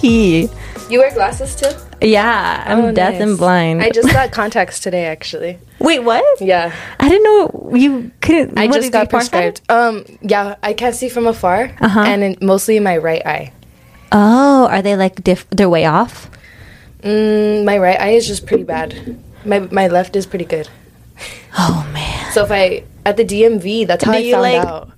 key. You wear glasses too? Yeah, I'm Oh, deaf nice. and blind. I just got contacts today, actually. Wait, what? Yeah, I didn't know you couldn't. I what, just got prescribed. Um, yeah, I can't see from afar, Uh-huh. and in, mostly in my right eye. Oh, are they like diff? They're way off. Mm, my right eye is just pretty bad. My my left is pretty good. Oh man. So if I at the DMV, that's how Do I you, found like- out.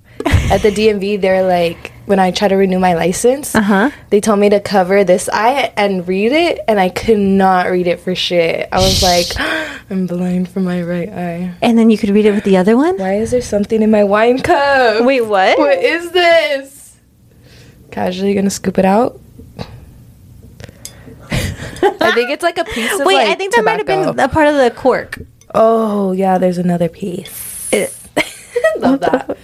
At the DMV, they're like when I try to renew my license, Uh-huh. they told me to cover this eye and read it, and I could not read it for shit. I was like, I'm blind from my right eye. And then you could read it with the other one. Why is there something in my wine cup? Wait, what? What is this? Casually gonna scoop it out. I think it's like a piece of Wait, like, I think that might have been a part of the cork. Oh yeah, there's another piece. Love that.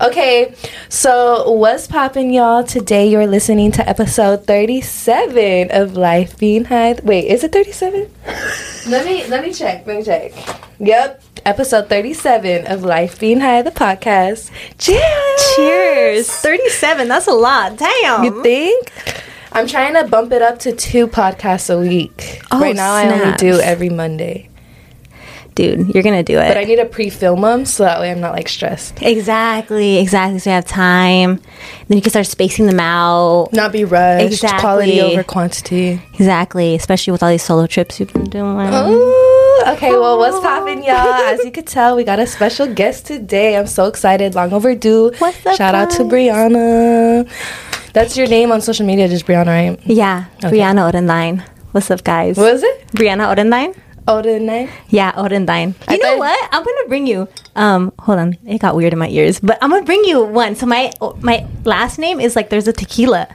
Okay, so what's popping, y'all? Today you're listening to episode 37 of Life Being High. Wait, is it 37? let me let me check. Let me check. Yep, episode 37 of Life Being High, the podcast. Cheers! Cheers. Thirty-seven. That's a lot. Damn. You think? I'm trying to bump it up to two podcasts a week. Oh, right now, I only do every Monday, Dude, you're gonna do it. but I need to pre-film them so that way I'm not like stressed. exactly. Exactly. So you have time. Then you can start spacing them out. Not be rushed. Exactly. Quality over quantity. Exactly. Especially with all these solo trips you've been doing. Ooh, okay, well, what's poppin', y'all? As you could tell, we got a special guest today. I'm so excited. Long overdue. What's up, Shout out to? Brianna. That's your name on social media, just Brianna, right? Yeah. Brianna Odenline. What's up, guys? What is it? Brianna Odenline? Odin name? Yeah, Odenline. I You know what? I'm gonna bring you. Um, hold on. It got weird in my ears, but I'm gonna bring you one. So my my last name is like there's a tequila,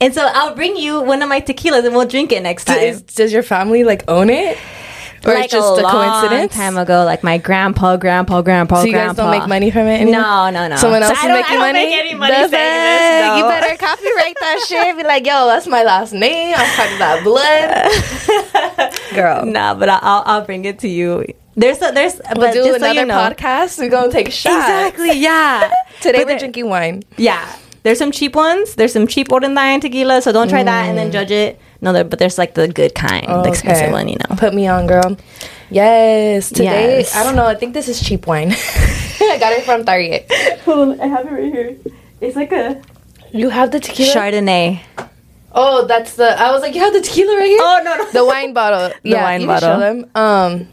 and so I'll bring you one of my tequilas and we'll drink it next time. Is, does your family like own it? Or like it's just a, a, long coincidence? time ago, like my grandpa, grandpa, grandpa, so you guys don't make money from it anymore? No, no, no. Someone else I is making I don't money? make any money this, no. You better copyright that shit. Be like, yo, that's my last name. I'm part of that blood. Girl. Nah, but I- I'll I'll bring it to you. There's a, there's We'll but do just so another you know, podcast. We're going to take a shot. Exactly. Yeah. Today But we're there- drinking wine. Yeah. There's some cheap ones. There's some cheap Odenline tequila, so don't try that and Mm. then judge it. No, there, but there's like the good kind, the expensive one, you know. Put me on, girl. Yes. Today, Yes. I don't know. I think this is cheap wine. I got it from Target. Hold on, I have it right here. It's like a You have the tequila? Chardonnay. Oh, that's the. I was like, you have the tequila right here? Oh no, no. the wine bottle. The yeah, wine you bottle. Show them. Um,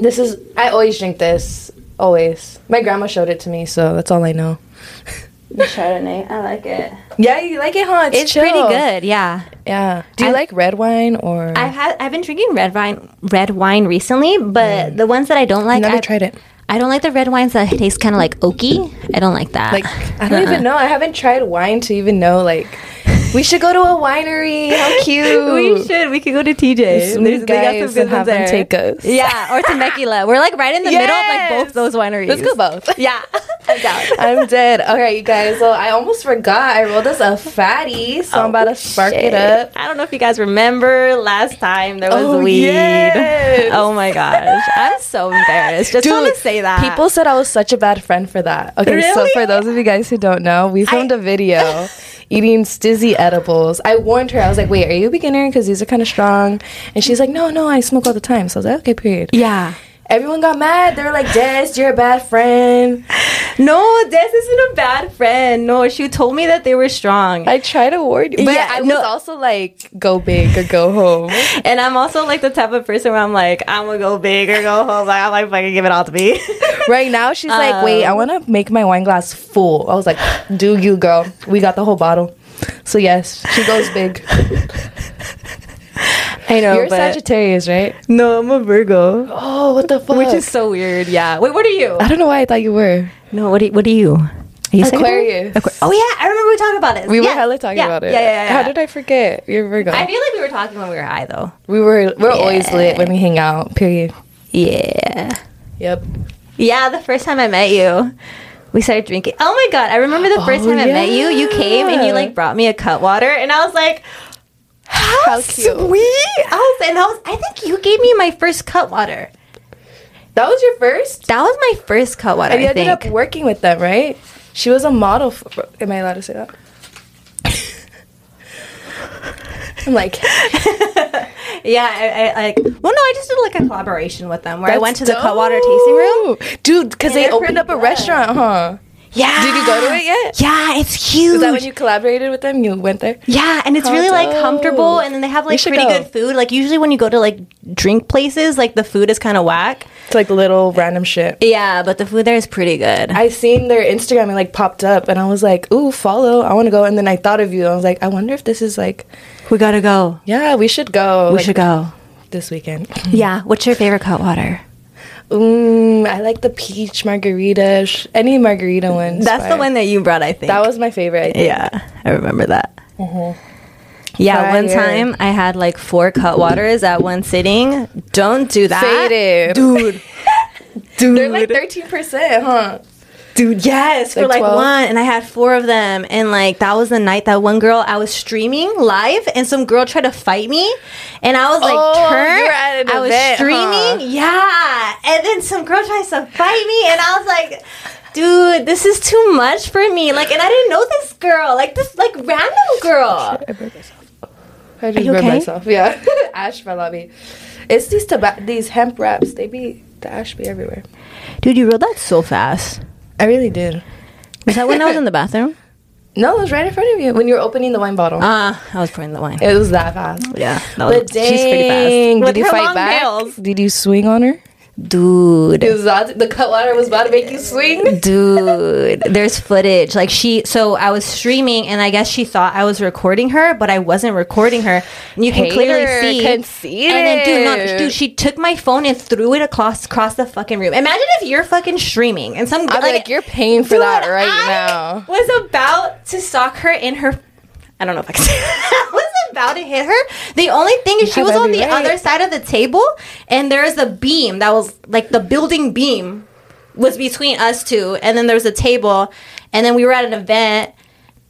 this is. I always drink this. Always. My grandma showed it to me, so that's all I know. Chardonnay. I like it. Yeah, you like it, huh? It's, It's chill. pretty good. Yeah. Yeah. Do you I- like red wine or? I've had I've been drinking red wine red wine recently, but mm. the ones that I don't like, never I, tried it. I don't like the red wines that taste kind of like oaky. I don't like that. Like I don't even know. I haven't tried wine to even know. Like we should go to a winery. How cute. we should. We could go to TJ. Some guys and have them take us. Yeah, or Temecula. We're like right in the middle of like both those wineries. Let's go both. Yeah, I'm down. I'm dead. All right, you guys. So I almost forgot. I rolled us a fatty, so I'm about to oh, spark it up. I don't know if you guys remember last time there was Oh, weed. yes. Oh my gosh, I'm so embarrassed. Just want to say that People said I was such a bad friend for that. Okay, so for those of you guys who don't know, we filmed a video eating stizzy edibles. I warned her. I was like, "Wait, are you a beginner? Because these are kind of strong." And she's like, "No, no, I smoke all the time." So I was like, "Okay, period." Yeah. Everyone got mad. They were like, "Des, you're a bad friend." No, Des isn't a bad friend. No, she told me that they were strong. I try to warn you, but Yeah, I was also like, "Go big or go home." And I'm also like the type of person where I'm like, I'm gonna go big or go home. Like, I'm like, fucking give it all to me. right now, she's like, "Wait, I Um, want to make my wine glass full." I was like, "Do you, girl? We got the whole bottle." So yes, she goes big. I know, You're a but Sagittarius, right? no, I'm a Virgo, Oh, what the fuck? which is so weird. Yeah. Wait, what are you? I don't know why I thought you were. No, what? Are, what are you? Are you Aquarius. Sagittarius? Aqua- oh yeah, I remember we talked about this. We were hella talking yeah, about it. Yeah, yeah, yeah. How did I forget? You're Virgo. I feel like we were talking when we were high, though. we were we're always lit when we hang out. Period. Yeah. Yep. Yeah, the first time I met you, we started drinking. Oh my god, I remember the first Oh, time I met you. You came and you like brought me a Cutwater, and I was like, "How, How cute. sweet!" I was, and I was, I think you gave me my first Cutwater. That was your first. That was my first Cutwater. And you I ended think. up working with them, right? She was a model. For, am I allowed to say that? I'm like, Yeah, I, I like. Well, no, I just did like a collaboration with them where I went to the Cutwater tasting room. dude, because they opened up a good. restaurant, huh? Yeah. Did you go to it yet? Yeah, it's huge. Is that when you collaborated with them? You went there? Yeah, and it's How really like oh, comfortable, and then they have like pretty go. good food. Like usually when you go to like drink places, like the food is kind of whack. It's like little random shit. Yeah, but the food there is pretty good. I seen their Instagram and like popped up, and I was like, "Ooh, follow! I want to go." And then I thought of you. I was like, "I wonder if this is like, we gotta go. yeah, we should go. We like, should go. this weekend." Yeah. What's your favorite Cutwater? Mm, I like the peach margarita. Any margarita one. That's the one that you brought, I think. That was my favorite. I think. Yeah, I remember that. Yeah, one time I had like four Cutwaters at one sitting. Don't do that, Faded. dude. dude, They're like thirteen percent, huh? Dude. Yes, for Like like 12? one, and I had four of them, and like that was the night that one girl I was streaming live, and some girl tried to fight me, and I was like, Oh, turn. you were at an I was event, streaming, yeah, and then some girl tries to fight me, and I was like. Dude, this is too much for me. Like, and I didn't know this girl. Like, this, like, random girl. I burned myself. I just burned okay? myself. Yeah, ash fell on me. It's these tobacco, these hemp wraps. They be the ash be everywhere. Dude, you wrote that so fast. I really did. Was that when I was in the bathroom? No, it was right in front of you when you were opening the wine bottle. Ah, I was pouring the wine. it was that fast. Yeah, that But dang, With did you her fight back? nails. Did you swing on her? Dude. It was about, the cutwater was about to make you swing. Dude, there's footage. Like she, so I was streaming, and I guess she thought I was recording her, but I wasn't recording her. And you can clearly Hater, see. conceited. And then, dude, no, dude, she took my phone and threw it across across the fucking room. Imagine if you're fucking streaming and some I'm like, you're paying for Dude, that right I now. Was about to stalk her in her. I don't know if I can say. about to hit her. The only thing is, she was on the right. other side of the table, and there's a beam that was like the building beam was between us two, and then there was a table, and then we were at an event.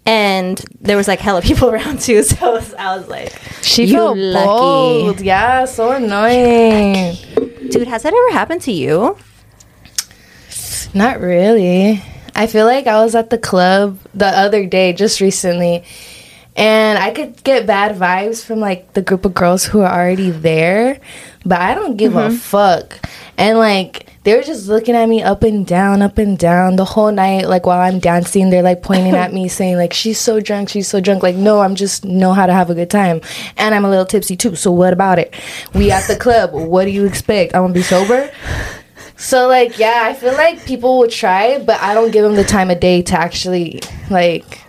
And there was like hella people around too, so I was, I was like, She You felt lucky. bold. Yeah, so annoying. "Dude, has that ever happened to you?" Not really. I feel like I was at the club the other day, just recently, and I could get bad vibes from like the group of girls who are already there, but I don't give a mm-hmm. fuck. And like they were just looking at me up and down, up and down the whole night. Like while I'm dancing, they're like pointing at me, saying like she's so drunk, she's so drunk. Like no, I'm just know how to have a good time, and I'm a little tipsy too. So what about it? We at the club. What do you expect? I'm gonna be sober. So like yeah, I feel like people would try, but I don't give them the time of day to actually like.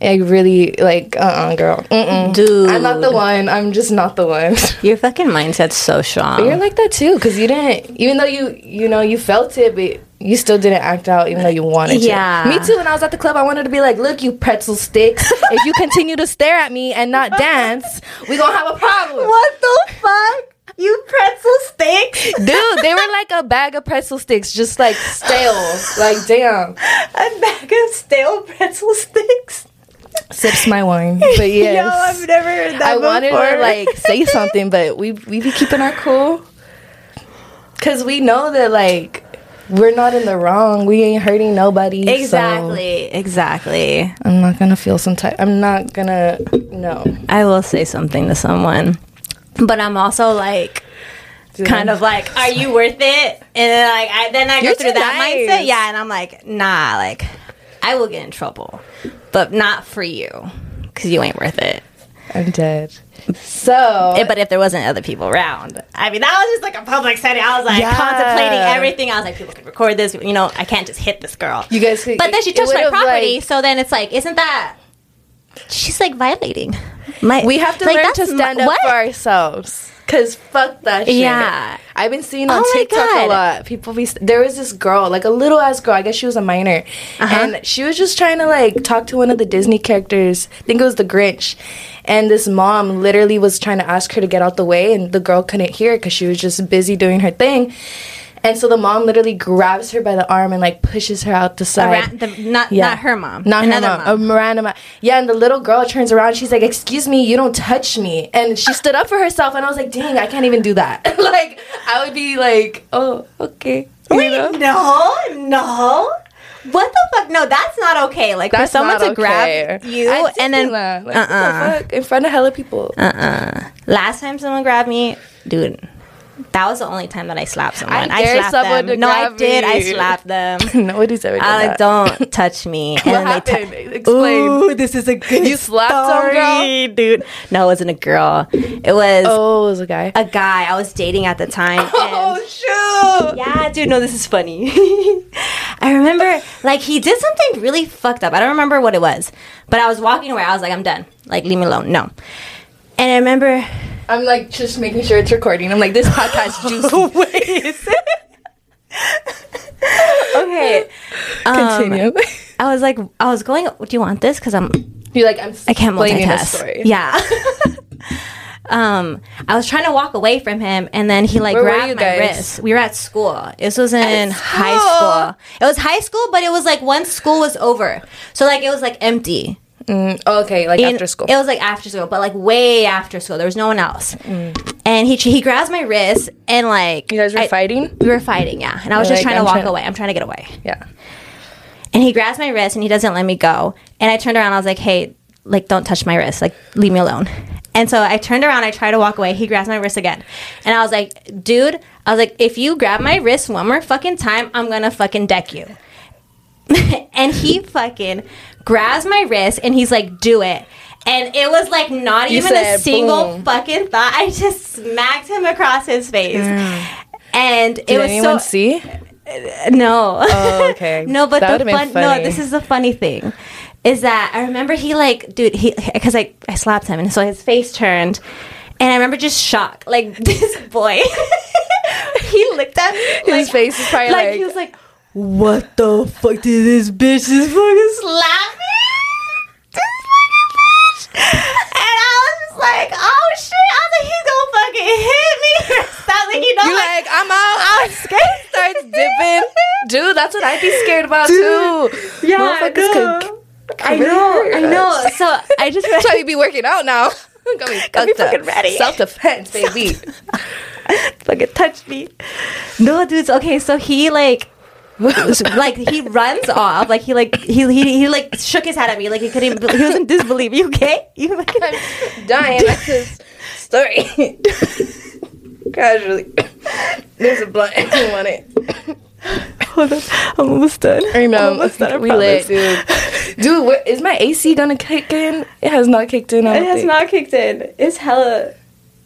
I really like uh uh girl. Mm-mm. Dude. I'm not the one. I'm just not the one. Your fucking mindset's so strong. But you're like that too, because you didn't. Even though you you know you felt it, but you still didn't act out, even though you wanted to. Yeah. Me too. When I was at the club, I wanted to be like, "Look, you pretzel sticks. if you continue to stare at me and not dance, we gonna have a problem." what the fuck? You pretzel sticks? Dude, they were like a bag of pretzel sticks, just like stale. Like, damn. a bag of stale pretzel sticks. Sips my wine. But yes. Yo, I've never heard that. I wanted before. to like say something, but we we be keeping our cool. Cause we know that like we're not in the wrong. We ain't hurting nobody. so exactly, exactly. I'm not gonna feel some type. I'm not gonna. No. I will say something to someone, but I'm also like. Kind of like, are you worth it? And then like, I then I You're go through too that nice. mindset, yeah. And I'm like, nah, like, I will get in trouble, but not for you, because you ain't worth it. I'm dead. So. Eh, but if there wasn't other people around, I mean, that was just like a public setting. I was like Yeah. contemplating everything. I was like, people can record this. You know, I can't just hit this girl. you guys. Could, But then she touched my property, like- so then it's like, isn't that? She's like violating. My, we have to like, learn to stand my- up what? for ourselves. Cause fuck that shit. Yeah. I've been seeing on Oh TikTok a lot. People be there was this girl, like a little ass girl. I guess she was a minor, Uh-huh. and she was just trying to like talk to one of the Disney characters. I think it was the Grinch, and this mom literally was trying to ask her to get out the way, and the girl couldn't hear because she was just busy doing her thing. And so the mom literally grabs her by the arm and like pushes her out the side. ra- the, not Yeah. not her mom, Not her another mom, a Miranda mom. Yeah, and the little girl turns around. She's like, "Excuse me, you don't touch me." And she stood up for herself, and I was like, "Dang, I can't even do that." like, I would be like, "Oh, okay." You Wait, know? no, no. what the fuck? No, that's not okay. Like That's for someone not to grab you and then. Like, uh what the uh fuck? in front of hella people. uh last time someone grabbed me, dude. That was the only time that I slapped someone. I, dare slapped someone them. to No, I grab did. I slapped them. Nobody's ever done I that. don't touch me. And What then happened? tou- Explain. Ooh, this is a good You slapped some girl? story, dude. No, it wasn't a girl. It was Oh, it was a guy. a guy I was dating at the time. Oh, and- Oh shoot! yeah, dude, no, this is funny. I remember, like, he did something really fucked up. I don't remember what it was, but I was walking away. I was like, I'm done. Like, leave me alone. No. And I remember, I'm like just making sure it's recording. I'm like this podcast juicy. wait. okay. Um, Continue. I was like, I was going, do you want this? Because I'm, You're like I'm. I can't explaining multitask. story. Yeah. um, I was trying to walk away from him, and then he like Where were grabbed you my guys? wrist. We were at school. This was in high school. It was high school, but it was like once school was over, so like it was like empty. Mm, okay, like after school. It was like after school, but like way after school. There was no one else. And he he grabs my wrist and like you guys were I- fighting. We were fighting, yeah. And I was You're just like, trying to I'm walk trying- away. I'm trying to get away. Yeah. And he grabs my wrist and he doesn't let me go. And I turned around. I was like, "Hey, like, don't touch my wrist. Like, leave me alone." And so I turned around. I tried to walk away. He grabs my wrist again, and I was like, "Dude," I was like, "If you grab my wrist one more fucking time, I'm gonna fucking deck you." and he fucking grabs my wrist and he's like, "Do it." And it was like not You even a single boom. fucking thought. I just smacked him across his face. And it was- Did anyone so see? no. Oh, okay. no, but That the fun. No, this is the funny thing, is that I remember he like, dude, he because I I slapped him, and so his face turned, and I remember just shock, like this boy. he looked at me. His like- face is probably like, like, he was like, "What the fuck did this bitch just fucking slap me?" This fucking bitch. And I was just like, "Oh shit!" I was like, "He's gonna fucking hit me." Stop, like you know, you like I'm out. I was scared. Starts dipping, dude. That's what I'd be scared about too. Yeah, Motherfuckers I could- know. I know, I know. So I just That's why you be working out now. Got me, Got me fucking ready. Self defense, baby. fucking touched me. No, dudes. Okay, so he like. Like he runs off, like he like he, he he like shook his head at me, like he couldn't, he was in disbelief. You okay? You fucking Dying. That's his story. Casually. There's a blunt if you want it. Hold on, I'm almost done. I know. I'm almost done. I we lit, dude. Dude, what, is my AC gonna kick in? It has not kicked in. It has think. not kicked in. It's hella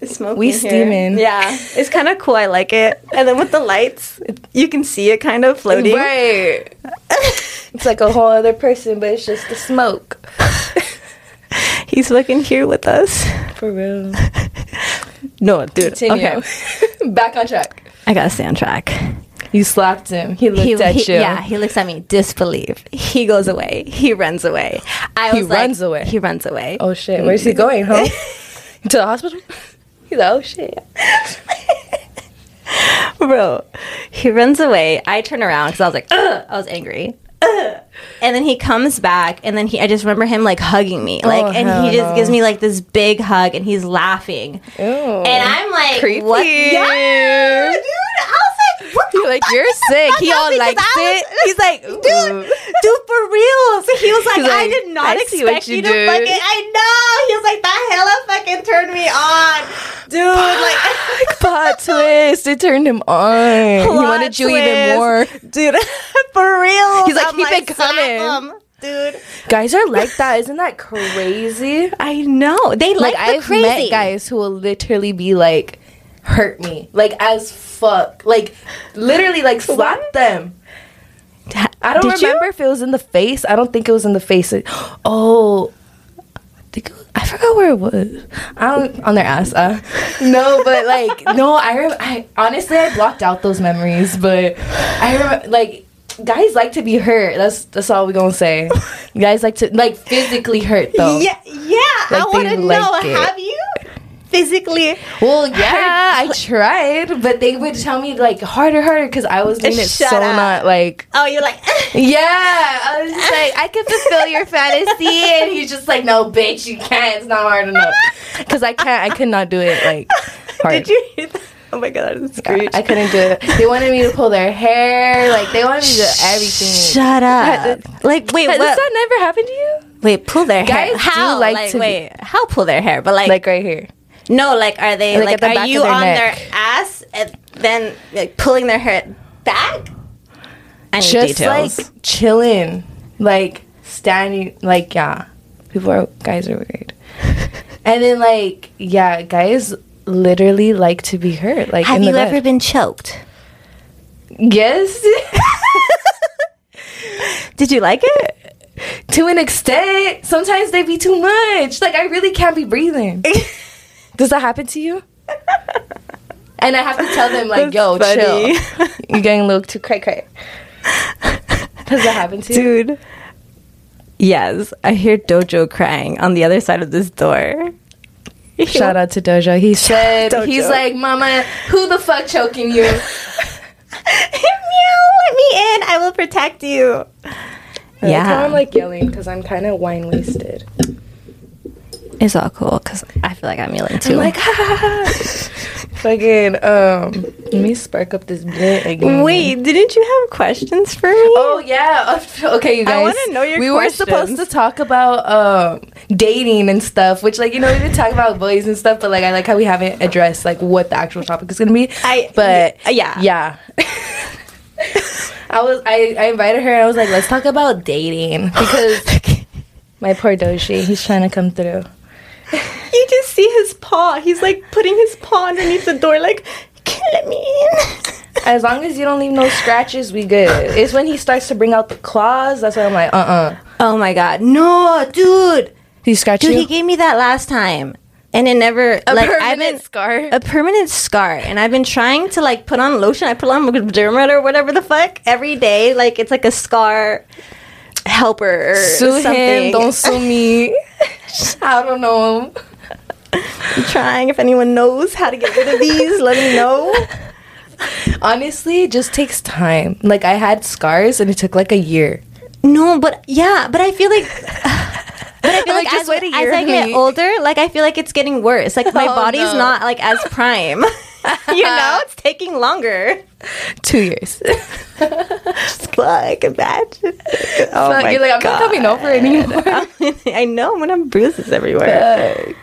it's smoky. We in steaming. Yeah, it's kind of cool. I like it. And then with the lights, you can see it kind of floating. Right. It's like a whole other person, but it's just the smoke. He's fucking here with us. For real. No, dude. Continue. Okay, Back on track. I gotta stay on track. You slapped him. He looked he, at he- you. Yeah, he looks at me, disbelief. He goes away. He runs away. I He was like- runs away? He runs away. Oh shit. Where's he going, huh? to the hospital? He's like, oh shit. bro. He runs away. I turn around because I was like, Ugh! I was angry. Ugh! And then he comes back, and then he. I just remember him like hugging me, like, Oh, and he just no. gives me like this big hug, and he's laughing, Ew. and I'm like, Creepy. what? Yeah, dude. I was? You're like, you're sick. He all likes I it. He's like, dude, dude, for real. So he was like, He's I like, did not I expect you you to did. fucking. I know. He was like, that hella fucking turned me on, dude. Like. Plot twist. It turned him on. he Plot wanted you even more. dude. for real. He's like, I'm "Keep it coming coming." 'em, dude. Guys are like that. Isn't that crazy? I know they like, Like, the I've crazy met guys who will literally be like, hurt me. Like, as fuck. Like, literally, like, slap them. I don't Did you? remember if it was in the face. I don't think it was in the face. Oh, I, was- I forgot where it was. I don't on their ass. Uh, no, but like no, I, rem- I honestly I blocked out those memories. But I remember like guys like to be hurt. That's that's all we gonna say. guys like to like physically hurt though. Yeah, yeah. I want to know. it. Have you physically? Well, yeah, I tried, but they would tell me like harder, harder because I was doing it Shut so up. not like. Oh, you're like. Yeah, I was just like, I can fulfill your fantasy, and he's just like, no, bitch, you can't. It's not hard enough because I can't. I could not do it like hard. Did you hear that? Oh my god, that's Yeah, I couldn't do it. They wanted me to pull their hair. Like they wanted me to do everything. Shut up. Like, wait, Has what? that never happened to you? Wait, pull their hair. Guys do How? like Like, to be- wait, how pull their hair? But like, Like right here. No, like, are they Like, like, are you their on neck. their ass and then like pulling their hair back? I need Just details. like chilling, like standing, like yeah. People are guys are weird. and then like yeah, guys literally like to be hurt. Like Have you the ever been choked? Yes. Did you like it? to an extent. Sometimes they be too much. Like I really can't be breathing. Does that happen to you? And I have to tell them like, That's "Yo, funny. chill. You're getting a little too cray cray." Does that happen to you? Dude. Yes, I hear Dojo crying on the other side of this door. Shout out to Dojo. He said Dojo. he's like, "Mama, who the fuck choking you?" Meow, let me in. I will protect you. Yeah, Yeah. I'm like yelling because I'm kind of wine wasted. It's all cool because I feel like I'm yelling too. I'm like, fucking. Um, let me spark up this bit again. wait, didn't you have questions for me? Oh yeah. Okay, you guys. I wanna know your questions. We were supposed to talk about um dating and stuff, which like you know we did talk about boys and stuff, but like I like how we haven't addressed like what the actual topic is gonna be. I- but yeah. yeah. I was I, I invited her and I was like, let's talk about dating because my poor Doshi, he's trying to come through. You just see his paw. He's like putting his paw underneath the door, like, can let me in? As long as you don't leave no scratches, we good. It's when he starts to bring out the claws. That's why I'm like, uh uh Oh my god, no, dude, He scratch dude, you. he gave me that last time, and it never a like permanent I've been scar. a permanent scar, and I've been trying to like put on lotion. I put on dermat or whatever the fuck every day. Like it's like a scar helper or sue something. him. Don't sue me. I don't know. I'm trying. If anyone knows how to get rid of these, let me know. Honestly, it just takes time. Like I had scars and it took like a year. No, but yeah, but I feel like. But I feel Like, like, just as, wait a as I get older, like I feel like it's getting worse. Like my Oh, body's no. not like as prime. you know, it's taking longer. Two years. Fuck, imagine. Oh Fuck, you're like, I'm not coming over anymore. I know. I'm gonna have bruises everywhere.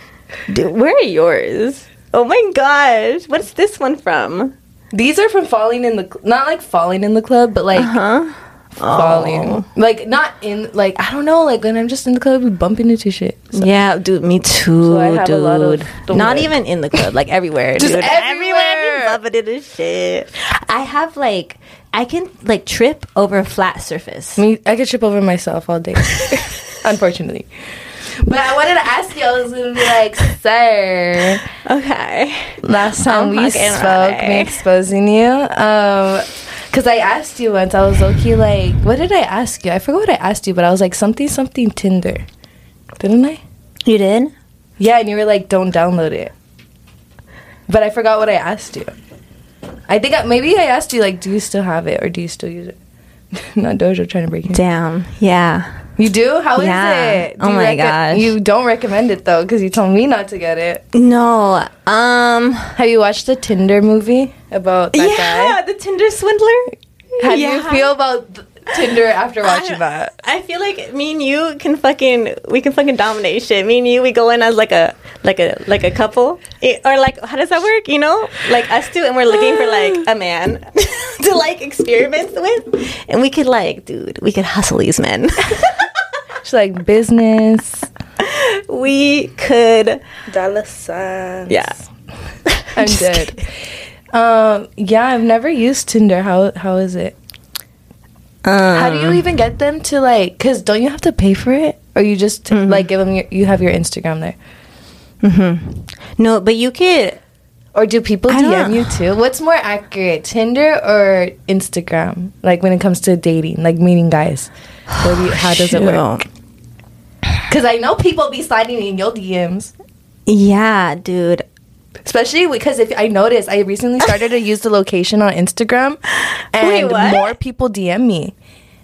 Dude, where are yours? Oh my gosh, what's this one from? These are from falling in the cl- not like falling in the club, but like Huh? Falling. Like not in like I don't know. Like when I'm just in the club, we bump into shit. So- Yeah, dude, me too, So I have a dude. lot of Not what? even in the club, like everywhere, Just dude. everywhere. I'm bumping into shit. I have like, I can like trip over a flat surface. I mean, I could trip over myself all day. Unfortunately. But I wanted to ask you, I was gonna be like, sir, Okay. last time we fucking spoke, me exposing you. Um, because I asked you once, I was okay, like, what did I ask you? I forgot what I asked you, but I was like, something, something Tinder. Didn't I? You did? Yeah, and you were like, don't download it. But I forgot what I asked you. I think I, maybe I asked you, like, do you still have it or do you still use it? Not Dojo trying to break it. Damn. Yeah. You do? How is Yeah. it? Do Oh you my gosh. You don't recommend it though, because you told me not to get it. No. Um. Have you watched the Tinder movie about that yeah, the Tinder swindler. guy? How do you feel about th- Tinder after watching I, that? I feel like me and you can fucking we can fucking dominate shit. Me and you we go in as like a like a like a couple Eh, or like how does that work? You know, like us two, and we're looking for like a man to like experiment with, and we could like, dude, we could hustle these men. She's like business. we could, Dollar signs. yeah. I'm Just dead. Um, yeah, I've never used Tinder. How how is it? Um, How do you even get them to like? Cause don't you have to pay for it, or you just like give them your, you have your Instagram there, Mm-hmm. No, but you could. or do people I DM you too? What's more accurate, Tinder or Instagram? Like when it comes to dating, like meeting guys, do you, how does it work? Because I know people be sliding in your DMs, Yeah, dude. Especially because if I noticed, I recently started to use the location on Instagram, and Wait, more people DM me.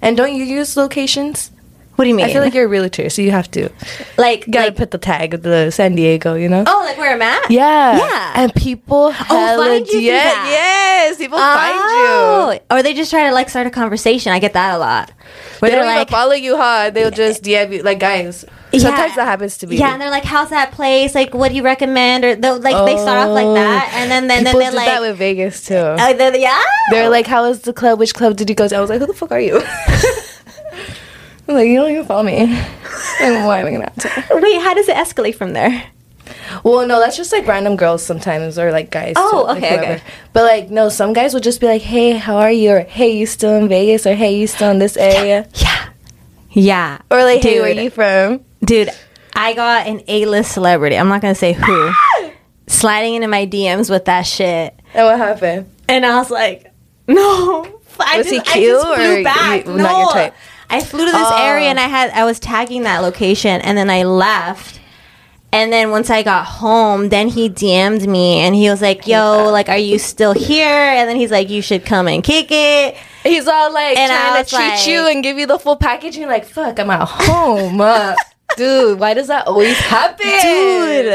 And don't you use locations? What do you mean? I feel like you're a realtor, so you have to like gotta like put the tag of the San Diego. You know. oh like where I'm at. Yeah. Yeah. And people hella find you that. Yes, people find you. Oh, or they just try to like start a conversation. I get that a lot. Where They they're don't like, follow you hard. They'll just DM you like guys. Sometimes that happens to me. Yeah, and they're like, "How's that place? Like, what do you recommend?" Or they'll, like they start off like that, and then then, then Oh. They're like, that with Vegas too. uh, they're, yeah, They're like, "How was the club? Which club did you go to?" I was like, "Who the fuck are you?" I'm like, "You don't even follow me." Like, why am I gonna answer? wait, how does it escalate from there? Well, no, that's just like random girls sometimes, or like guys. Oh, too, okay, whoever. okay. But like, no, some guys will just be like, "Hey, how are you?" or "Hey, you still in Vegas?" or "Hey, you still in this area?" Yeah, yeah, Or like, "Hey, Dude. where you from?" dude. I got an A-list celebrity. I'm not gonna say who. sliding into my DMs with that shit, And what happened? and I was like, no. I Was he just, I cute just flew or back. you- no, not your type? I flew to this Oh. area and I had I was tagging that location, and then I left. And then once I got home, then he DM'd me and he was like, "Yo, like, are you still here?" And then he's like, "You should come and kick it." He's all like And trying to treat like- you and give you the full package. And you're like, "Fuck, I'm at home." Uh, Dude, why does that always happen? Dude,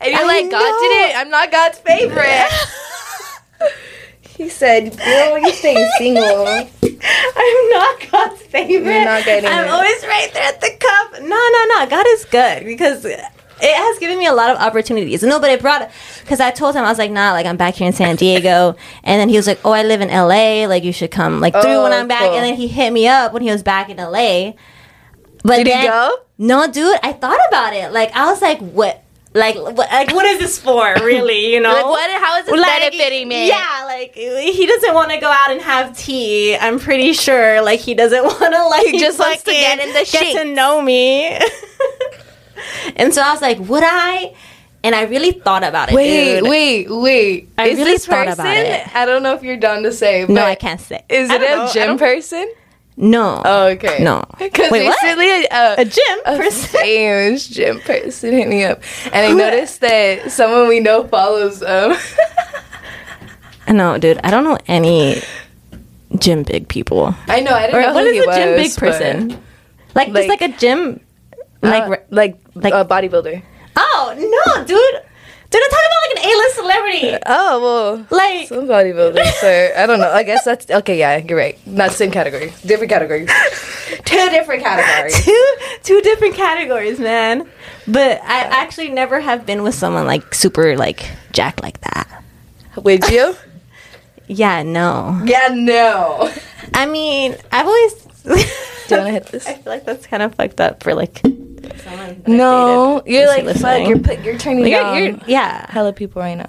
And you're I like, God know. did it. I'm not God's favorite. he said, Girl, you staying single. I'm not God's favorite. You're not getting I'm it. always right there at the cup. No, no, no. God is good because it has given me a lot of opportunities. No, but it brought because I told him I was like, nah, like I'm back here in San Diego, and then he was like, oh, I live in LA. Like you should come like through when Oh, I'm back. cool. And then he hit me up when he was back in LA. But Did he go? No, dude. I thought about it. Like I was like, what? Like, what, like, what is this for, really? You know, Like, what? How is this benefiting me? Yeah, like he doesn't want to go out and have tea. I'm pretty sure, like he doesn't want to like He just wants to get in the get to know me. and so I was like, would I? And I really thought about it. Wait, dude. wait, wait. I is really this thought person? about it. I don't know if you're done to say. But No, I can't say. Is it don't know, gym person? No. Oh, okay. No. Because Wait, what? recently, uh, a gym a person. famous gym person hit me up, and I noticed that someone we know follows um No, dude, I don't know any gym big people. I know I didn't Or know what who is he a gym big person? Like, Like- just like a gym, but- like Uh, like like- a bodybuilder. oh no, dude, dude, I'm talking about like an A-list celebrity. Oh well, Like, some bodybuilders. So I don't know. I guess that's okay. Yeah, you're right. Not same category, different category. Two different categories. two two different categories, man. But I actually never have been with someone like super like jack like that. Would you? Yeah, no. Yeah, no. I mean, I've always. Do you want to hit this? I feel like that's kind of fucked up for like. Someone that I've No, dated. you're like fuck. You're put, you're turning You're- down you're- yeah, hella people right now.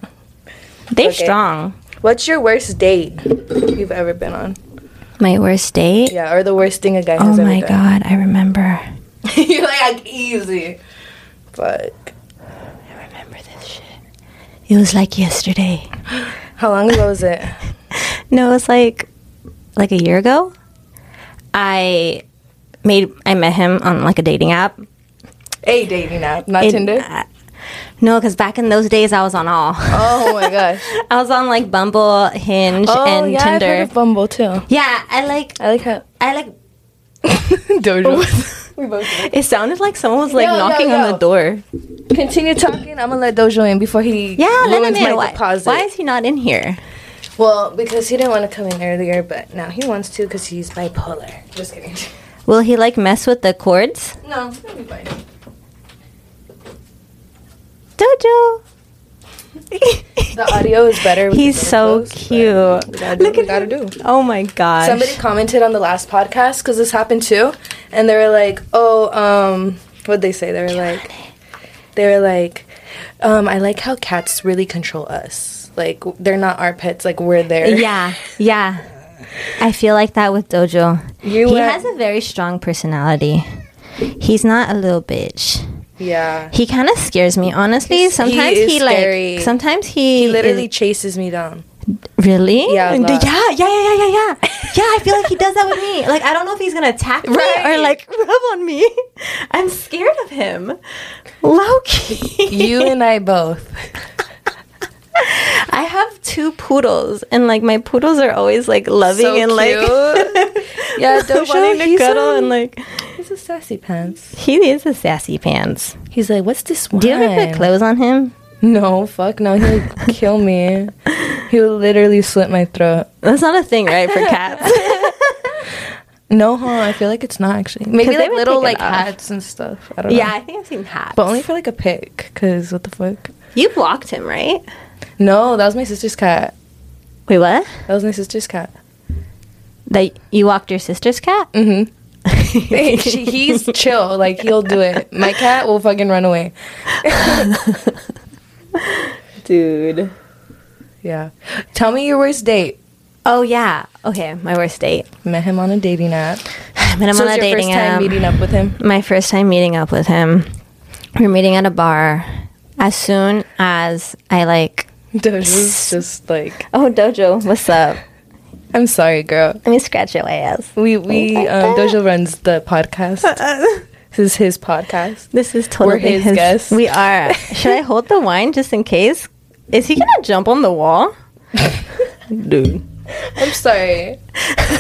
they Okay. strong. What's your worst date you've ever been on? My worst date. Yeah, or the worst thing a guy Oh has ever my god, I remember. you're like, like easy. Fuck. I remember this shit. It was like yesterday. How long ago was it? No, it was like like a year ago. I made I met him on like a dating app. A dating app, not It- Tinder. uh, no, because back in those days I was on all. Oh my gosh. I was on like Bumble, Hinge, Oh and yeah, I've heard Tinder. of Bumble too. yeah, I like I like how I like. Dojo. we both. did. It sounded like someone was like Yo, yo, knocking yo. on the door. Continue talking. I'm gonna let Dojo in before he Yeah, let him ruins in. my Why, deposit. why is he not in here? Well, because he didn't want to come in earlier, but now he wants to because he's bipolar. Just kidding. Will he like mess with the cords? No, he'll be fine. Jojo. The audio is better. with He's the so close, cute. We gotta do Look what we at gotta him. do. Oh my god! Somebody commented on the last podcast because this happened too, and they were like, "Oh, um, what'd they say?" They were like, "They were like, um, I like how cats really control us. Like they're not our pets. Like we're there. Yeah, yeah. I feel like that with Dojo. You he were- has a very strong personality. He's not a little bitch. yeah. He kind of scares me, honestly. He's- he sometimes he, scary. like. Sometimes he. He literally is- chases me down. really. Yeah, a And- uh, lot. yeah, yeah, yeah, yeah, yeah, yeah. yeah, I feel like he does that with me. Like I don't know if he's gonna attack me Right. or like rub on me. I'm scared of him. Loki. You and I both. I have two poodles, and like my poodles are always like loving So and like cute. Yeah, Dojo, wanting to cuddle um, and like He's a sassy pants. He is a sassy pants. He's like, what's this one? Do you ever put clothes on him? No, fuck no. He'll kill me. He'll literally slit my throat. That's not a thing, right, for cats? No, huh? I feel like it's not actually. Maybe like little like hats and stuff. I don't know. yeah, I think I've seen hats. But only for like a pic, cause what the fuck? you blocked him, right? No, that was my sister's cat. Wait, what? That was my sister's cat. That you walked your sister's cat? Mm-hmm. She- he's chill. Like he'll do it. My cat will fucking run away. Dude. Yeah. Tell me your worst date. Oh yeah. Okay, my worst date. Met him on a dating app. Met him so on a your dating first time app. meeting up with him. my first time meeting up with him. We're meeting at a bar. As soon as I like, Dojo's just like, oh Dojo, what's up? I'm sorry, girl. Let me scratch your ass. We we um, Dojo runs the podcast. This is his podcast. This is totally We're his guests. We are. Should I hold the wine just in case? Is he gonna jump on the wall? Dude. I'm sorry.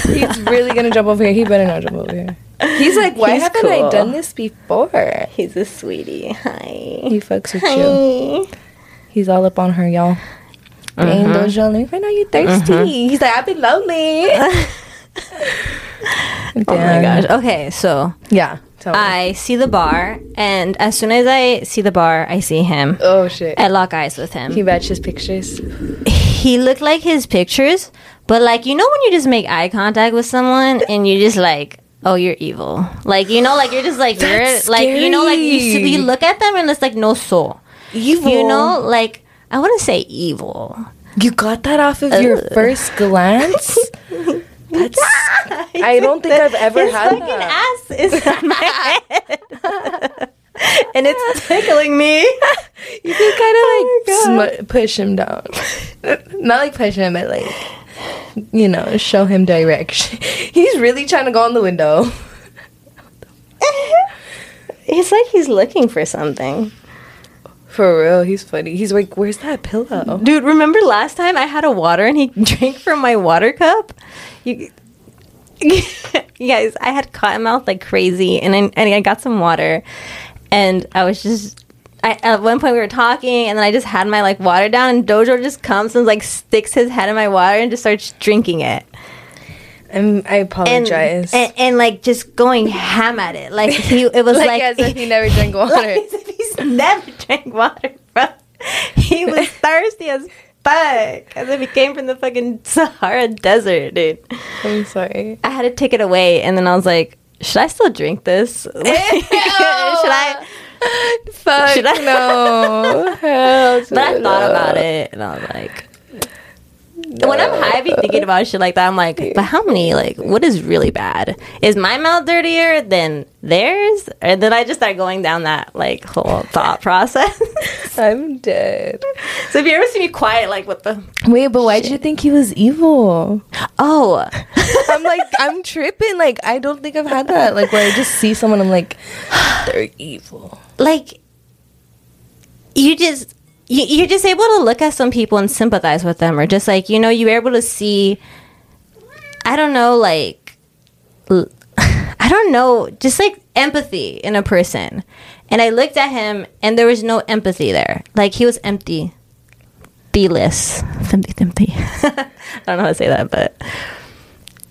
He's really gonna jump over here. He better not jump over here. He's like, why He's haven't I done this before? He's a sweetie. Hi. He fucks with you. He's all up on her, y'all. Dang, Uh-huh. Dojo, let me find out you thirsty. He's like, I've been lonely. Oh my gosh. Okay, so Yeah. I see the bar, and as soon as I see the bar, I see him. oh shit. I lock eyes with him. He matched his pictures. he looked like his pictures, but like you know when you just make eye contact with someone and you just like, oh, you're evil. Like you know, like you're just like you're like you know, like you you look at them and it's like no soul. Evil. You know, like I wouldn't say evil. You got that off of your uh, first glance? That's. I don't think I've ever His had fucking that. ass is on my head. and it's tickling me. You can kind of Oh like smu- push him down. Not like push him, but like, you know, show him direction. He's really trying to go on the window. It's like he's looking for something. For real, he's funny. He's like, where's that pillow? Dude, remember last time I had a water and he drank from my water cup? You, you guys, I had cotton mouth like crazy, and I, and I got some water, and I was just. I, at one point we were talking, and then I just had my like water down, and Dojo just comes and like sticks his head in my water and just starts drinking it, I'm, I apologize. and and like just going ham at it, like he it was like, like, as if he never drank water. like as if he's never drank water, bro. He was thirsty as fuck. As if he came from the fucking Sahara Desert, dude. I'm sorry. I had to take it away, and then I was like, should I still drink this? should I? Fuck Should I- no. Hell But I thought about it, and I was like, when I'm high, I be thinking about shit like that. I'm like, but how many? Like, what is really bad? Is my mouth dirtier than theirs? And then I just start going down that like whole thought process. I'm dead. so if you ever see me quiet, like, what the? Wait, but why did you think he was evil? Oh, I'm like, I'm tripping. Like, I don't think I've had that. Like, where I just see someone, I'm like, they're evil. like you just you're just able to look at some people and sympathize with them or just like you know you're able to see i don't know like i don't know just like empathy in a person and i looked at him and there was no empathy there like he was empty B-less. empty empty i don't know how to say that but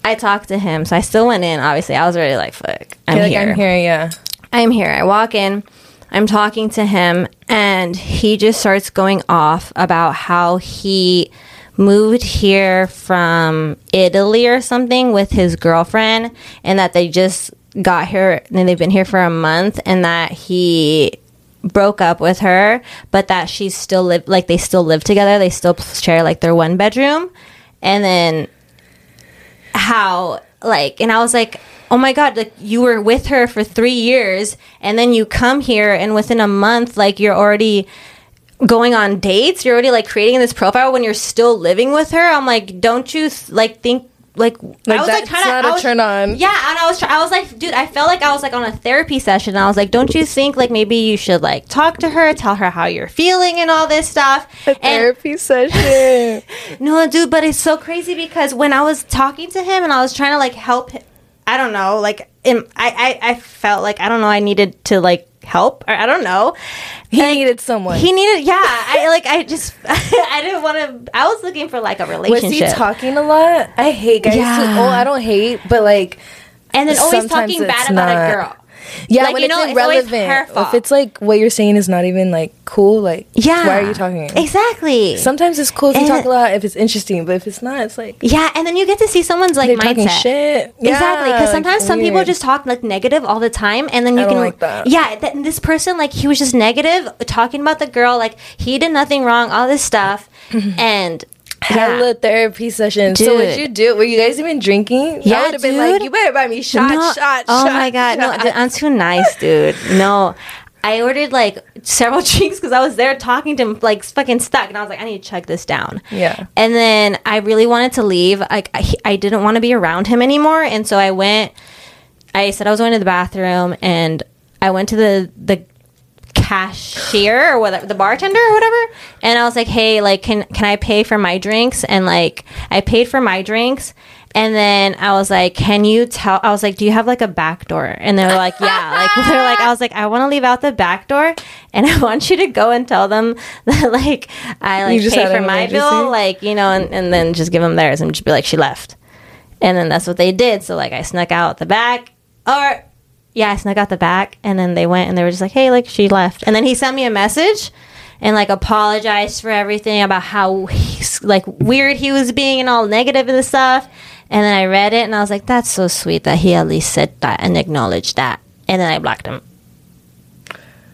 i talked to him so i still went in obviously i was already like fuck i'm You're like, here I'm here, yeah. I'm here. I walk in, I'm talking to him, and he just starts going off about how he moved here from Italy or something with his girlfriend, and that they just got here and they've been here for a month, and that he broke up with her, but that she's still live like they still live together. They still share like their one bedroom, and then how like and i was like oh my god like you were with her for three years and then you come here and within a month like you're already going on dates you're already like creating this profile when you're still living with her i'm like don't you like think like, Like, I was not I was- turn on. Yeah, and I was, I was like, dude, I felt like I was like on a therapy session. And I was like, don't you think like maybe you should like talk to her, tell her how you're feeling and all this stuff. A and therapy session. no, dude, but it's so crazy because when I was talking to him and I was trying to like help, I don't know, like in, I, I I felt like I don't know, I needed to like help or I don't know. He Like, needed someone. He needed, yeah. I like, I just, I didn't want to. I was looking for like a relationship. was he talking a lot? I hate guys. Yeah. Who, oh, I don't hate, but like and then always talking bad about not. a girl. Yeah, Like, when you it's know, it's irrelevant. fault. If it's like what you're saying is not even like cool, like Yeah, why are you talking? Exactly. Sometimes it's cool if you talk a lot if it's interesting, but if it's not, it's like yeah, and then you get to see someone's like mindset. shit. Exactly, because like, sometimes some people just talk like negative all the time, and then you I don't can like that. Yeah, and this person like he was just negative, talking about the girl like he did nothing wrong, all this stuff, and hella therapy session. So what Dude. you do? Were you guys even drinking? Yeah, I would have been like, dude. you better buy me shot, No- shot, Oh shot. my god, no, shot." dude, I'm too nice, dude. No. I ordered like several drinks because I was there talking to him, like fucking stuck, and I was like, I need to check this down. Yeah. And then I really wanted to leave. Like I, I didn't want to be around him anymore, and so I went. I said I was going to the bathroom, and I went to the the cashier or whatever, the bartender or whatever, and I was like, "Hey, like, can can I pay for my drinks?" And like, I paid for my drinks, and then I was like, "Can you tell?" I was like, "Do you have like a back door?" And they were like, "Yeah." Like they're like, I was like, "I want to leave out the back door, and I want you to go and tell them that like I like pay for my emergency? bill, like you know, and, and then just give them theirs and just be like, she left." And then that's what they did. So like I snuck out the back, or yeah, I snuck out the back, and then they went and they were just like, "Hey, like she left." And then he sent me a message and like apologized for everything about how he's like weird he was being and all negative and stuff. And then I read it and I was like, "That's so sweet that he at least said that and acknowledged that." And then I blocked him.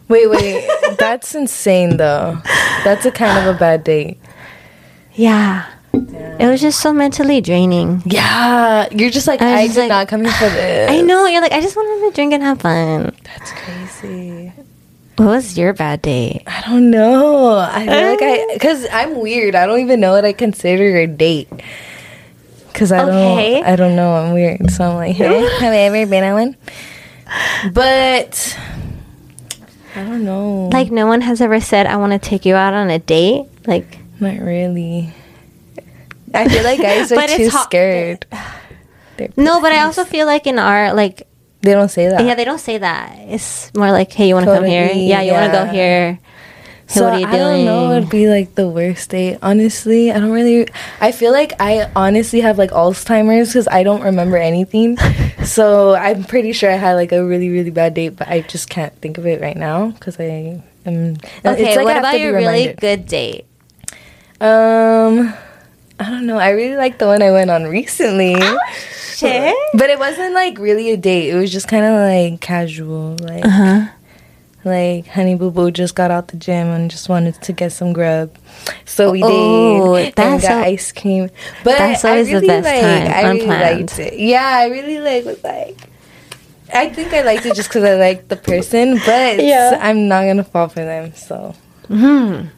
Wait, wait, that's insane though. That's a kind of a bad date. Yeah. It was just so mentally draining. Yeah, you're just like I I, did like- not come here for this. I know. You're like, I just wanted to drink and have fun. That's crazy. What was your bad date? I don't know. I feel like I because I'm weird. I don't even know what I consider a date. Cause I Okay. don't. I don't know. I'm weird. So I'm like, hey, have I ever been on one? But I don't know. Like, no one has ever said, I want to take you out on a date. Like, not really. I feel like guys are too hot- scared. No, but I also feel like in our, like, they don't say that. yeah, they don't say that. It's more like, hey, you want to come here? Yeah, you want to go here? Hey, So what are you I don't know. It'd be like the worst date. Honestly, I don't really. I feel like I honestly have like Alzheimer's because I don't remember anything. so I'm pretty sure I had like a really really bad date, but I just can't think of it right now because I am. Okay, it's like what about your really good date? Um, I don't know. I really like the one I went on recently. Shit. But it wasn't like really a date. It was just kind of like casual, like Uh-huh. like Honey Boo Boo just got out the gym and just wanted to get some grub, so we Oh, did. and got so- ice cream. But that's I always the best like, time, I really unplanned. liked it. Yeah, I really like was like. I think I liked it just because I liked the person, but Yeah. I'm not gonna fall for them. So, Hmm.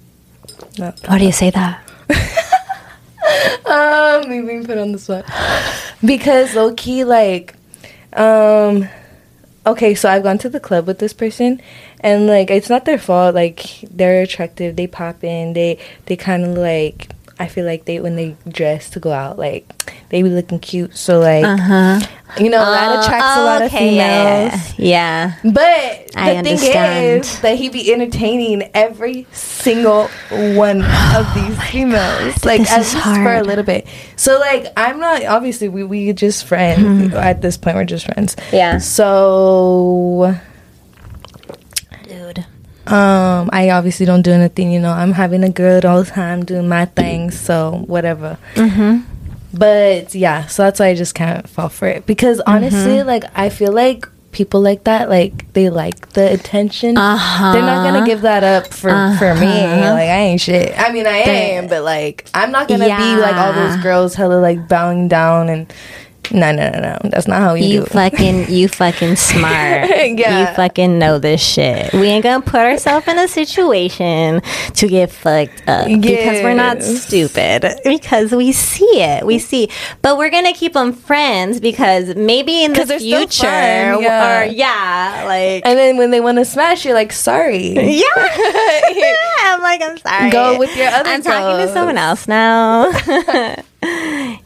no. Why do you say that? um, me being put on the spot because low key, like, um, okay, so I've gone to the club with this person, and like, it's not their fault. Like, they're attractive. They pop in. They they kind of like. I feel like they when they dress to go out, like they be looking cute. So like, Uh huh. you know, that attracts a lot of females. Yeah, yeah. But the I thing is that he be entertaining every single one of these females, like This at least for a little bit. So like, I'm not obviously we we just friends at this point. We're just friends. Yeah. So Dude. um, I obviously don't do anything. You know, I'm having a good old time doing my things. So whatever. Mm-hmm. But yeah, so that's why I just can't fall for it because Mm-hmm. honestly, like I feel like people like that, like they like the attention. Uh-huh. They're not gonna give that up for for me. Uh-huh. Like I ain't shit. I mean, I am, but like I'm not gonna be like all those girls, hella like bowing down and. No, no, no, no. That's not how you, You do. it. fucking, you fucking smart. Yeah. You fucking know this shit. We ain't gonna put ourselves in a situation to get fucked up because we're not stupid. Because we see it, we see. But we're gonna keep them friends because maybe in the future, yeah. or yeah, like and then when they want to smash, you're like, sorry. yeah. I'm like, I'm sorry. Go with your other I'm talking to someone else now.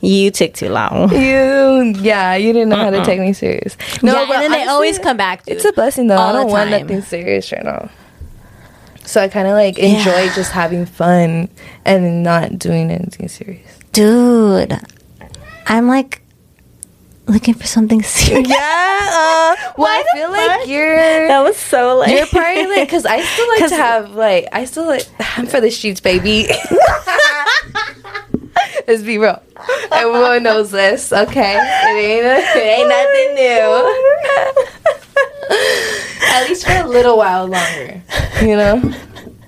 You took too long. You, yeah, you didn't know how to take me serious. No, yeah, and then they always come back. It's a blessing though. I don't want nothing serious right now. So I kind of like enjoy Yeah. just having fun and not doing anything serious. Dude, I'm like looking for something serious. Yeah. Uh, well, I the feel fuck? like you're. That was so like You're probably like, because I still like to have like, I still like, I'm for the streets, baby. Let's be real. Everyone knows this, okay? It ain't, a, it ain't nothing new. At least for a little while longer, you know.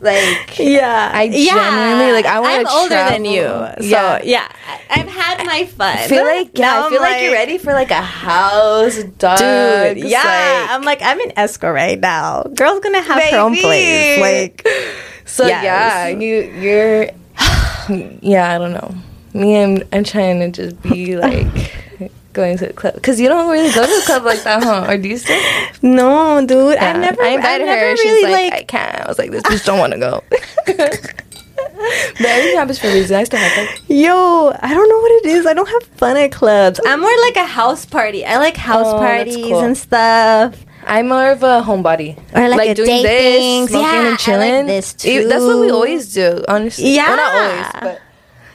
Like, Yeah, I genuinely, like, I wanna I'm older than you, so Yeah. yeah, I- I've had my fun. I feel like yeah, Now I feel like, you're ready for like a house, dog. dude. Yeah, I'm like I'm in escrow right now. Girl's gonna have her own place. Like, So Yes. yeah, you you're yeah, I don't know. Me, I'm I'm trying to just be like going to the club because you don't really go to the club like that, huh? Or do you still? no, dude, Yeah. I've never. I invited never her. She's really like, like. I can't. I was like, this bitch don't want to go. but everything happens for a reason. I still have like, Yo, I don't know what it is. I don't have fun at clubs. I'm more like a house party. I like house Oh, parties cool. and stuff. I'm more of a homebody. Or like a date things. smoking Yeah, I and like chilling. this E- That's what we always do, honestly. Yeah. Well, not always,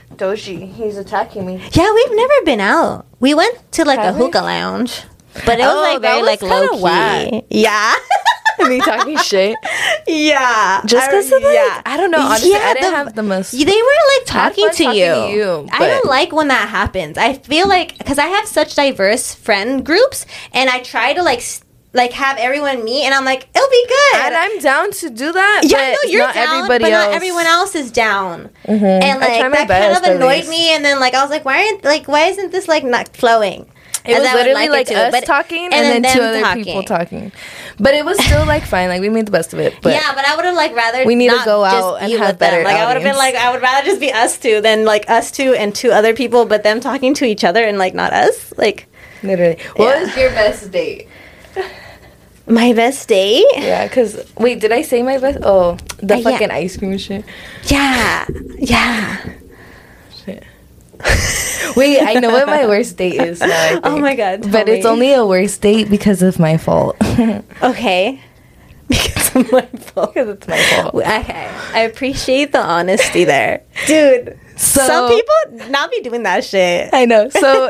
but Doshi, he's attacking me. Yeah, we've never been out. We went to like Have a we? hookah lounge, but it was Oh, like very was like low key. whack. Yeah, me talking shit. yeah. Just because of like, yeah. I don't know. Honestly, Yeah, I didn't the- have the most. They were like talking, to, talking you. to you, I don't like when that happens. I feel like because I have such diverse friend groups, and I try to like s- like have everyone meet, and I'm like, it'll be good. and I'm down to do that. yeah, but no, you're not down, everybody but else. not everyone else is down. Mhm. And like that best, kind of annoyed me, and then like I was like, why aren't like why isn't this like not flowing? It As was I literally it like, to, us but- talking and, then, them two other people talking. But it was still like fine. Like we made the best of it. But yeah, but I would have like rather We need to go out and have with them. better Like I would have been like I would rather just be us two than like us two and two other people, but them talking to each other and like not us. Like literally, what Yeah. was your best date? My best date. Yeah, because wait, did I say my best? Oh, the Uh, yeah. fucking ice cream shit. Yeah, yeah. Shit. Wait, I know what my worst date is now. Oh my God, But it's only a worst date because of my fault. Okay. Because of my fault. Because it's my fault. Okay, I appreciate the honesty there, dude. So- some people not be doing that shit. I know. So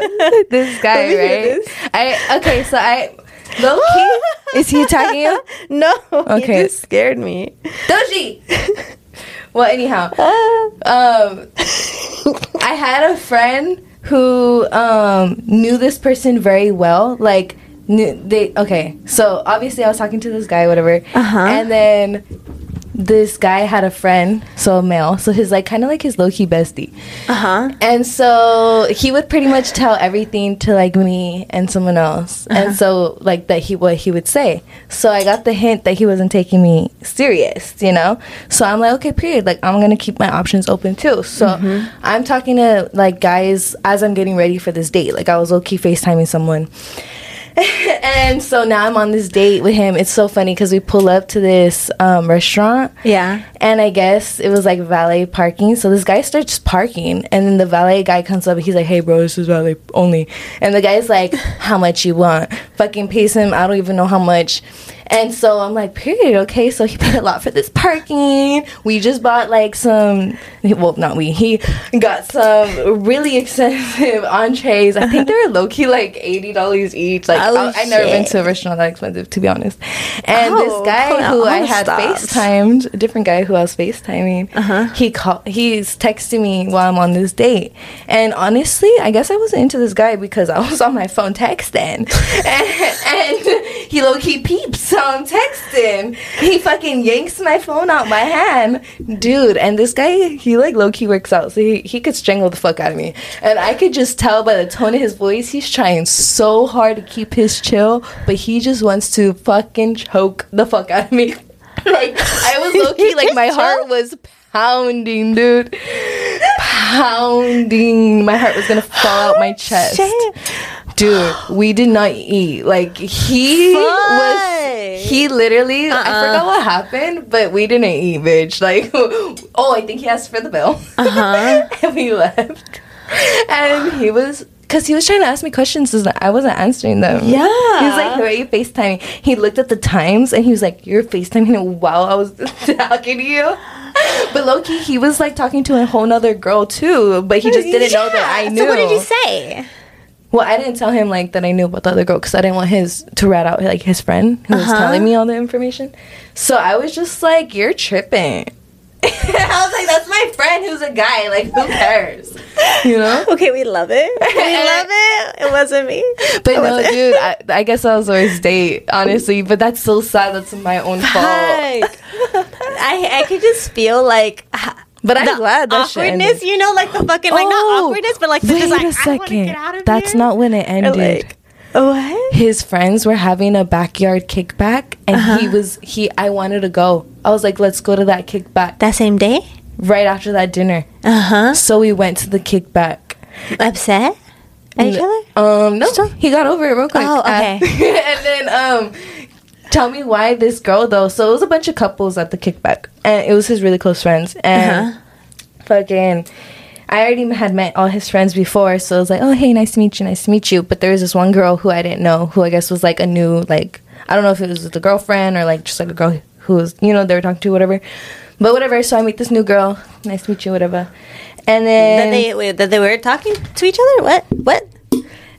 this guy, me right? this. I okay. So I low key is he attacking you? No, Okay. just scared me. Doji. well, anyhow, Ah. um, I had a friend who um knew this person very well. Like knew they okay. So obviously, I was talking to this guy, whatever, Uh-huh. and then this guy had a friend, so a male, so his like kind of like his low key bestie. Uh huh. And so he would pretty much tell everything to like me and someone else. And so like that he what he would say. So I got the hint that he wasn't taking me serious, you know? So I'm like, okay, period. Like I'm gonna keep my options open too. So I'm talking to like guys as I'm getting ready for this date. Like I was low key FaceTiming someone. and so now I'm on this date with him. It's so funny because we pull up to this um, restaurant. Yeah. And I guess it was like valet parking. So this guy starts parking, and then the valet guy comes up. He's like, "Hey, bro, this is valet only." And the guy's like, "How much you want?" Fucking pays him. I don't even know how much. And so I'm like, "Period, okay." So he paid a lot for this parking. We just bought like some. Well, not we. He got some really expensive entrees. I think they were low key like eighty dollars each. Like Oh, I, I've never been to a restaurant that expensive, to be honest. And Oh, this guy who I had. FaceTimed, a different guy who I was FaceTiming, Uh-huh. he call, he's texting me while I'm on this date. And honestly, I guess I wasn't into this guy because I was on my phone texting. and, and he low key peeps, I'm texting. He fucking yanks my phone out my hand. Dude, and this guy, he like low key works out, so he, he could strangle the fuck out of me. And I could just tell by the tone of his voice, he's trying so hard to keep his chill, but he just wants to fucking choke the fuck out of me. like, I was low key, like, my heart was pounding, dude. Pounding. My heart was gonna fall out my chest. Shit. Dude, we did not eat. Like he Fuck. was he literally I Uh-uh. forgot what happened, but we didn't eat, bitch. Like oh, I think he asked for the bill. Uh huh. and we left. and he was because he was trying to ask me questions and I wasn't answering them. Yeah. He was like, Who are you FaceTiming? He looked at the times and he was like, You're FaceTiming while I was talking to you. But low key, he was like talking to a whole nother girl too, but he just didn't know that I knew. So what did you say? Well, I didn't tell him like that I knew about the other girl because I didn't want his to rat out like his friend who was Uh-huh. telling me all the information. So I was just like, "You're tripping." I was like, "That's my friend who's a guy. Like, who cares?" You know. Okay, we love it. We love it. It wasn't me. But It no, dude, I, I guess I was always date, honestly. But that's so sad. That's my own fault. I I could just feel like But I'm glad that shit awkwardness. You know, like the fucking like Oh, not awkwardness, but like the Wait just like a I want to second. get out of That's here. not when it ended. like, what? his friends were having a backyard kickback and Uh-huh. he was he I wanted to go. I was like, let's go to that kickback That same day. right after that dinner. Uh huh. So we went to the kickback. Upset at each other. Um no, he got over it real quick. Oh, okay. Uh, and then um tell me why this girl though. So it was a bunch of couples at the kickback and it was his really close friends and Uh-huh. fucking I already had met all his friends before, so I was like, "Oh, hey, nice to meet you, nice to meet you." But there was this one girl who I didn't know, who I guess was like a new, like I don't know if it was the girlfriend or like just like a girl who was, you know, they were talking to, whatever. But whatever. So I meet this new girl, nice to meet you, whatever. And then That they wait, that they were talking to each other. What? What?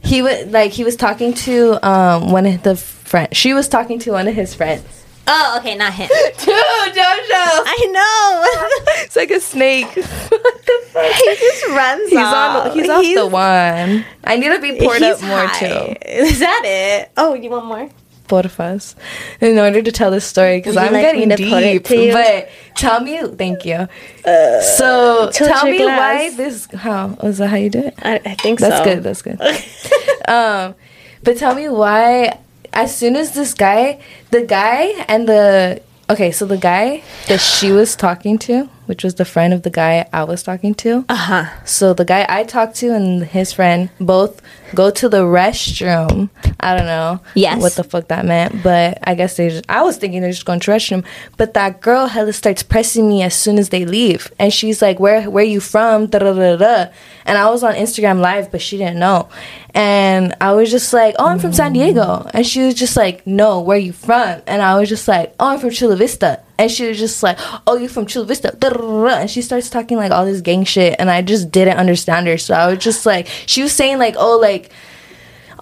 he was like he was talking to um one of the friends. She was talking to one of his friends. Oh, okay, not him. Dude, JoJo, I know. it's like a snake. what the fuck? he just runs He's off. on. He's off the one. I need to be poured up more high. too. Is that it? Oh, you want more? porfas in order to tell this story because I'm like getting to put it deep. But tell me, thank you. so tell me why glass. this. How is that? How you do it? I, I think so That's so. good. That's good. um, but tell me why. As soon as this guy, the guy and the okay, so the guy that she was talking to, which was the friend of the guy I was talking to. Uh huh. So the guy I talked to and his friend both go to the restroom. I don't know Yes. what the fuck that meant, but I guess they. Just, I was thinking they're just going to the restroom, but that girl hella starts pressing me as soon as they leave, and she's like, "Where where you from?" Da da da da. And I was on Instagram Live, but she didn't know, and I was just like, "Oh, I'm from San Diego," and she was just like, "No, where you from?" And I was just like, "Oh, I'm from Chula Vista." And she was just like, "Oh, you from Chula Vista?" And she starts talking like all this gang shit, and I just didn't understand her. So I was just like, she was saying like, "Oh, like."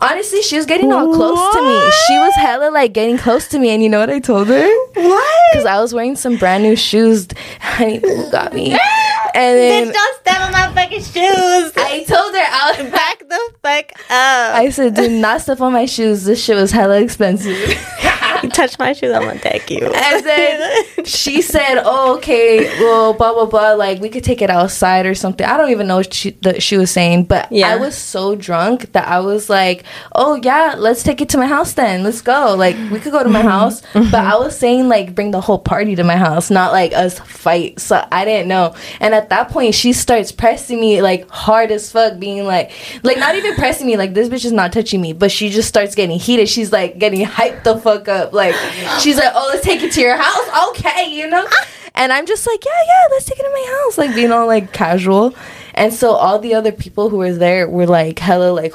Honestly, she was getting all close to me. She was hella like getting close to me, and you know what I told her? What? Because I was wearing some brand new shoes. Honey got me, and then Bitch, don't step on my fucking shoes. I told her I was Back the fuck up. I said, "Do not step on my shoes. This shit was hella expensive." you touch my shoes, I'm gonna take you. And then she said, "Oh, okay, well, blah blah blah. Like we could take it outside or something. I don't even know what she that she was saying, but Yeah. I was so drunk that I was like, "Oh yeah, let's take it to my house then. Let's go. Like we could go to my house." But I was saying like bring the whole party to my house, not like us fight. So I didn't know. And at that point, she starts pressing me like hard as fuck, being like, like not even pressing me. Like this bitch is not touching me, but she just starts getting heated. She's like getting hyped the fuck up. Like she's like, "Oh, let's take it to your house." Okay, you know. And I'm just like, yeah, yeah, let's take it to my house, like being all like casual. And so all the other people who were there were like hella like,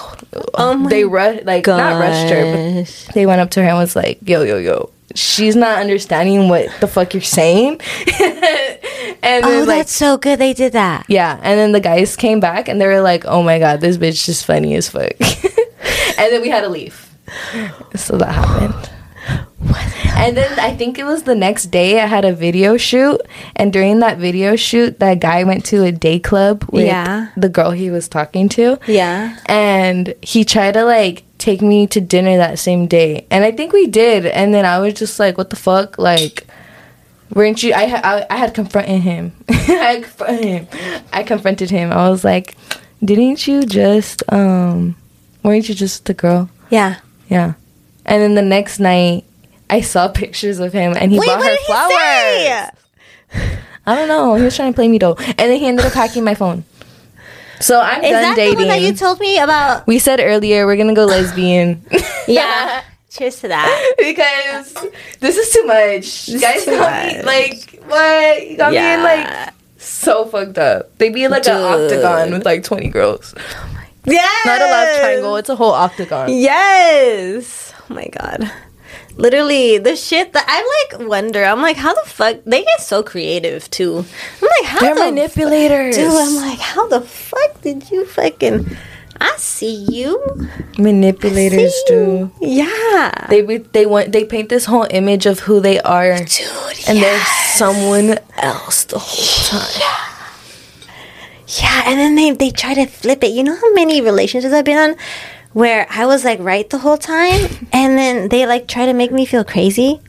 Oh they rushed like not rushed her, but they went up to her and was like, yo, yo, yo, she's not understanding what the fuck you're saying. and Oh, like, that's so good. They did that. yeah, and then the guys came back and they were like, oh my god, this bitch is funny as fuck. and then we had to leave. So that happened. And then I think it was the next day I had a video shoot, and during that video shoot, that guy went to a day club with Yeah. the girl he was talking to, Yeah. and he tried to like take me to dinner that same day, and I think we did. And then I was just like, "What the fuck?" Like, weren't you? I I, I had confronted him. I confronted him. I confronted him. I was like, "Didn't you just um, weren't you just the girl?" Yeah. Yeah. And then the next night, I saw pictures of him and he Wait, bought her flowers. I don't know. He was trying to play me though. And then he ended up hacking my phone. So I'm Is done that dating. the one that you told me about? we said earlier we're gonna go lesbian. Yeah. Cheers to that. because this is too much. is Guys too got me much. like what? You got me in like so fucked up. They be in like an Dude. octagon with like twenty girls. Yeah. Not a love triangle. It's a whole octagon. Yes. Oh my god. Literally, the shit that I like wonder. I'm like, how the fuck they get so creative too. I'm like, how They're the manipulators. dude? I'm like, how the fuck did you fucking? I see you. manipulators See do. Yeah. They they want they paint this whole image of who they are, dude. and yeah. they're someone else the whole time. Yeah. Yeah, and then they they try to flip it. You know how many relationships I've been on where I was like right the whole time, and then they like try to make me feel crazy,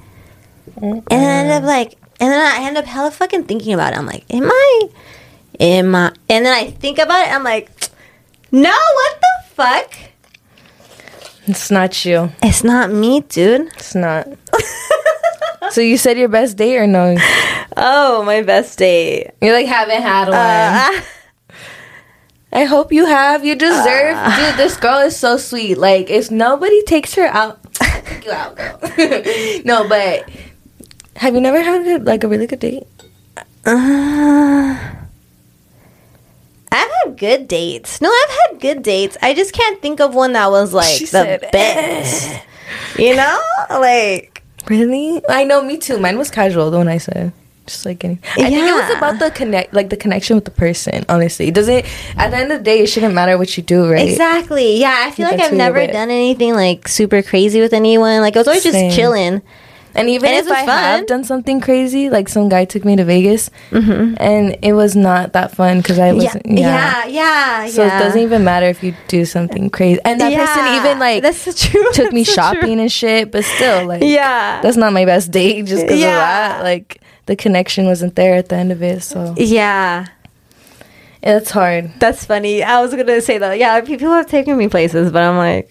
and then I end up like, and then I end up hella fucking thinking about it. I'm like, am I, am I? And then I think about it. I'm like, no, what the fuck? It's not you. It's not me, dude. It's not. so you said your best date or no? Oh, my best date. You like haven't had one. Uh, I hope you have. You deserve, dude. This girl is so sweet. Like if nobody takes her out, you out, girl. no, but have you never had a- like a really good date? Uh, I've had good dates. No, I've had good dates. I just can't think of one that was like She the said, best. You know, like Really? I know. Me too. Mine was casual. The one I said. Just like any. I think it was about the connect, like the connection with the person. Honestly, doesn't. At the end of the day, it shouldn't matter what you do, right? exactly. Yeah, I feel Like, I've never done anything like super crazy with anyone. Like I was always Same. just chilling. And even And if I fun. have done something crazy, like some guy took me to Vegas, Mm-hmm. and it was not that fun because I was Yeah, yeah, yeah, So yeah. it doesn't even matter if you do something crazy. And that person even like that's so true. took me That's so shopping and shit, but still like Yeah, that's not my best date just because Yeah. of that. Like the connection wasn't there at the end of it, so yeah. it's hard. That's funny. I was gonna say that. Yeah, people have taken me places, but I'm like,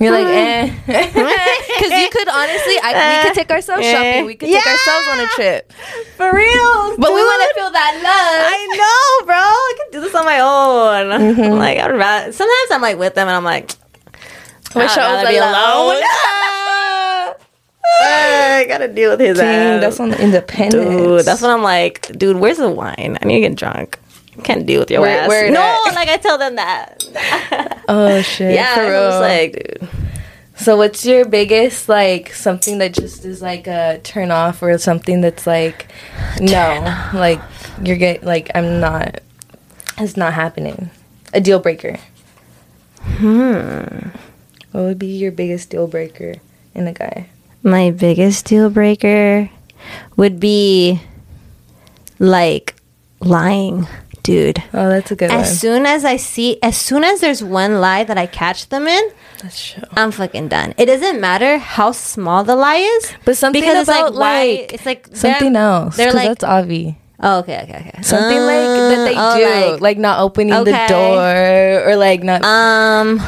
You're like, eh, because you could honestly, I, we could take ourselves Eh. shopping, we could take ourselves on a trip, for real. but we want to feel that love. I know, bro. I can do this on my own. I'm like, I'd rather. Sometimes I'm like with them, and I'm like, Wish I'd I was be alone. I gotta deal with his Dang, ass. that's on the independence. dude. That's when I'm like, dude, where's the wine? I need to get drunk. I can't deal with your Where- ass. where no, at? like I tell them that. Oh shit! yeah, for I real. was like, dude. So what's your biggest like something that just is like a turn off or something that's like no, like you're get like I'm not it's not happening. A deal breaker. Hmm. What would be your biggest deal breaker in a guy? My biggest deal breaker would be like lying, dude. Oh, that's a good As one. As soon as I see, as soon as there's one lie that I catch them in. I'm fucking done. It doesn't matter how small the lie is. But something Because it's about like, why- like it's like something else. they're like- that's Avi. Oh, okay, okay, okay. Something like that they Uh, do, oh, like, like, not opening Okay. the door or like not um,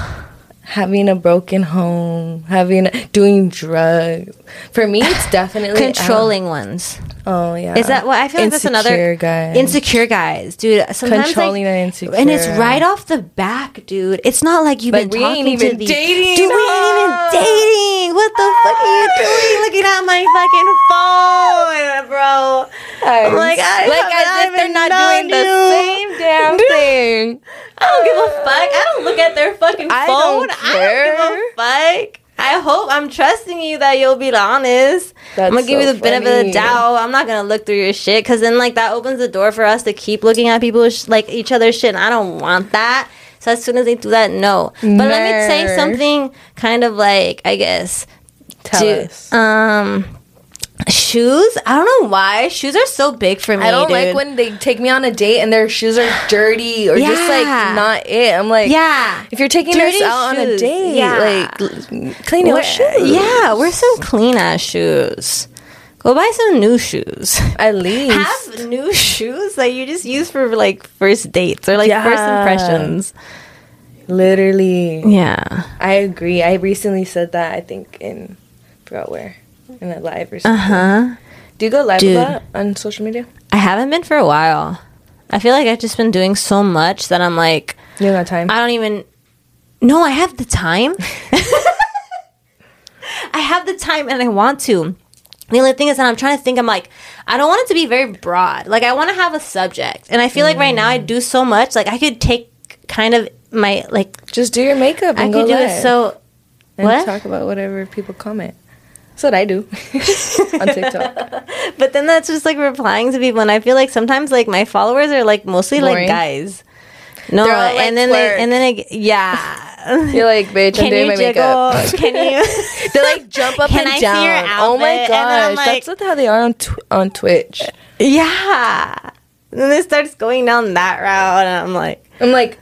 having a broken home, having doing drugs. For me, it's definitely uh, controlling ones. Oh yeah, Is that what I feel like that's another Insecure guy? insecure guys, dude. Sometimes Controlling like, and insecure. and it's right off the back, dude. It's not like you've Like, been we ain't talking to even these. dating, Dude, we ain't even dating. What the fuck are you ah. doing? Looking at my fucking phone, bro. I'm like, I like as if they're even not doing the you. same damn Dude. thing. I don't give a fuck. I don't look at their fucking phone. I don't I don't give a fuck. I hope I'm trusting you that you'll be honest. That's I'm gonna give so you the benefit of the doubt. I'm not gonna look through your shit because then like that opens the door for us to keep looking at people's sh- like each other's shit. And I don't want that. So as soon as they do that, no. But let me say something kind of like I guess. Tell Dude, us. Um, shoes. I don't know why shoes are so big for me. I don't dude. like when they take me on a date and their shoes are dirty or just like not it. I'm like, Yeah. If you're taking Dirty us out on a date, yeah. like clean your shoes. Yeah, wear some clean ass shoes. Go buy some new shoes. At least. Have new shoes that you just use for like first dates or like first impressions. Literally. Yeah. I agree. I recently said that, I think, in, forgot where, in a live or something. Uh huh. Do you go live Dude. a lot on social media? I haven't been for a while. I feel like I've just been doing so much that I'm like, You don't got time? I don't even. No, I have the time. I have the time and I want to. The only thing is that I'm trying to think. I'm like, I don't want it to be very broad. Like, I want to have a subject, and I feel like right now I do so much. Like, I could take kind of my like. Just do your makeup I and could go do live it so. and What? talk about whatever people comment. That's what I do on TikTok. But then that's just like replying to people, and I feel like sometimes like my followers are like mostly Boring. like guys. No, all, like, and then twerk. they, and then I, yeah. You're like, bitch, I'm Can doing you my jiggle? makeup. Can you? they like jump up Can and I see down. your oh my outfit? And then I'm gosh, like- that's what how they are on tw- on Twitch. yeah. And then it starts going down that route, and I'm like, I'm like,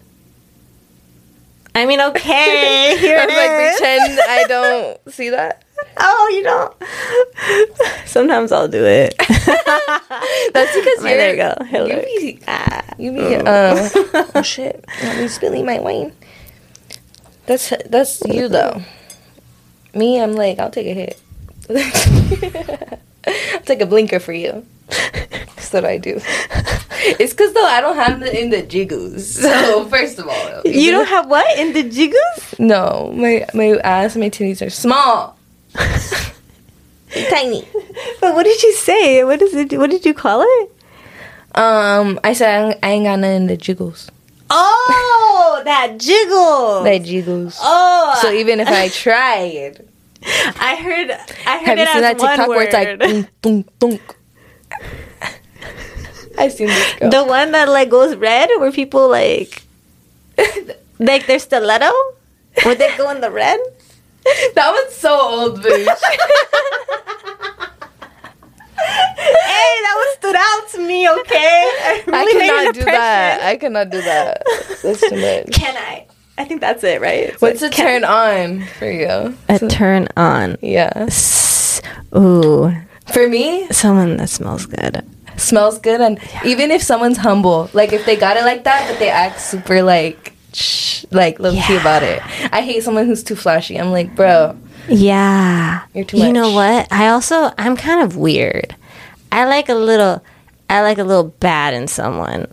I mean, okay, here I'm it like is. pretend I don't see that. Oh, you don't. Sometimes I'll do it. That's because you're there you go. You be, Ah. you be uh, oh shit, not me spilling my wine. That's that's you though. Me, I'm like, I'll take a hit. I'll take a blinker for you. That's what I do. It's because though I don't have the in the jiggles. So first of all, You don't have what in the jiggles? No, my my ass, and my titties are small, tiny. But what did you say? What is it? What did you call it? Um, I said I ain't- I got none in the jiggles. Oh, that jiggles. That jiggles. oh, So even if I tried, I heard. I heard have you seen as that TikTok word. where it's like dunk dunk dunk? I've seen this girl. the one that like goes red, where people like like their stiletto. Would they go in the red? that one's so old, bitch. hey, that one stood out to me. Okay, I I really an cannot do that. I cannot do that. That's too much. Can I? I think that's it, right? It's What's a like, can- turn on for you? A turn on. Yeah. S- Ooh, For me, someone that smells good. smells good, and even if someone's humble, like if they got it like that, but they act super like, shh, like low key Yeah. about it. I hate someone who's too flashy. I'm like, bro, Yeah. You're too You know what? I also I'm kind of weird. I like a little I like a little bad in someone.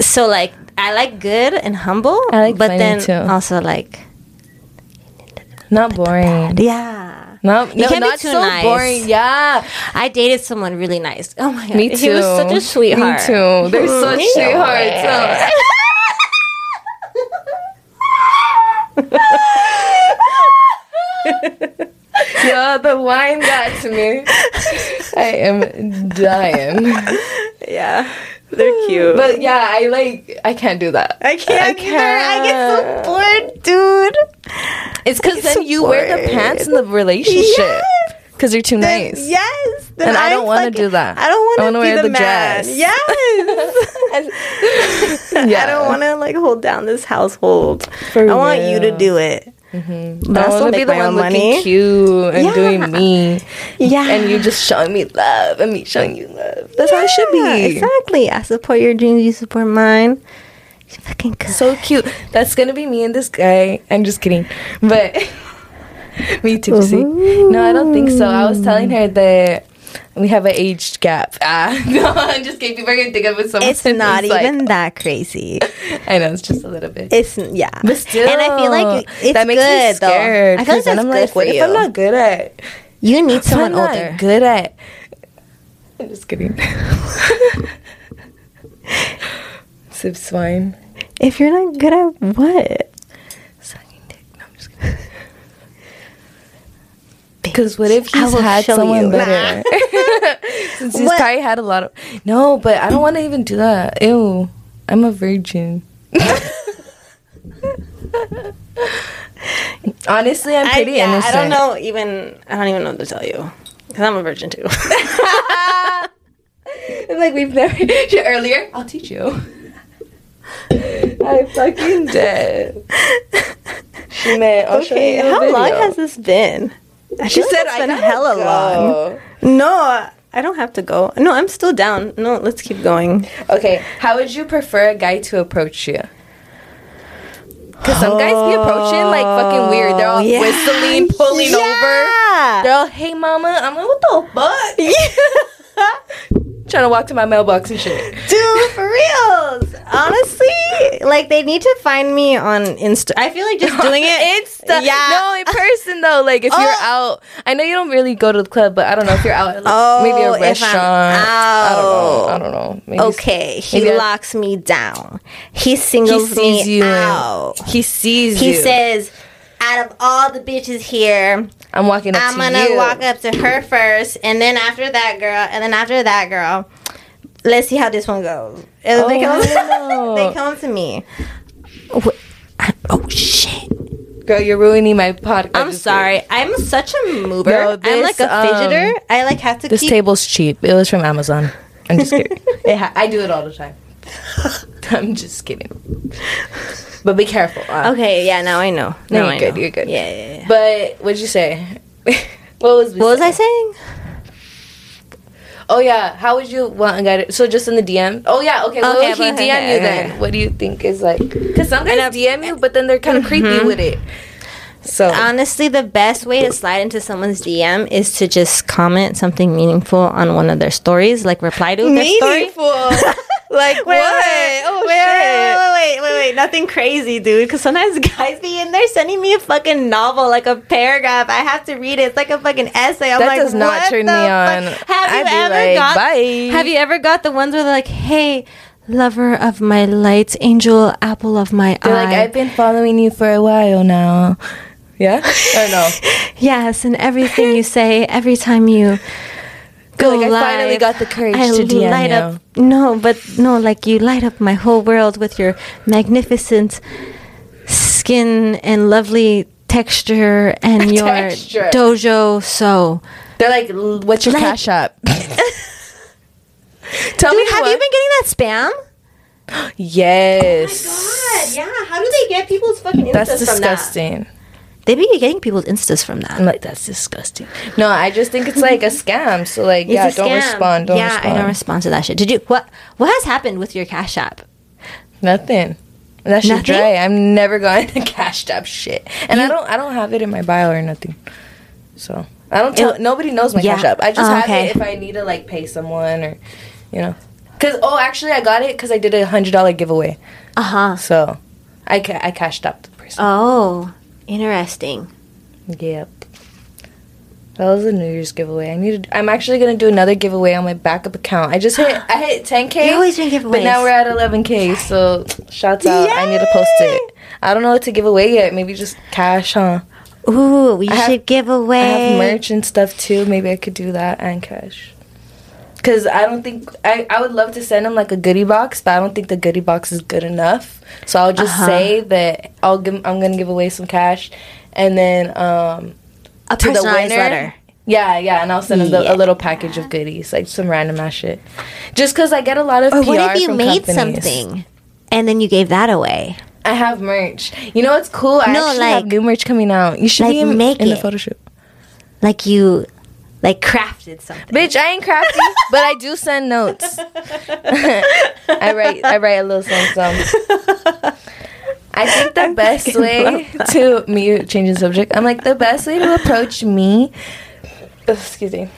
So like I like good and humble, I like but then too. also like not boring. yeah. No, no, can't be not too so nice. boring. Yeah, I dated someone really nice. Oh my god. me too. He was such a sweetheart. Me too. They're such you sweethearts. yeah, the wine got to me. I am dying. Yeah. They're cute. But yeah, I like. I can't do that. I can't, either. I get so bored, dude. It's because then so you wear the pants in the relationship Yes. Because you're too Then- nice. Yes. And I don't wanna fucking- do that. I don't want wanna wear the, the dress. Yes. Yeah. I don't want to like hold down this household. For I want you to do it. Mm-hmm. But I I want to be the one looking money. cute and Yeah. doing me, Yeah. and you just showing me love and me showing you love. That's how it should be. Exactly. I support your dreams. You support mine. You fucking good. So cute. That's gonna be me and this guy. I'm just kidding, but me too. See, no, I don't think so. I was telling her that we have an age gap. Ah, no, I'm just kidding. People are gonna think of it so it's not even that crazy. I know it's just a little bit. It's yeah. But still, and I feel like it's that makes good me scared. though. I feel like that's I'm good like, for what you. if I'm not good at? you need someone I'm not older. Good at. I'm just kidding. Sip swine. If you're not good at what? Sucking dick. No, I'm just kidding. Because what if he's had someone you. better? Since he's What? probably had a lot of. No, but I don't want to even do that. Ew. I'm a virgin. Honestly, I'm pretty I, yeah, innocent. I don't know even. I don't even know what to tell you because I'm a virgin too. It's like we've never earlier. I'll teach you. I fucking dead. She show okay, how long has this been? I She feel like said it's I been gotta hella go. long. No, I don't have to go. No, I'm still down. No, let's keep going. Okay, how would you prefer a guy to approach you? Because some guys be approaching like fucking weird. They're all oh, Yeah. whistling, pulling over. They're all, hey mama. I'm like, what the fuck? trying to walk to my mailbox and shit. Dude, for reals. Honestly, like they need to find me on Insta. I feel like just doing it. Insta. Yeah. No, in person though. Like if you're Oh. out, I know you don't really go to the club, but I don't know if you're out. Like, Oh, maybe a restaurant. I don't know. I don't know. Maybe Okay, he Maybe I- locks me down. He He singles sees me you. out. He sees you. He you. says, out of all the bitches here, "I'm walking up I'm to gonna you." walk up to her first, and then after that girl, and then after that girl. Let's see how this one goes. Oh, they, come, I know. they come to me. Wh- Oh shit! Girl, you're ruining my podcast. I'm sorry. I'm such a mover. No, I'm like this, a um, fidgeter. I like have to This keep. table's cheap. It was from Amazon. I'm just kidding. It ha- I do it all the time. I'm just kidding. But be careful. Uh, okay, yeah. Now I know. No, you're I good, know. you're good. Yeah, yeah, yeah. But what'd you say? what was What was I saying? saying? Oh yeah, how would you want a guy to? So just in the DM? Oh yeah, okay. What Okay, would he DM okay, you okay. then? What do you think is like? Because some guys know- DM you, but then they're kind of creepy Mhm. with it. So Honestly, the best way to slide into someone's DM is to just comment something meaningful on one of their stories, like reply to their story. like Wait, what? Wait, oh wait, shit! wait, wait, wait, wait, wait. nothing crazy, dude. Because sometimes guys be in there sending me a fucking novel, like a paragraph. I have to read it. It's like a fucking essay. I'm That like, does not turn me fuck? on. Have you ever like, got? bye. Have you ever got the ones where they're like, "Hey, lover of my light, angel, apple of my They're eye." like, I've been following you for a while now. Yeah? Or no? yes, and everything you say, every time you go like, I finally got the courage I to DM light you. up. No, but no, like you light up my whole world with your magnificent skin and lovely texture and your Texture. dojo. So, They're like, what's your Like- Cash App? Tell dude, me have what- you been getting that spam? Yes. Oh my god! Yeah. How do they get people's fucking instas That's from that? They be getting people's instas from that. I'm like, that's disgusting. No, I just think it's like a scam. So like, yeah, It's a don't respond. Don't yeah, respond. I don't respond to that shit. Did you? What? What has happened with your Cash App? Nothing. That shit Nothing? dry. I'm never going to cash app shit, and I don't. I don't have it in my bio or nothing. So I don't tell. It- nobody knows my Yeah. cash app. I just Oh, have okay. it if I need to like pay someone or, you know. Cause oh, actually, I got it because I did a hundred dollar giveaway. Uh huh. So, I ca- I cashed up the person. Oh, interesting. Yep. That was a New Year's giveaway. I needed. I'm actually gonna do another giveaway on my backup account. I just hit. I hit 10k. You're always giveaways. But now we're at 11k. So shouts out. I need to post it. I don't know what to give away yet. Maybe just cash, huh? Ooh, we I have- should give away. I have merch and stuff too. Maybe I could do that and cash. Cause I don't think I, I would love to send them like a goodie box, but I don't think the goodie box is good enough. So I'll just Uh-huh. say that I'll give, I'm gonna give away some cash, and then um, a to the winner. letter. Yeah, yeah, and I'll send the, Yeah. a little package of goodies, like some random ass shit. Just because I get a lot of Or PR what if you made companies. something and then you gave that away? I have merch. You know what's cool? I No, actually have like- new merch coming out. You should like be in, make in the it. photo shoot. Like you, like crafted something. Bitch, I ain't crafty, but I do send notes. I write I write a little something. I think the best way to me changing subject. I'm like the best way to approach me. Excuse me.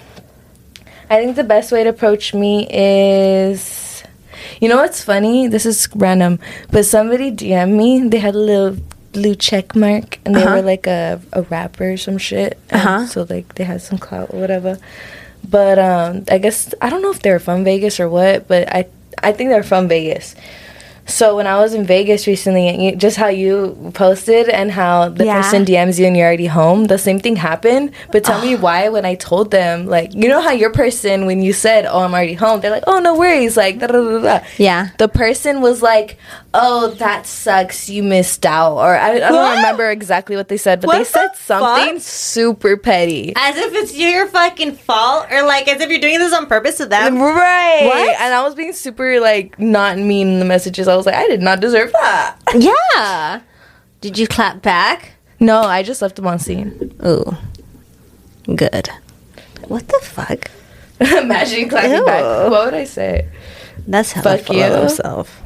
I think the best way to approach me is, you know what's funny? This is random, but somebody DM'd me. They had a little blue check mark, and they Uh-huh. were like a a rapper or some shit. Uh-huh. So like they had some clout or whatever. But um, I guess I don't know if they're from Vegas or what, but I I think they're from Vegas. So when I was in Vegas recently, and you, just how you posted and how the Yeah. person DMs you and you're already home, the same thing happened. But tell me why when I told them, like, you know how your person when you said, "Oh, I'm already home," they're like, "Oh, no worries," like, da da da da. Yeah. The person was like, "Oh, that sucks. You missed out," or I, I don't What? remember exactly what they said, but What they said the something fuck? super petty. As if it's your fucking fault, or like as if you're doing this on purpose to them. Right. What? And I was being super like not mean in the messages. I was like, I did not deserve that. Yeah. Did you clap back? No, I just left them on seen. Ooh. Good. What the fuck? Imagine clapping Ew. back. What would I say? That's how Fuck full you. of himself.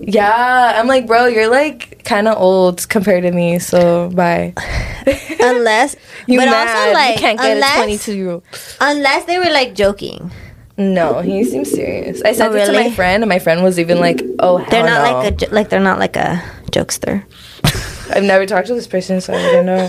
Yeah, I'm like, bro, you're like kind of old compared to me. So bye. Unless, You but mad? also like, you can't get unless, a 22 year old. unless they were like joking. No, he seems serious. I said Oh, it to my friend, and my friend was even like, "Oh, hell They're not no. like a like they're not like a jokester. I've never talked to this person, so I don't know.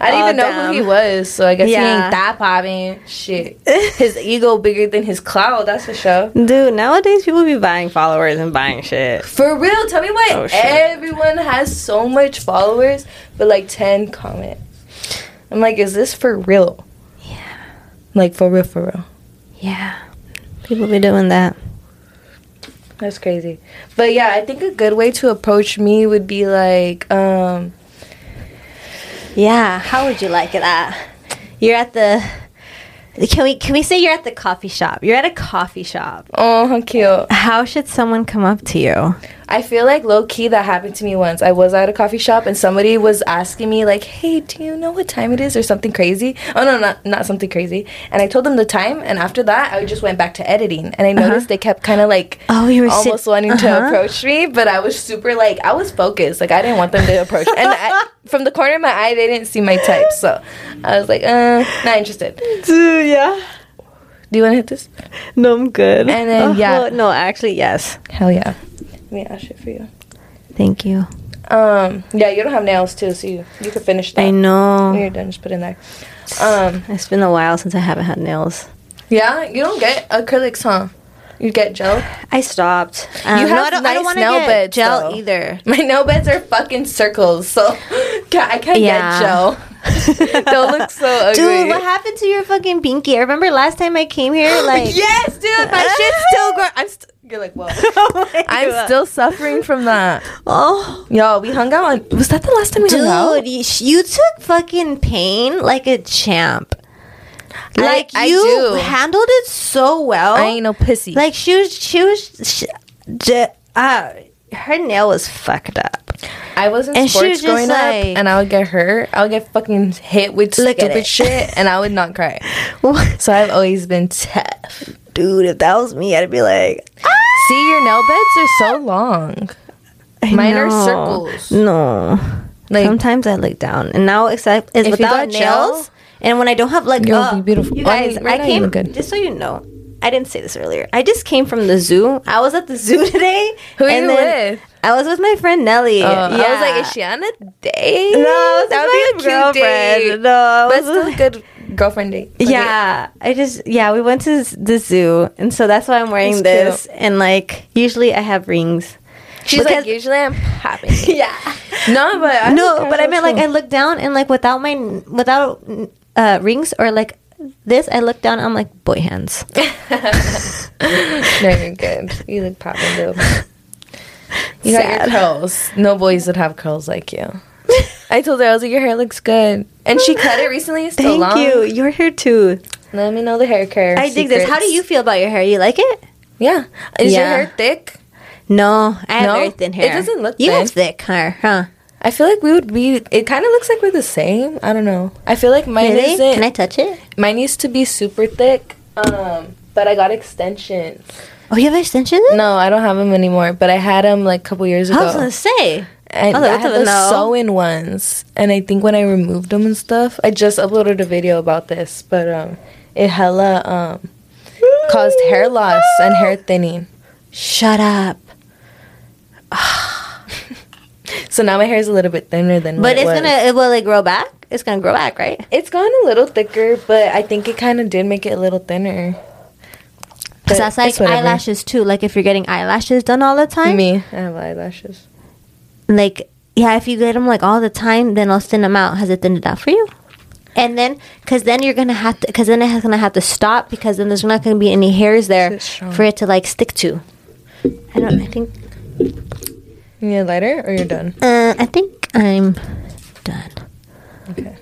I didn't even know damn. who he was, so I guess he ain't that popping. Shit, his ego bigger than his clout. That's for sure. Dude, nowadays people be buying followers and buying shit. For real, tell me why Oh, everyone has so much followers, but like ten comments. I'm like, is this for real? Yeah. Like for real, for real. Yeah. People be doing that. That's crazy. But yeah, I think a good way to approach me would be like, um, Yeah. How would you like it at? You're at the can we can we say you're at the coffee shop? You're at a coffee shop. oh, how cute. How should someone come up to you? I feel like low key that happened to me once. I was at a coffee shop and somebody was asking me like, "Hey, do you know what time it is?" or something crazy. Oh no, not not something crazy. And I told them the time, and after that, I just went back to editing. And I noticed they kept kind of like Oh, you were sit- almost wanting to Uh-huh. approach me, but I was super like I was focused. Like I didn't want them to approach. and I, from the corner of my eye, they didn't see my type, so I was like, uh, not interested. Dude, yeah. Do you want to hit this? No, I'm good. And then, yeah. well, no, actually, yes. Hell yeah. Let me ask it for you. Thank you. Um, yeah, you don't have nails too, so you, you could finish that. I know. When you're done, just put it in there. Um, It's been a while since I haven't had nails. yeah, you don't get acrylics, huh? You get gel. I stopped. Um, You no, have I don't, nice I don't nail get beds, gel though. either. My nail beds are fucking circles, so I can't Yeah. get gel. They'll look so ugly. Dude, what happened to your fucking pinky? I remember last time I came here, like yes, dude, my shit's still growing. I'm st- you're like, whoa. Oh I'm God. still suffering from that. Oh, Yo, we hung out on. Was that the last time we hung out? dude, you, you took fucking pain like a champ. Like I you do. handled it so well. I ain't no pussy. Like she was, she was, she, j- uh, her nail was fucked up. I was in And sports growing like- up, and I would get hurt. I would get fucking hit with stupid shit, and I would not cry. So I've always been tough. Dude, if that was me, I'd be like, See, your nail beds are so long. I Mine are know. circles. No. Like Sometimes I look down, and now except is without gel, nails. and when I don't have like, you'll uh, be beautiful. You I guys, mean, right I came good. just so you know. I didn't say this earlier. I just came from the zoo. I was at the zoo today. Who are and you then with? I was with my friend Nelly. Uh, yeah. I was like, is she on a date? No, that would be a cute date. No, but still a good girlfriend date. Yeah, I just yeah, we went to the zoo, and so that's why I'm wearing this. And like, usually I have rings. She's Because- like, usually I'm happy. Yeah. no, but I no, but I meant like I look down and like without my without uh, rings or like this, I look down. I'm like boy hands. too. no, you're good. You look popping, though. You got your curls. No boys would have curls like you. I told her I was like, your hair looks good, and she cut it recently. It's still Thank long. you. Your hair too. Let me know the hair care. I dig this. How do you feel about your hair? You like it? Yeah. Is your hair thick? No, I have No? very thin hair. It doesn't look You thin. have thick hair, huh? I feel like we would be. It kind of looks like we're the same. I don't know. I feel like mine Really? isn't. Can I touch it? mine used to be super thick. Um, but I got extensions. Oh, you have extensions? No, I don't have them anymore. But I had them like a couple years ago. I was gonna say. And I was I had the- no. sew-in ones, and I think when I removed them and stuff, I just uploaded a video about this. But um, it hella um caused hair loss and hair thinning. Shut up. So now my hair is a little bit thinner than. But it it's was. gonna. It will it grow back? It's gonna grow back, right? It's gone a little thicker, but I think it kind of did make it a little thinner. Because that's like eyelashes too. Like if you're getting eyelashes done all the time, Me, I have eyelashes. like yeah, if you get them like all the time, then I'll thin them out. Has it thinned it out for you? And then, because then you're gonna have to, because then it's gonna have to stop because then there's not gonna be any hairs there for it to like stick to. I don't. I think. You need a lighter, or you're done? Uh, I think I'm done. Okay.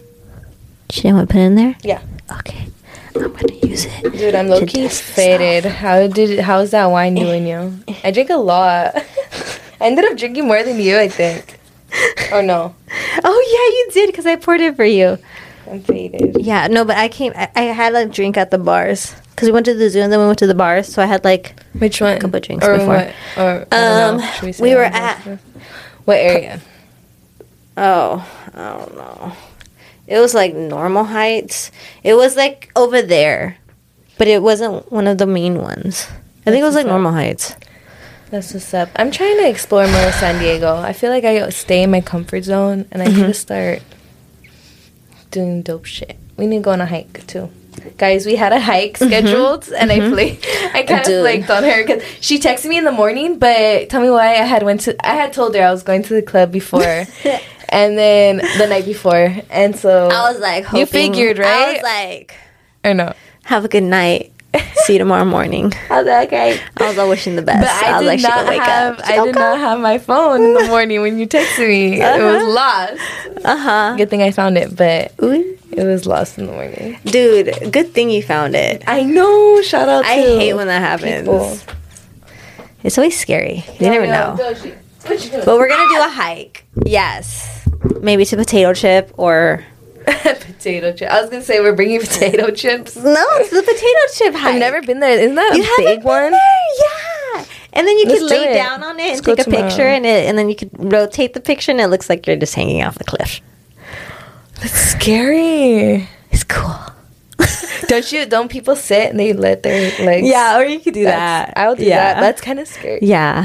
Should I want to put it in there? Yeah, Okay. I'm gonna use it. dude, I'm low key faded. How did? How's that wine doing you? I drink a lot. I ended up drinking more than you, I think. Oh no, Oh yeah, you did because I poured it for you. I'm faded. Yeah, no, but I came. I, I had a drink at the bars because we went to the zoo and then we went to the bars. So I had like Which one? couple drinks or before. What? Or I don't know. Um, say we were at-? What area? oh, I don't know. It was like normal heights. It was like over there. but it wasn't one of the main ones. I think it was like up. Normal Heights. That's what's up. I'm trying to explore more of San Diego. I feel like I stay in my comfort zone, and I need Mm-hmm. to start doing dope shit. We need to go on a hike too. Guys, we had a hike scheduled, and I flaked. I kind of Mm-hmm. Flaked on her because she texted me in the morning. But tell me why I had went to. I had told her I was going to the club before, and then the night before, and so I was like, hoping, You figured, right? I was like, I know. have a good night. See you tomorrow morning. I was like, okay. I was all wishing the best. But I, was did like, she wake have. up. I did not have my phone in the morning when you texted me. It was lost. Uh huh. Good thing I found it, but it was lost in the morning. Dude, good thing you found it. I know. Shout out. I hate when that happens. people. It's always scary. You never know. But we're gonna do a hike. Yes. Maybe to potato chip or potato chip. I was gonna say we're bringing potato chips. no, it's the potato chip hike. I've never been there. Isn't that You a big one? there? Yeah. And then you Let's could do lay it. down on it Let's and take a picture, and it, and then you could rotate the picture, and it looks like you're just hanging off the cliff. That's scary. It's cool. don't you? Don't people sit and they let their legs? Yeah, or you could do That's- that. I'll do yeah. that. That's kind of scary. yeah.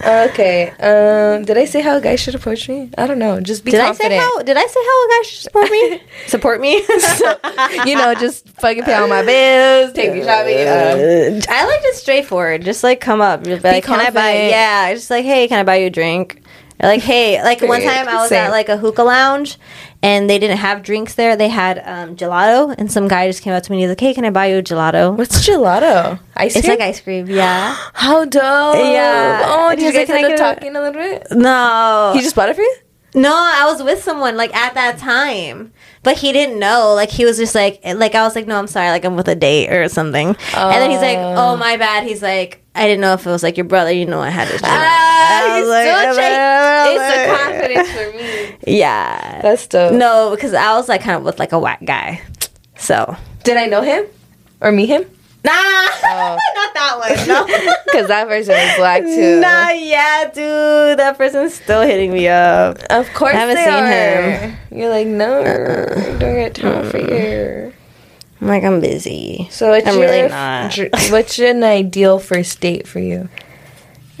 Okay. Um. Did I say how a guy should approach me? I don't know. Just be Did confident. I say how? Did I say how a guy should support me? support me. you know, just fucking pay all my bills, take me shopping. Uh, I like just straightforward. Just like come up, be like, can I buy? Yeah, just like, hey, can I buy you a drink? Or like, hey, like one time I was Same. at like a hookah lounge, and they didn't have drinks there. They had um, gelato, and some guy just came up to me and he's like, hey, can I buy you a gelato? what's gelato? Ice cream. It's like ice cream. Yeah. how dope. Yeah. Oh, did you guys like, end up "Can I get a-" talking a little bit? No. He just bought it for you. No, I was with someone like at that time, but he didn't know. Like he was just like, like I was like, no, I'm sorry, like I'm with a date or something. and then he's like, Oh. oh my bad. He's like, I didn't know if it was like your brother. You know, I had to. Ah, he's like, still "Oh, trying- It's my confidence for me. Yeah. That's dope. No, because I was like kind of with like a whack guy. So Did I know him or meet him? nah, Oh. not that one. No. Because that person is black too. Nah, yeah, dude, that person's still hitting me up. Of course I haven't seen are. him. You're like, no, I don't get time for you. I'm like, I'm busy. So what's I'm really not. dr- what's an ideal first date for you?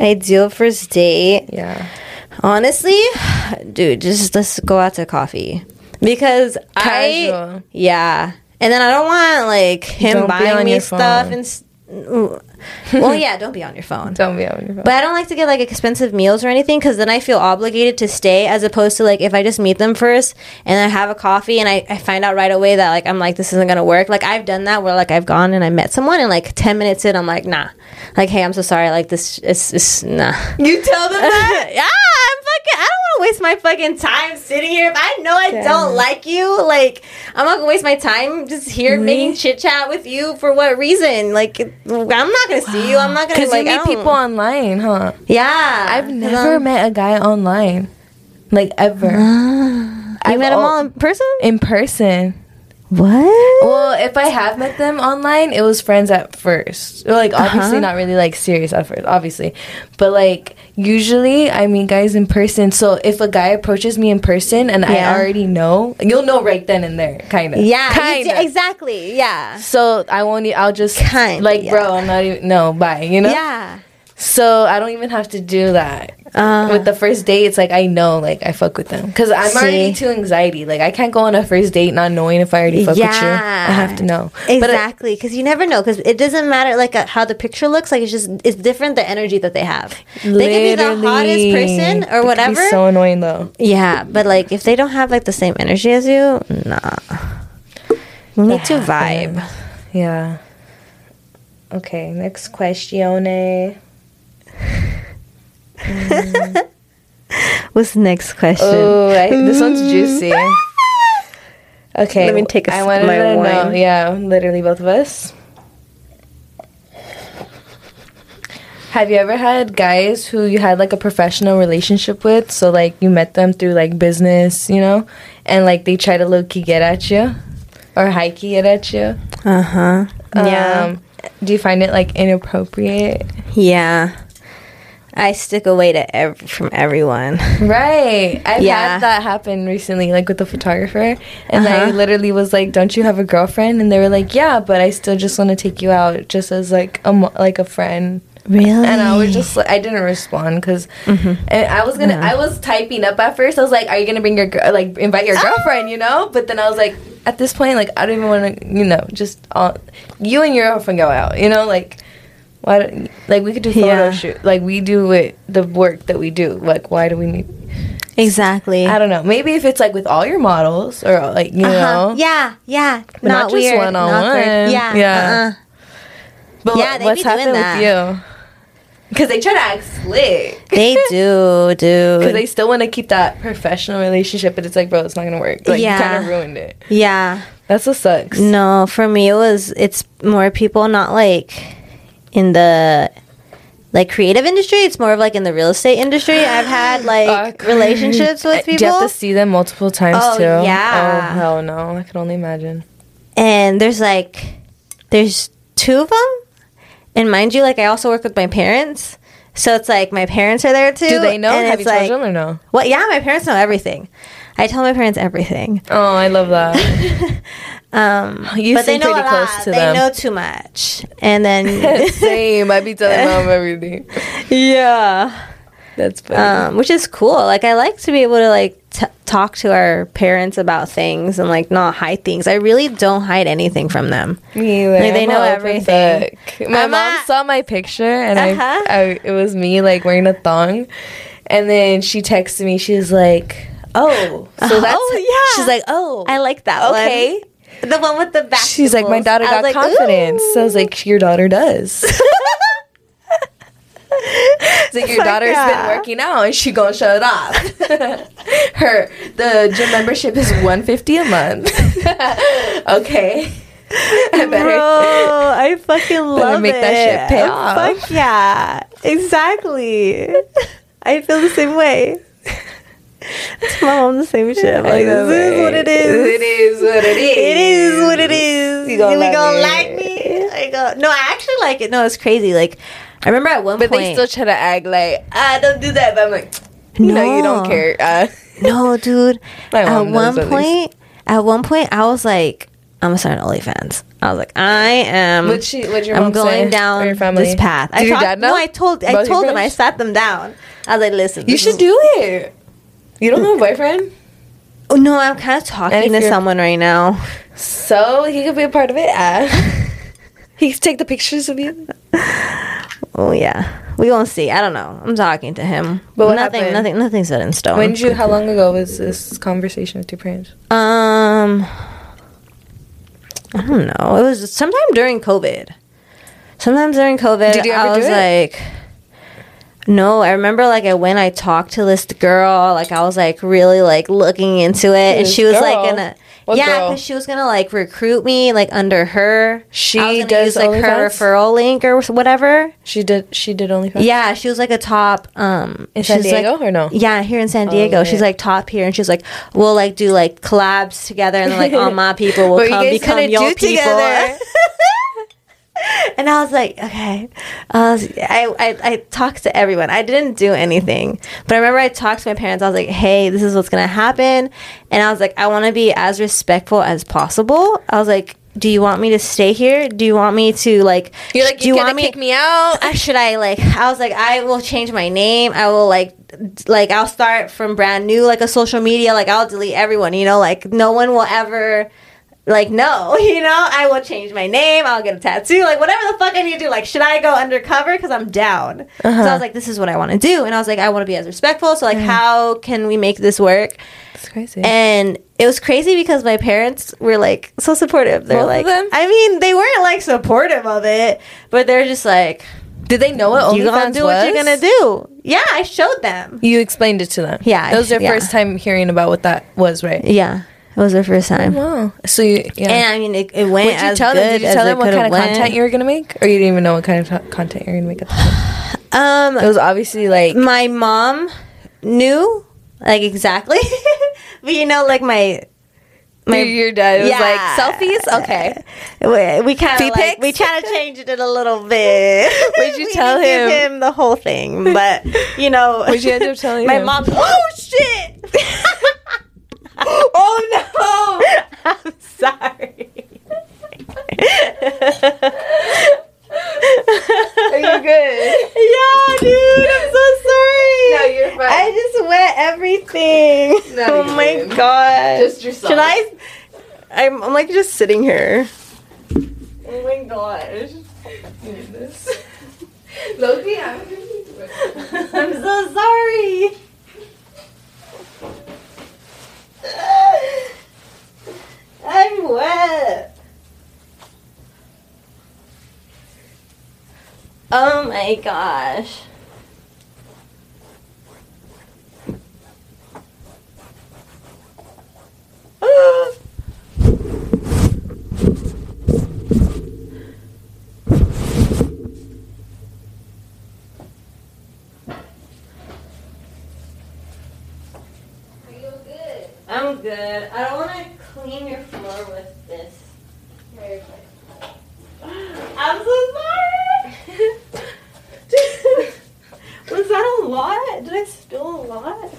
Ideal first date. Yeah. Honestly, dude, just let's go out to coffee because I Casual. yeah, and then I don't want like him Don't buying me stuff and. s- Ooh. well, yeah, don't be on your phone. Don't be on your phone. But I don't like to get like expensive meals or anything because then I feel obligated to stay as opposed to like if I just meet them first and I have a coffee and I, I find out right away that like I'm like this isn't gonna work. Like I've done that where like I've gone and I met someone and like ten minutes in I'm like nah, like hey I'm so sorry like this is is nah. you tell them that? yeah, I'm fucking. I don't want to waste my fucking time sitting here. If I know I Yeah. don't like you, like I'm not gonna waste my time just here making chit chat with you for what reason? Like I'm not gonna see you. I'm not gonna Because like you I meet people online, huh? Yeah, I've never met a guy online. Like, ever. You I've met them al- all in person? In person. What? Well, if I have met them online, it was friends at first. Like obviously Uh-huh. not really like serious at first, obviously. But like usually I meet guys in person. So if a guy approaches me in person and Yeah. I already know, you'll know right then and there, kind of. Yeah, kind d- of. exactly. Yeah, So I won't. I'll just Kinda, like, yeah. bro. I'm not even. No, bye. You know. yeah. So I don't even have to do that. Uh, with the first date, it's like I know, like I fuck with them because I'm already See? too anxiety. Like I can't go on a first date not knowing if I already fuck with you. I have to know. Exactly because you never know because it doesn't matter like uh, how the picture looks like it's just it's different the energy that they have they could be the hottest person or whatever so annoying though. yeah but like if they don't have like the same energy as you nah we need to vibe Yeah. Okay. Next question. what's the next question Oh, this one's juicy. Okay. Let me take a I sip of my to know. Yeah, literally both of us. Have you ever had guys who you had like a professional relationship with? So like you met them through like business, you know, and like they try to low key get at you, or high key get at you. uh-huh yeah Um, do you find it like inappropriate? yeah I stick away to ev- from everyone. Right. I've Yeah. had that happen recently, like with the photographer. And I Uh-huh. literally was like, Don't you have a girlfriend? And they were like, Yeah, but I still just want to take you out just as like a, mo- like a friend. Really? And I was just like, I didn't respond because I was gonna, I was typing up at first. I was like, Are you gonna bring your, like, invite your girlfriend, you know? But then I was like, At this point, like, I don't even want to, you know, just, all, you and your girlfriend go out, you know? Like, why don't, like, we could do photo Yeah. shoot. Like, we do it, the work that we do. Like, why do we need, exactly. I don't know. Maybe if it's like with all your models or like you Uh-huh. know. Yeah, yeah. But not, not just weird. one-on-one. not awkward. Yeah, Yeah. Uh-uh. But Yeah, what's happened with you? Because they try to act slick. They do, Because they still want to keep that professional relationship, but it's like, bro, it's not gonna work. Like Yeah. you kind of ruined it. yeah. That's what sucks. No, for me it was it's more people not like in the like creative industry. It's more of like in the real estate industry. I've had like Awkward. relationships with people, Do you have to see them multiple times Oh, too? yeah. Oh hell no! I can only imagine. and there's like there's two of them. And mind you, like I also work with my parents, so it's like my parents are there too. Do they know? and Have you it's told like, them or no? Well, yeah, my parents know everything. I tell my parents everything. Oh, I love that. Um, You but they know pretty a close lot. to they them. know too much, and then Same. I be telling mom everything. yeah, That's funny. um, which is cool. Like I like to be able to like t- talk to our parents about things and like not hide things. I really don't hide anything from them. Me. Like, they I'm know everything. book. My I'm mom a- saw my picture and Uh-huh. I, I, it was me like wearing a thong, and then she texted me. She was like, "Oh, so Oh, that's yeah. She's like, "Oh, I like that okay." one. The one with the back. She's like, "My daughter got confidence." So I was like, "Your daughter does." It's like your Fuck daughter's yeah. been working out and she gonna show it off. Her the gym membership is one fifty a month. okay, I better. Bro, I fucking love make it. that shit pay off. Fuck yeah, exactly. I feel the same way. It's my mom the same shit. I'm like, know, this is what it is. It is what it is. It is what it is. You gonna gonna, love like me? I go. No, I actually like it. No, it's crazy. Like, I remember at one But point. they still try to act like, ah, don't do that. But I'm like, no, know, you don't care. Uh, no, dude. At one point, at one point, I was like, I'm gonna start an OnlyFans. I was like, I am. What'd she- what'd your I'm going? Down your this path. Did your talked- dad know? No, I told. I told them. I sat them down. I was like, listen. you should is- do it. You don't have a boyfriend? Oh, no, I'm kind of talking to someone right now. So he could be a part of it. Ah. he could take the pictures of you. Oh yeah, we gonna see. I don't know. I'm talking to him. But nothing, happened? nothing, nothing's set in stone. When did you? How long ago was this conversation with your parents? Um, I don't know. It was sometime during COVID. Sometimes during COVID, Did you ever I do was it? like, no. I remember like I when I talked to this girl, like I was like really like looking into it, and This she was girl? like gonna. What yeah, because she was gonna like recruit me like under her. She does use, like her referral link or whatever. She did. She did OnlyFans. Yeah, she was like a top um In San she's, like- Diego or no? Yeah, here in San Diego. She's like top here and she's like we'll like do like collabs together and like all my people will come become your people. and I was like, okay. I, was, I, I I talked to everyone. I didn't do anything, but I remember I talked to my parents. I was like, hey, this is what's gonna happen, and I was like, I want to be as respectful as possible. I was like. Do you want me to stay here? Do you want me to like? You're like, do you want me kick me out? should I like? I was like, I will change my name. I will like, like I'll start from brand new, like a social media. Like I'll delete everyone. You know, like no one will ever. Like no, you know, I will change my name. I'll get a tattoo, like whatever the fuck I need to do. Like, should I go undercover? Because I'm down. So I uh-huh. was like, this is what I want to do, and I was like, I want to be as respectful. So like, how can we make this work? It's crazy. And it was crazy because my parents were like so supportive. They're Both like, them? I mean, they weren't like supportive of it, but they're just like, did they know what you gonna do what you're gonna do. Yeah, I showed them. You explained it to them. Yeah, that was their yeah. first time hearing about what that was, right? Yeah, it was their first time. Wow. So you, yeah. And I mean, it, it went Did you as tell good them? Did you tell them what kind of went. content you were gonna make, or you didn't even know what kind of t- content you were gonna make at the time? Um, It was obviously like my mom knew like exactly, but you know, like my my your, dad was Yeah. like selfies. Okay. we, we kind of like, we kind of changed it a little bit. What'd you tell him? him the whole thing, but you know, What'd you end up telling my him? mom. Oh shit! oh no! I'm sorry. Are you good? Yeah, dude, I'm so sorry. No, you're fine. I just wet everything. No, oh my didn't. god. Just yourself. Should I? I'm, I'm like just sitting here. Oh my gosh. Loki, I'm so sorry. I'm wet. Oh my gosh. Oh. I'm good. I don't want to clean your floor with this. I'm so sorry. Was that a lot? Did I spill a lot?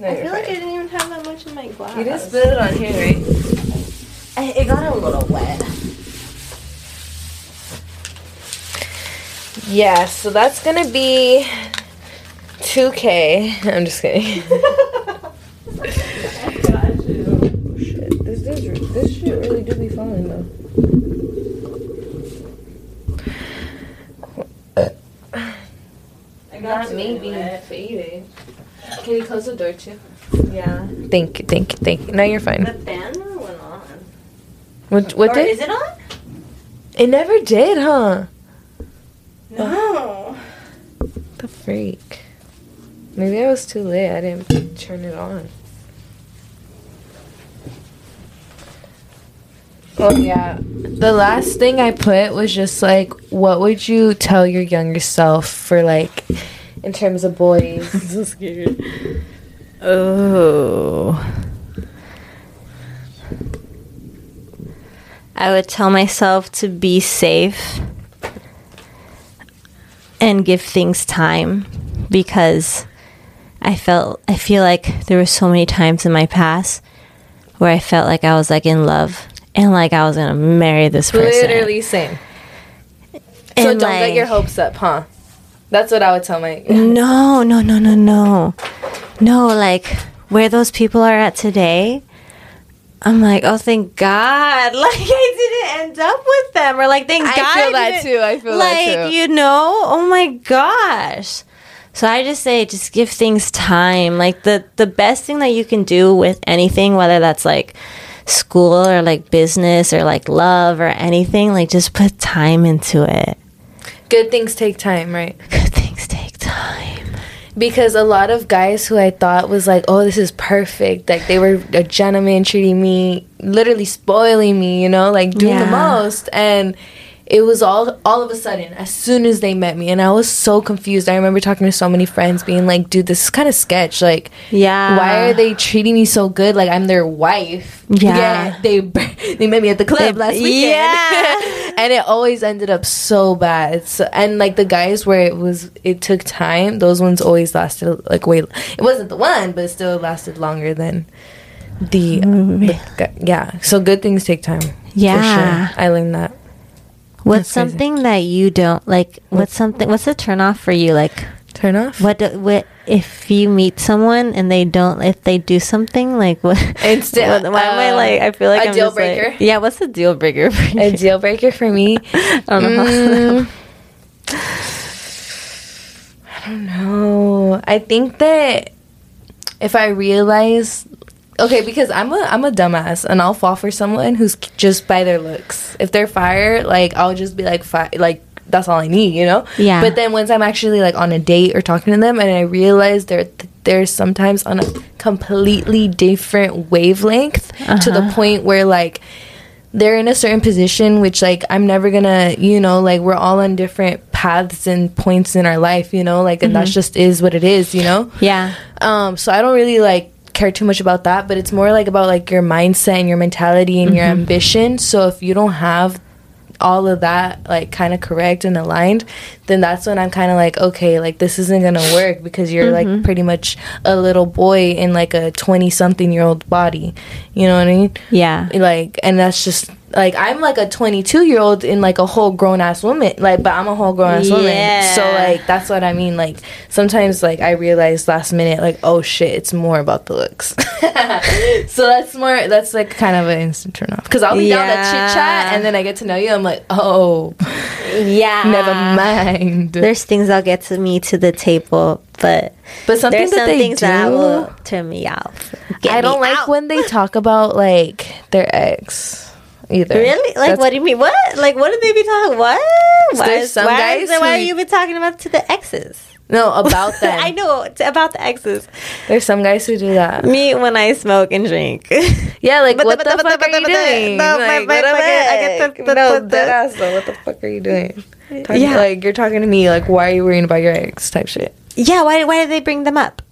No, I you're feel like I didn't even have that much in my glass. You just spit it on here, right? It got a little wet. Yeah, so that's gonna be 2K. I'm just kidding. shit, this does, this shit really do be falling though. I Not to me it being faded. Can you close the door too? Yeah. Thank you, thank you, thank you. No, you're fine. The fine. fan went on. What, what or did? is it on? It never did, huh? No. The freak. Maybe I was too late. I didn't turn it on. Oh yeah. The last thing I put was just like, what would you tell your younger self for like, in terms of boys? so scared. Oh. I would tell myself to be safe and give things time because I felt I feel like there were so many times in my past where I felt like I was like in love and like I was gonna marry this person. Literally same. So don't get your hopes up, huh? That's what I would tell my. No, no, no, no, no. No, like where those people are at today, I'm like, oh, thank God. Like, I didn't end up with them. Or, like, thank God. I feel that too. I feel like, that too. you know, oh my gosh. So I just say, just give things time. Like, the, the best thing that you can do with anything, whether that's like school or like business or like love or anything, like, just put time into it. Good things take time, right? Good things take time. because a lot of guys who I thought was like, oh, this is perfect, like they were a gentleman treating me, literally spoiling me, you know, like doing the most, and it was all all of a sudden as soon as they met me, and I was so confused. I remember talking to so many friends, being like, dude, this is kind of sketch, like. Yeah. Why are they treating me so good? Like I'm their wife. Yeah. they they met me at the club They- last weekend. Yeah. and it always ended up so bad. So, and like the guys where it was, it took time. Those ones always lasted like way. It wasn't the one, but it still lasted longer than the, the yeah. So good things take time. for Yeah. sure. I learned that. What's That's crazy. something that you don't like? What's something? What's a turn off for you? Like, Turn off. what? Do, what if you meet someone and they don't? If they do something, like what? Insta- what- why am I uh, like? I feel like a I'm a deal just like- breaker? yeah. What's a deal breaker for you? A deal breaker for me. I don't know. Mm, I don't know. I think that if I realize, okay, because I'm a I'm a dumbass, and I'll fall for someone who's just by their looks. If they're fire, like I'll just be like, fi- like that's all I need, you know. Yeah. But then once I'm actually like on a date or talking to them, and I realize they're they're sometimes on a completely different wavelength to the Uh-huh. point where like they're in a certain position which like i'm never gonna you know like we're all on different paths and points in our life you know like and that just is what it is you know yeah. um so i don't really like care too much about that, but it's more like about like your mindset and your mentality and your mm-hmm. ambition. So if you don't have all of that like kind of correct and aligned, then that's when I'm kind of like, okay, like this isn't gonna work because you're like mm-hmm. pretty much a little boy in like a 20 something year old body. You know what I mean? Yeah. like and that's just like I'm like a 22 year old in like a whole grown ass woman like but I'm a whole grown ass woman so like that's what I mean like sometimes like I realize last minute like oh shit it's more about the looks so that's more that's like kind of an instant turn off because I'll be down to chit chat and then I get to know you I'm like oh Yeah. never mind There's things that'll get to me to the table, but but something there's that some they things do that will turn me off. I don't like out. when they talk about like their ex either Really? Like, That's- what do you mean? What? Like, what did they be talking? What? Why, is- why, guys is, why who- are you been talking about to the exes? No about them I know t- about the exes. there's some guys who do that Me when I smoke and drink. Yeah, like what the- the, but the- fuck are you the- but the- doing? no, like, my what am I get the- the- no, the- dead ass though. What the fuck are you doing? Talking, Yeah. like you're talking to me. Like, why are you worrying about your ex? Type shit. yeah. Why? Why did they bring them up?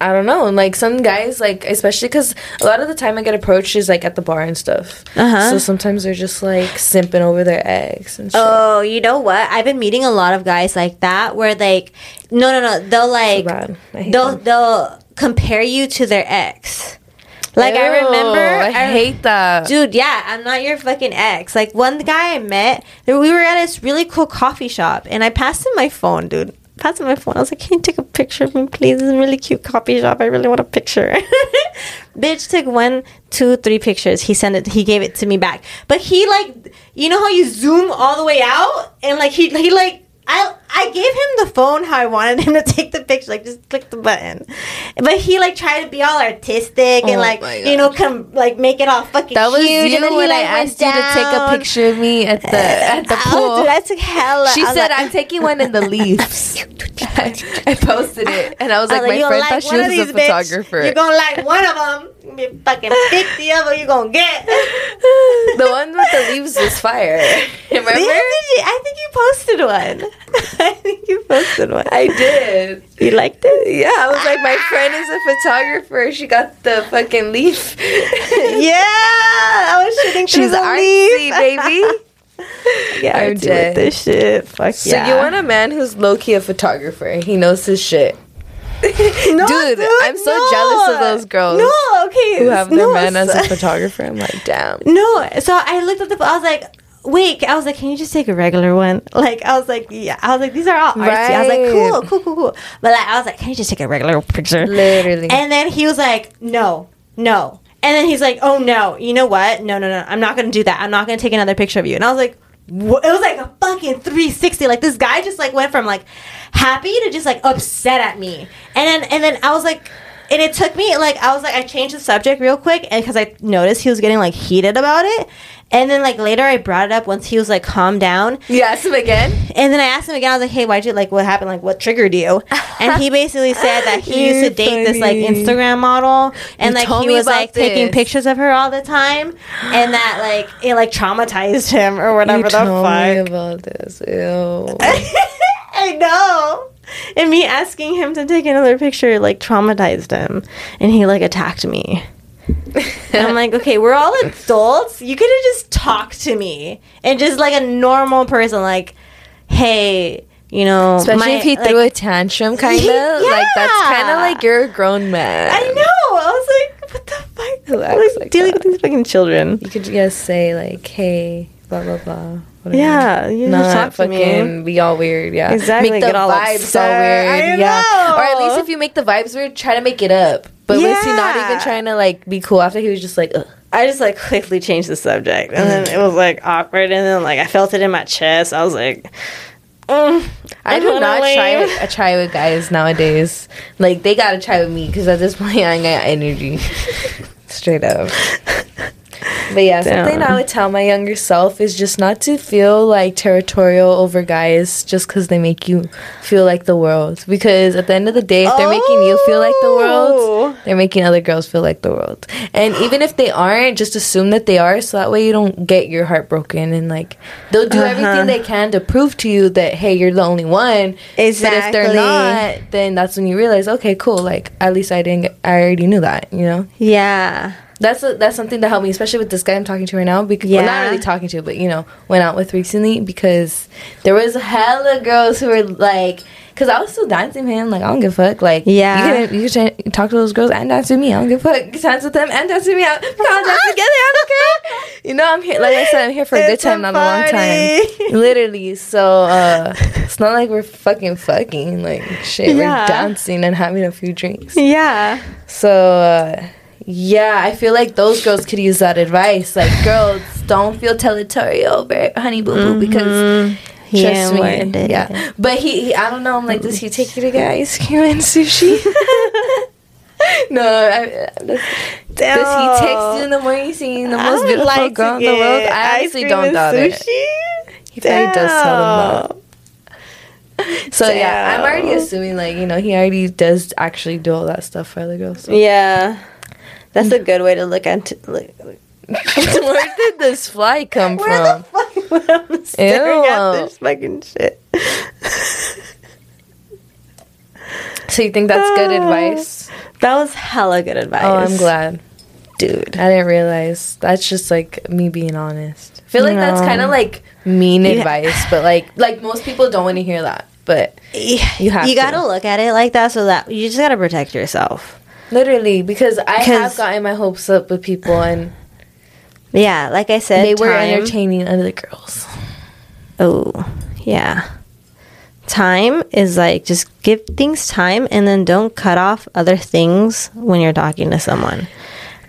I don't know. And like some guys, like especially because a lot of the time I get approached is like at the bar and stuff. Uh-huh. So sometimes they're just like simping over their eggs and shit. Oh, you know what? I've been meeting a lot of guys like that where like no no no they'll like. I hate they'll them. they'll compare you to their ex. Like I Ew, remember I hate that. Dude, yeah, I'm not your fucking ex. Like one guy I met, we were at this really cool coffee shop and I passed him my phone, dude. Him my phone. I was like, Can you take a picture of me, please? This is a really cute coffee shop. I really want a picture. Bitch took one, two, three pictures. He sent it he gave it to me back. But he like you know how you zoom all the way out? And like he he like I I gave him the phone how I wanted him to take the picture, like just click the button. But he like tried to be all artistic and Oh like you know come like make it all fucking That was cute. you and then he, when I like, went asked you to take a picture of me at the at the Oh, pool. dude, I took hella. She I said, like- "I'm taking one in the leaves." I, I posted it, and I was I like, "My friend like thought she was a bitch. photographer." You're gonna like one of them. You fucking pick the other. You gonna get. the one with the leaves was fire. Remember? Did you- I think you posted one. I think you posted one. I did. You liked it? Yeah, I was like, my friend is a photographer. She got the fucking leaf. Yeah, I was shooting She's the artsy, leaf. baby. Yeah, I'm dead. with this shit. Fuck So yeah. you want a man who's low key a photographer? He knows his shit. No, Dude, I'm so jealous of those girls No, okay. Who have their no, man as a photographer? I'm like, damn. No, so I looked at the. I was like, wait. I was like, can you just take a regular one? Like, I was like, yeah. I was like, these are all artsy. I was like, Right. cool, cool, cool, cool. But like, I was like, can you just take a regular picture? Literally. And then he was like, no, no. And then he's like, oh no, you know what? No, no, no. I'm not gonna do that. I'm not gonna take another picture of you. And I was like. It was like a fucking 360. Like this guy just like went from like happy to just like upset at me, and then and then I was like, and it took me like I was like I changed the subject real quick, and because I noticed he was getting like heated about it, and then like later I brought it up once he was like calmed down, you asked him again? and then I asked him again. I was like, "Hey, why'd you like? What happened? Like, what triggered you?" And he basically said that he used to date this like. Instagram model, and You like he was like taking pictures of her all the time, and that like it like traumatized him or whatever you the told me about this. Ew. I know. And me asking him to take another picture like traumatized him, and he like attacked me. And I'm like, okay, we're all adults. You could have just talked to me and just like a normal person, like, hey, you know, Especially my- if he like- threw a tantrum, kind of. Like, that's kind of like you're a grown man. I know. I was like, what the fuck? Who acts like, like dealing that? with these fucking children. You could just say, like, hey, blah, blah, blah. Whatever. Yeah, you just Not talk to me. fucking be all weird, yeah. Exactly, Make the get all vibes upset. all weird, I yeah. know. Or at least if you make the vibes weird, try to make it up. But was he not even trying to like be cool after he was just like, Ugh. I just like quickly changed the subject, and then it was like awkward, and then like I felt it in my chest. I was like, mm, I do wanna not try leave. with, I try with guys nowadays. Like they gotta try with me because at this point I ain't got energy. Straight up. But yeah, Damn. something I would tell my younger self is just not to feel like territorial over guys just because they make you feel like the world. Because at the end of the day, if they're making you feel like the Oh. world, they're making other girls feel like the world. And even if they aren't, just assume that they are so that way you don't get your heart broken and like they'll do Uh-huh. everything they can to prove to you that hey, you're the only one. Exactly. But if they're not, then that's when you realize, okay, cool, like at least I didn't get, I already knew that, you know? Yeah. That's a, that's something that helped me, especially with this guy I'm talking to right now. Because well, not really talking to, but you know, went out with recently because there was hella girls who were like, because I was still dancing with him. Like I don't give a fuck. Like Yeah. you can you can ch- talk to those girls and dance with me. I don't give a fuck. Dance with them and dance with me. I- We all dance together. I don't care. You know, I'm here. Like I said, I'm here for a good It's a time, not a long time. Literally. So uh it's not like we're fucking fucking. Like shit, Yeah. we're dancing and having a few drinks. Yeah. So uh, yeah, I feel like those girls could use that advice. Like, girls, don't feel territorial over it, honey boo boo, because He trust me, it. yeah. But he, he, I don't know. I'm like, does he take you to get ice cream and sushi? no, I, does, does he text you in the morning saying the most beautiful like girl in the world? I honestly don't doubt it. sushi. He probably does tell them that. So yeah, I'm already assuming like you know he already does actually do all that stuff for other girls. So. Yeah. That's a good way to look at it. Look, look. Where did this fly come Where from? the fuck I'm staring Ew. at this fucking shit. So you think that's good advice? That was hella good advice. Oh, I'm glad. Dude. I didn't realize. That's just like me being honest. I feel like that's kind of like mean You- advice, but like like most people don't want to hear that. But You, have you to. gotta look at it like that so that you just gotta protect yourself. Literally, because I have gotten my hopes up with people, and Yeah, like I said, they were time- entertaining other girls. Oh, yeah. Time is like just give things time and then don't cut off other things when you're talking to someone.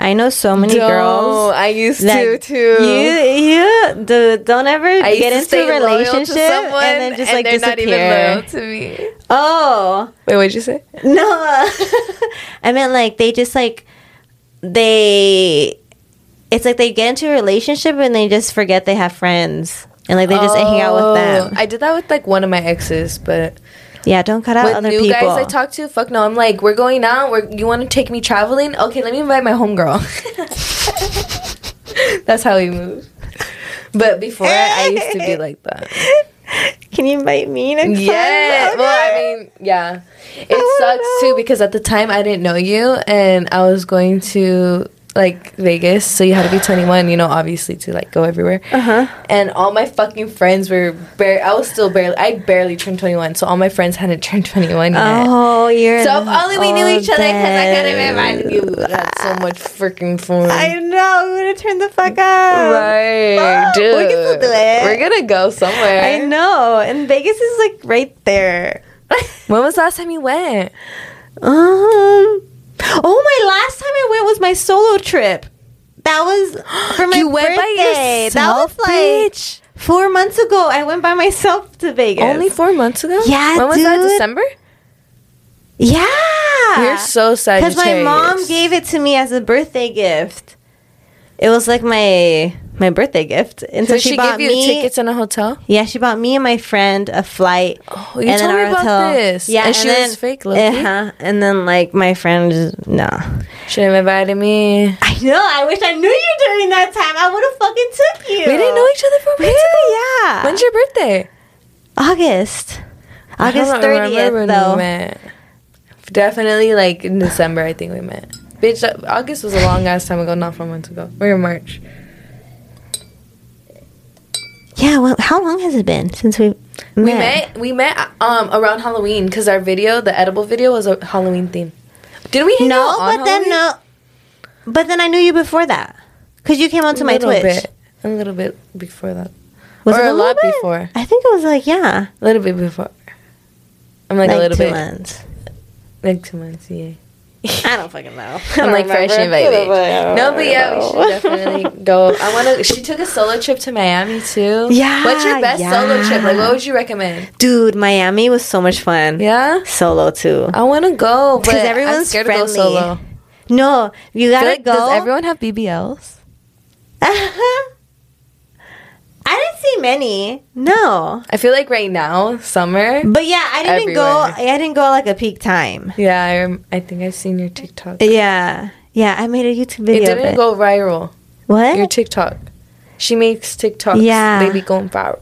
I know so many girls. I used to too. You, you, dude, don't ever I get into a loyal to relationship someone, and then just like they're not even loyal disappear. to me. Oh, Wait, what'd you say? no, I meant like they just like they. It's like they get into a relationship and they just forget they have friends and like they just hang out with oh, them. Oh, I did that with like one of my exes, but yeah, don't cut out with other new people. guys I talk to, fuck no. I'm like, we're going out. We're, you want to take me traveling? Okay, let me invite my homegirl. That's how we move. But before, I used to be like that. Can you invite me next Yeah. time? Well, I mean, yeah. It sucks too because at the time I didn't know you and I was going to like Vegas, so you had to be 21, you know, obviously to like go everywhere. Uh-huh. And all my fucking friends were bare I was still barely I barely turned 21, so all my friends hadn't turned 21 yet. Oh, you're. So if only we knew each other because I could have invited you. That's so much freaking fun. I know. We would have turned the fuck up. right, Oh, dude. we can still do it. We're gonna go somewhere. I know. And Vegas is like right there. When was the last time you went? Um. Oh, my last time I went was my solo trip. That was for my you went birthday. by yourself, that was like bitch. four months ago. I went by myself to Vegas. Only four months ago. Yeah, When was that? December. yeah. You're so sad. Because my mom gave it to me as a birthday gift. It was like my my birthday gift, and so, So she, she bought gave you me tickets in a hotel. Yeah, she bought me and my friend a flight. Oh, you told me about this. Yeah, And she was fake, low-key? Uh-huh. And then like my friend, just- no. Should have invited me. I know. I wish I knew you during that time. I would have fucking took you. We didn't know each other for We months ago. yeah. When's your birthday? August? August thirtieth, though. We met. Definitely like in December. I think we met. Bitch, August was a long ass time ago, not four months ago. We're in March. Yeah. Well, how long has it been since we met? We met. We met um around Halloween because our video, the edible video, was a Halloween theme. Did we? No, but then no. But then I knew you before that, because you came onto a my little Twitch. bit, a little bit before that, Was or it a, lot bit? before, I think it was like yeah, a little bit before. I'm like, like, a little two bit, months. like two months. Yeah. I don't fucking know. I'm like freshly baby. No, but yeah, we should definitely go. I want to. She took a solo trip to Miami too. Yeah, What's your best solo trip? Like, what would you recommend? Dude, Miami was so much fun. Yeah, Solo too. I want to go, but 'Cause I'm everyone's scared friendly. to go solo. No, you gotta like, go. Does everyone have BBLs? I didn't see many. No. I feel like right now, summer. But yeah, I didn't go. I didn't go like a peak time. Yeah, I, rem- I think I've seen your TikTok. Yeah, yeah. I made a YouTube video. It didn't go viral. What? Your TikTok. She makes TikToks. Yeah. They be going viral.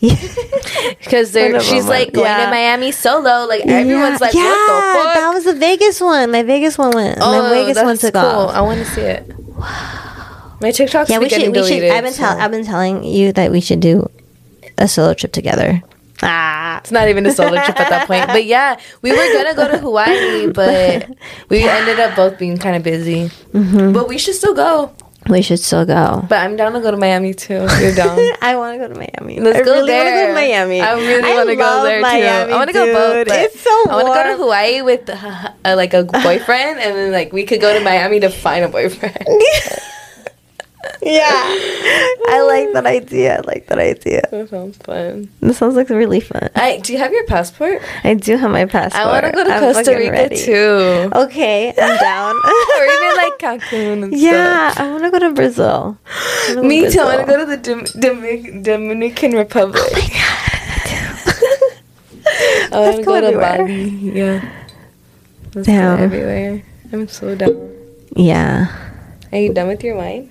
Because of she's like going yeah. to Miami solo. Like everyone's like, yeah, what the fuck? that was the Vegas one. My Vegas one went. oh, my Vegas one that's took cool. off. I want to see it. My TikToks Yeah, we should. We should. deleted. I've been so- tell, I've been telling you that we should do a solo trip together. Ah, It's not even a solo trip at that point. But yeah, we were gonna go to Hawaii, but we ended up both being kind of busy. Mm-hmm. But we should still go. we should still go. But I'm down to go to Miami too. You're down. I want to go to Miami. Let's I go really want to go there. to Miami. I really want to go there Miami, too. I want to go both. It's so I want to go to. Hawaii with uh, uh, like a boyfriend, and then like we could go to Miami to find a boyfriend. yeah, I like that idea. I like that idea. that sounds fun. This sounds like really fun. I do you have your passport? I do have my passport. I want to go to I'm Costa Rica ready. too, Okay, I'm down. or even like Cancun and yeah, I want to go to Brazil. Stuff. go Me too. I want to go to the Dom- Domin- Dominican Republic. Oh my god. I want to go go to. Bali. Yeah. Let's go everywhere. I'm so down. Yeah. Are you done with your wine?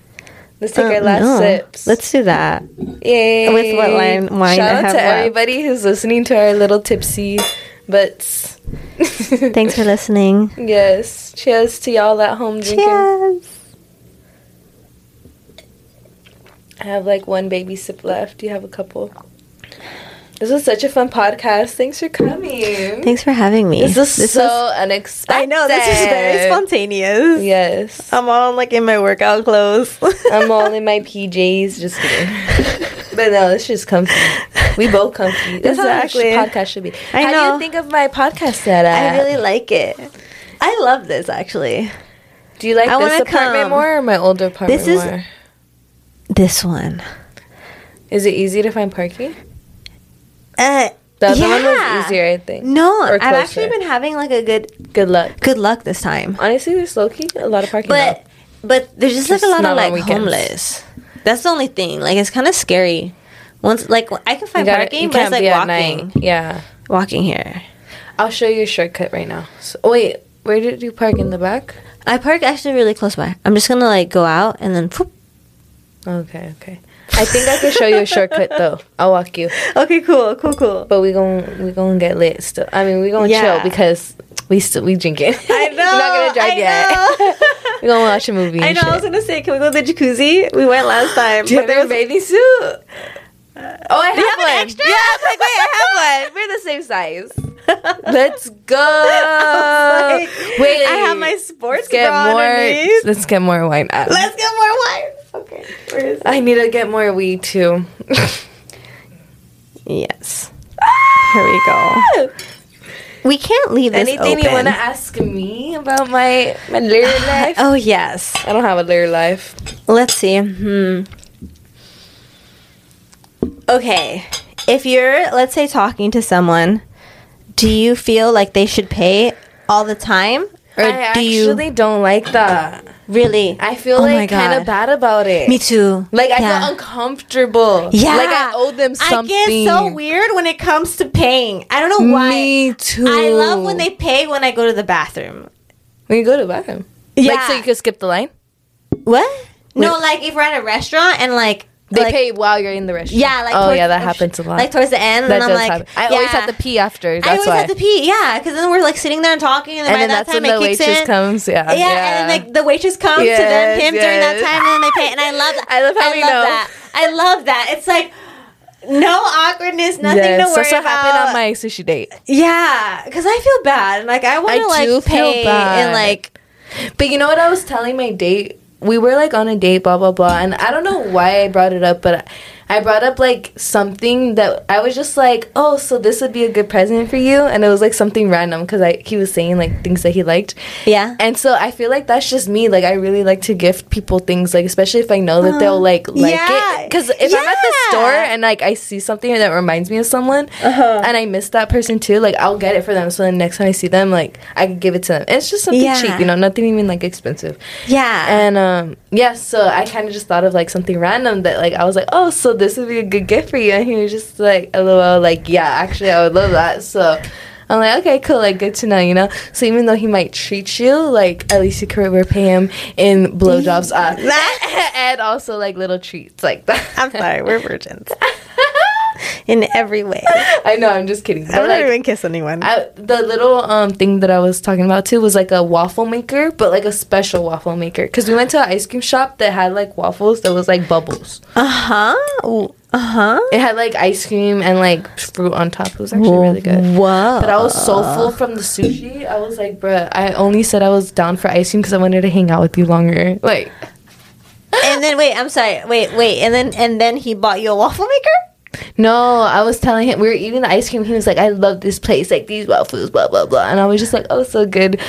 Let's take Uh, our last no. sips. Let's do that. Yay! With what wine- wine Shout out to left. everybody who's listening to our little tipsy butts. Thanks for listening. Yes. Cheers to y'all at home drinking. Cheers. I have like one baby sip left. Do you have a couple. This was such a fun podcast. Thanks for coming. Thanks for having me. This is so was- unexpected. I know this is very spontaneous. Yes. I'm all like in my workout clothes. I'm all in my PJs. Just kidding. but no, it's just comfy. We both comfy. That's Exactly. how podcast should be. I how do you think of my podcast setup? I really like it. I love this actually. Do you like I this apartment come. more or my older apartment This is- more? This one. Is it easy to find parking? Uh, The other one yeah. was easier, I think. No, I've actually been having like a good Good luck. good luck this time. Honestly, there's low key a lot of parking. But but there's just, Just like a lot of like homeless. That's the only thing. Like it's kind of scary. Once like I can find gotta- parking, but it's like walking. Yeah. walking here. I'll show you a shortcut right now. So, wait, where did you park in the back? I park actually really close by. I'm just gonna like go out and then. Whoop. Okay, okay. I think I can show you a shortcut though. I'll walk you. Okay, cool, cool, cool. But we gon' we gonna get lit still. I mean, we gonna Yeah. chill because we still we drinking. I know. We're not gonna drive I yet. we gonna watch a movie. I know. I was gonna say, can we go to the jacuzzi? We went last time, Do you but have there was bathing suit? Oh, I have, have an one. extra? Yeah, I was like, wait, I have one. We're the same size. Let's go. like, wait, I have my sports let's get bra more. underneath. Let's get more wine. Out. Let's get more wine. Okay, where is it? I need to get more weed too. Yes. Here we go. We can't leave this Anything you want to ask me about my my lyric life? Oh yes. I don't have a lyric life. Let's see. Hmm. Okay. If you're, let's say, talking to someone, do you feel like they should pay all the time, or I do actually you don't like that. really? I feel Oh my like kind God. of bad about it. Me too. Like I Yeah. feel uncomfortable. Yeah. Like I owe them something. I get so weird when it comes to paying. I don't know why. Me too. I love when they pay when I go to the bathroom. when you go to the bathroom. Yeah. Like so you could skip the line. What? No, Wait. like if we're at a restaurant and like They like, pay while you're in the restaurant. Yeah, like oh towards- yeah, that happens a lot. Like towards the end, that and I'm like, happen. I always yeah. have to pee after. That's I always why. have to pee. Yeah, because then we're like sitting there and talking, and, then and by then that that's time when it the kicks waitress in. comes. Yeah, yeah, and then like the waitress comes to them, Yes, him during that time, and then they pay, and I love that. I love how I we love know. that. I love that. It's like no awkwardness, nothing yes, to worry that's what about. happened on my sushi date. yeah, because I feel bad. and Like I want to like do feel pay bad. and like But you know what I was telling my date? We were like on a date, blah blah blah, and I don't know why I brought it up, but I brought up like something that I was just like, oh, so this would be a good present for you, and it was like something random because I he was saying like things that he liked, Yeah. and so I feel like that's just me. Like I really like to gift people things, like especially if I know that they'll like like yeah. it. Because if I'm at the store and like I see something that reminds me of someone, Uh-huh. and I miss that person too, like I'll get it for them. So the next time I see them, like I can give it to them. And it's just something Yeah. cheap, you know, nothing even like expensive. yeah. And um, yeah, so I kind of just thought of like something random that like I was like, oh, so this would be a good gift for you, and he was just like, lol, like yeah, actually I would love that. So. I'm like, okay, cool, like good to know, you know. So even though he might treat you, like at least you could repay him in blowjobs, uh, and also like little treats like that. I'm sorry, we're virgins. In every way. I know, I'm just kidding. I don't like, even kiss anyone. I, the little um thing that I was talking about too was like a waffle maker, but like a special waffle maker. Because we went to an ice cream shop that had like waffles that was like bubbles. Uh huh. Uh huh. It had like ice cream and like fruit on top. It was actually really good. Wow. But I was so full from the sushi. I was like, bruh, I only said I was down for ice cream because I wanted to hang out with you longer. Like, And then wait, I'm sorry. Wait, wait. And then and then he bought you a waffle maker. No, I was telling him we were eating the ice cream. He was like, I love this place, like these waffles, blah blah blah. And I was just like, oh, so good.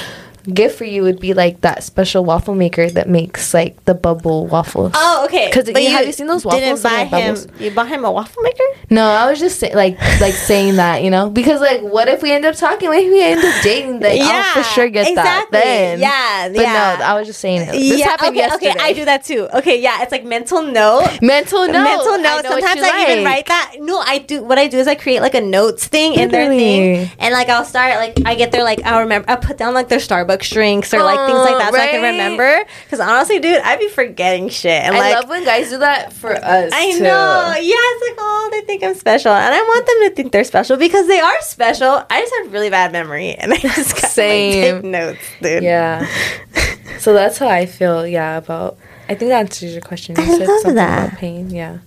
Gift for you would be like that special waffle maker that makes like the bubble waffles. Oh, okay. Because you- have you seen those waffles Didn't buy him. bubbles? You bought him a waffle maker. No, I was just say, like like saying that, you know, because like, what if we end up talking? What if we end up dating? Then I'll for sure get that. exactly. Then, Yeah, but yeah. no, I was just saying it. This yeah, happened okay, yesterday. okay, I do that too. Okay, yeah, it's like mental note. Mental note. Mental I note. what Sometimes I even write that. No, I do. What I do is I create like a notes thing in their thing, and like I'll start like I get their like I'll remember I put down like their Starbucks drinks or like things like oh, that so I can remember. Because honestly, dude, I'd be forgetting shit. And I like love when guys do that for us. I too. know. Yeah, it's like, oh, they think I'm special. And I want them to think they're special because they are special. I just have really bad memory and I just got Same. Like, take notes, dude. Yeah. so that's how I feel. Yeah, about. I think that answers your question. You I said love something that. about pain. Yeah.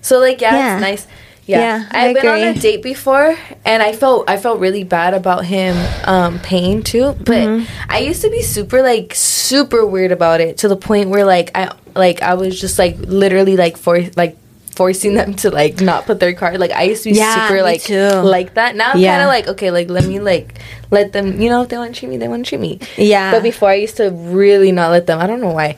So like, yeah, Yeah. it's nice. Yeah, Yeah, I've been on a date before, and I felt I felt really bad about him um, paying too. But Mm-hmm. I used to be super like super weird about it to the point where like I like I was just like literally like for like forcing them to like not put their card. Like I used to be Yeah, super like too. like that. Now I'm Yeah. kind of like okay, like let me like let them. You know, if they want to treat me, they want to treat me. Yeah. But before I used to really not let them. I don't know why.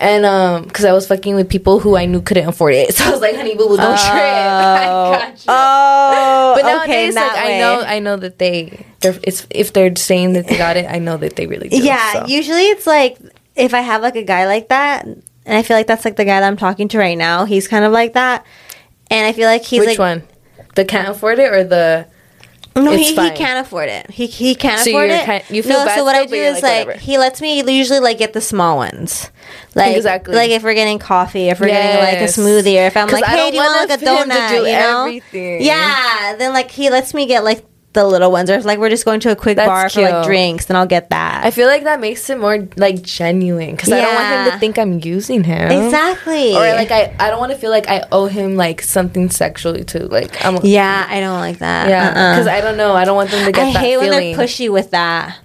And um, because I was fucking with people who I knew couldn't afford it, so I was like, "Honey, boo, boo, don't trip. I got you." Oh, but okay, nowadays, that like way. I know, I know that they, it's if they're saying that they got it, I know that they really do. Yeah, so. usually it's like if I have like a guy like that, and I feel like that's like the guy that I'm talking to right now. He's kind of like that, and I feel like he's Which like, one? The can't afford it or the? No, he, he can't afford it. He he can't So afford it. kind- you feel no, bad so what still, I do is like, like he lets me usually like get the small ones. Like Exactly. like if we're getting coffee, if we're getting like a smoothie, or if I'm like, hey, don't you want want like a donut? do you know? everything. Yeah. Then like he lets me get like the little ones, or if like we're just going to a quick That's bar for like drinks, then I'll get that. I feel like that makes it more like genuine because I don't want him Yeah. to think I'm using him. exactly. Or like I, I don't want to feel like I owe him like something sexually too. Like I'm yeah, I don't like that. yeah Uh-uh. because I don't know. I don't want them to get I that hate when feeling. they're pushy with that.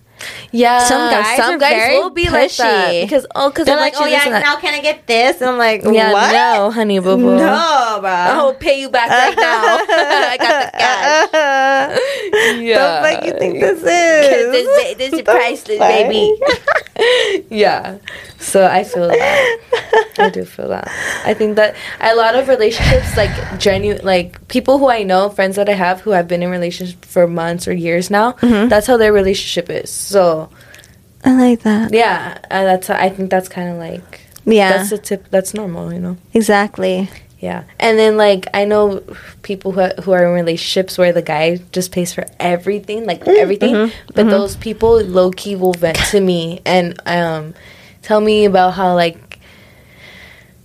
Yeah, Some guys some guys very will be like that pushy. because oh because They're like, oh yeah, now can I get this? And I'm like, yeah what? no honey boo boo No, bro. I'll pay you back right now. I got the cash. Yeah, The fuck you think this is? this, this is priceless, baby. yeah. So I feel that. I do feel that. I think that a lot of relationships, like genuine, like people who I know, friends that I have who have been in relationships for months or years now, Mhm. that's how their relationship is. So I like that. yeah, and that's I think that's kind of like Yeah, that's a tip. That's normal, you know. exactly. Yeah, and then like I know people who who are in relationships where the guy just pays for everything, like everything. mhm, But mhm. those people low key will vent to me and um tell me about how like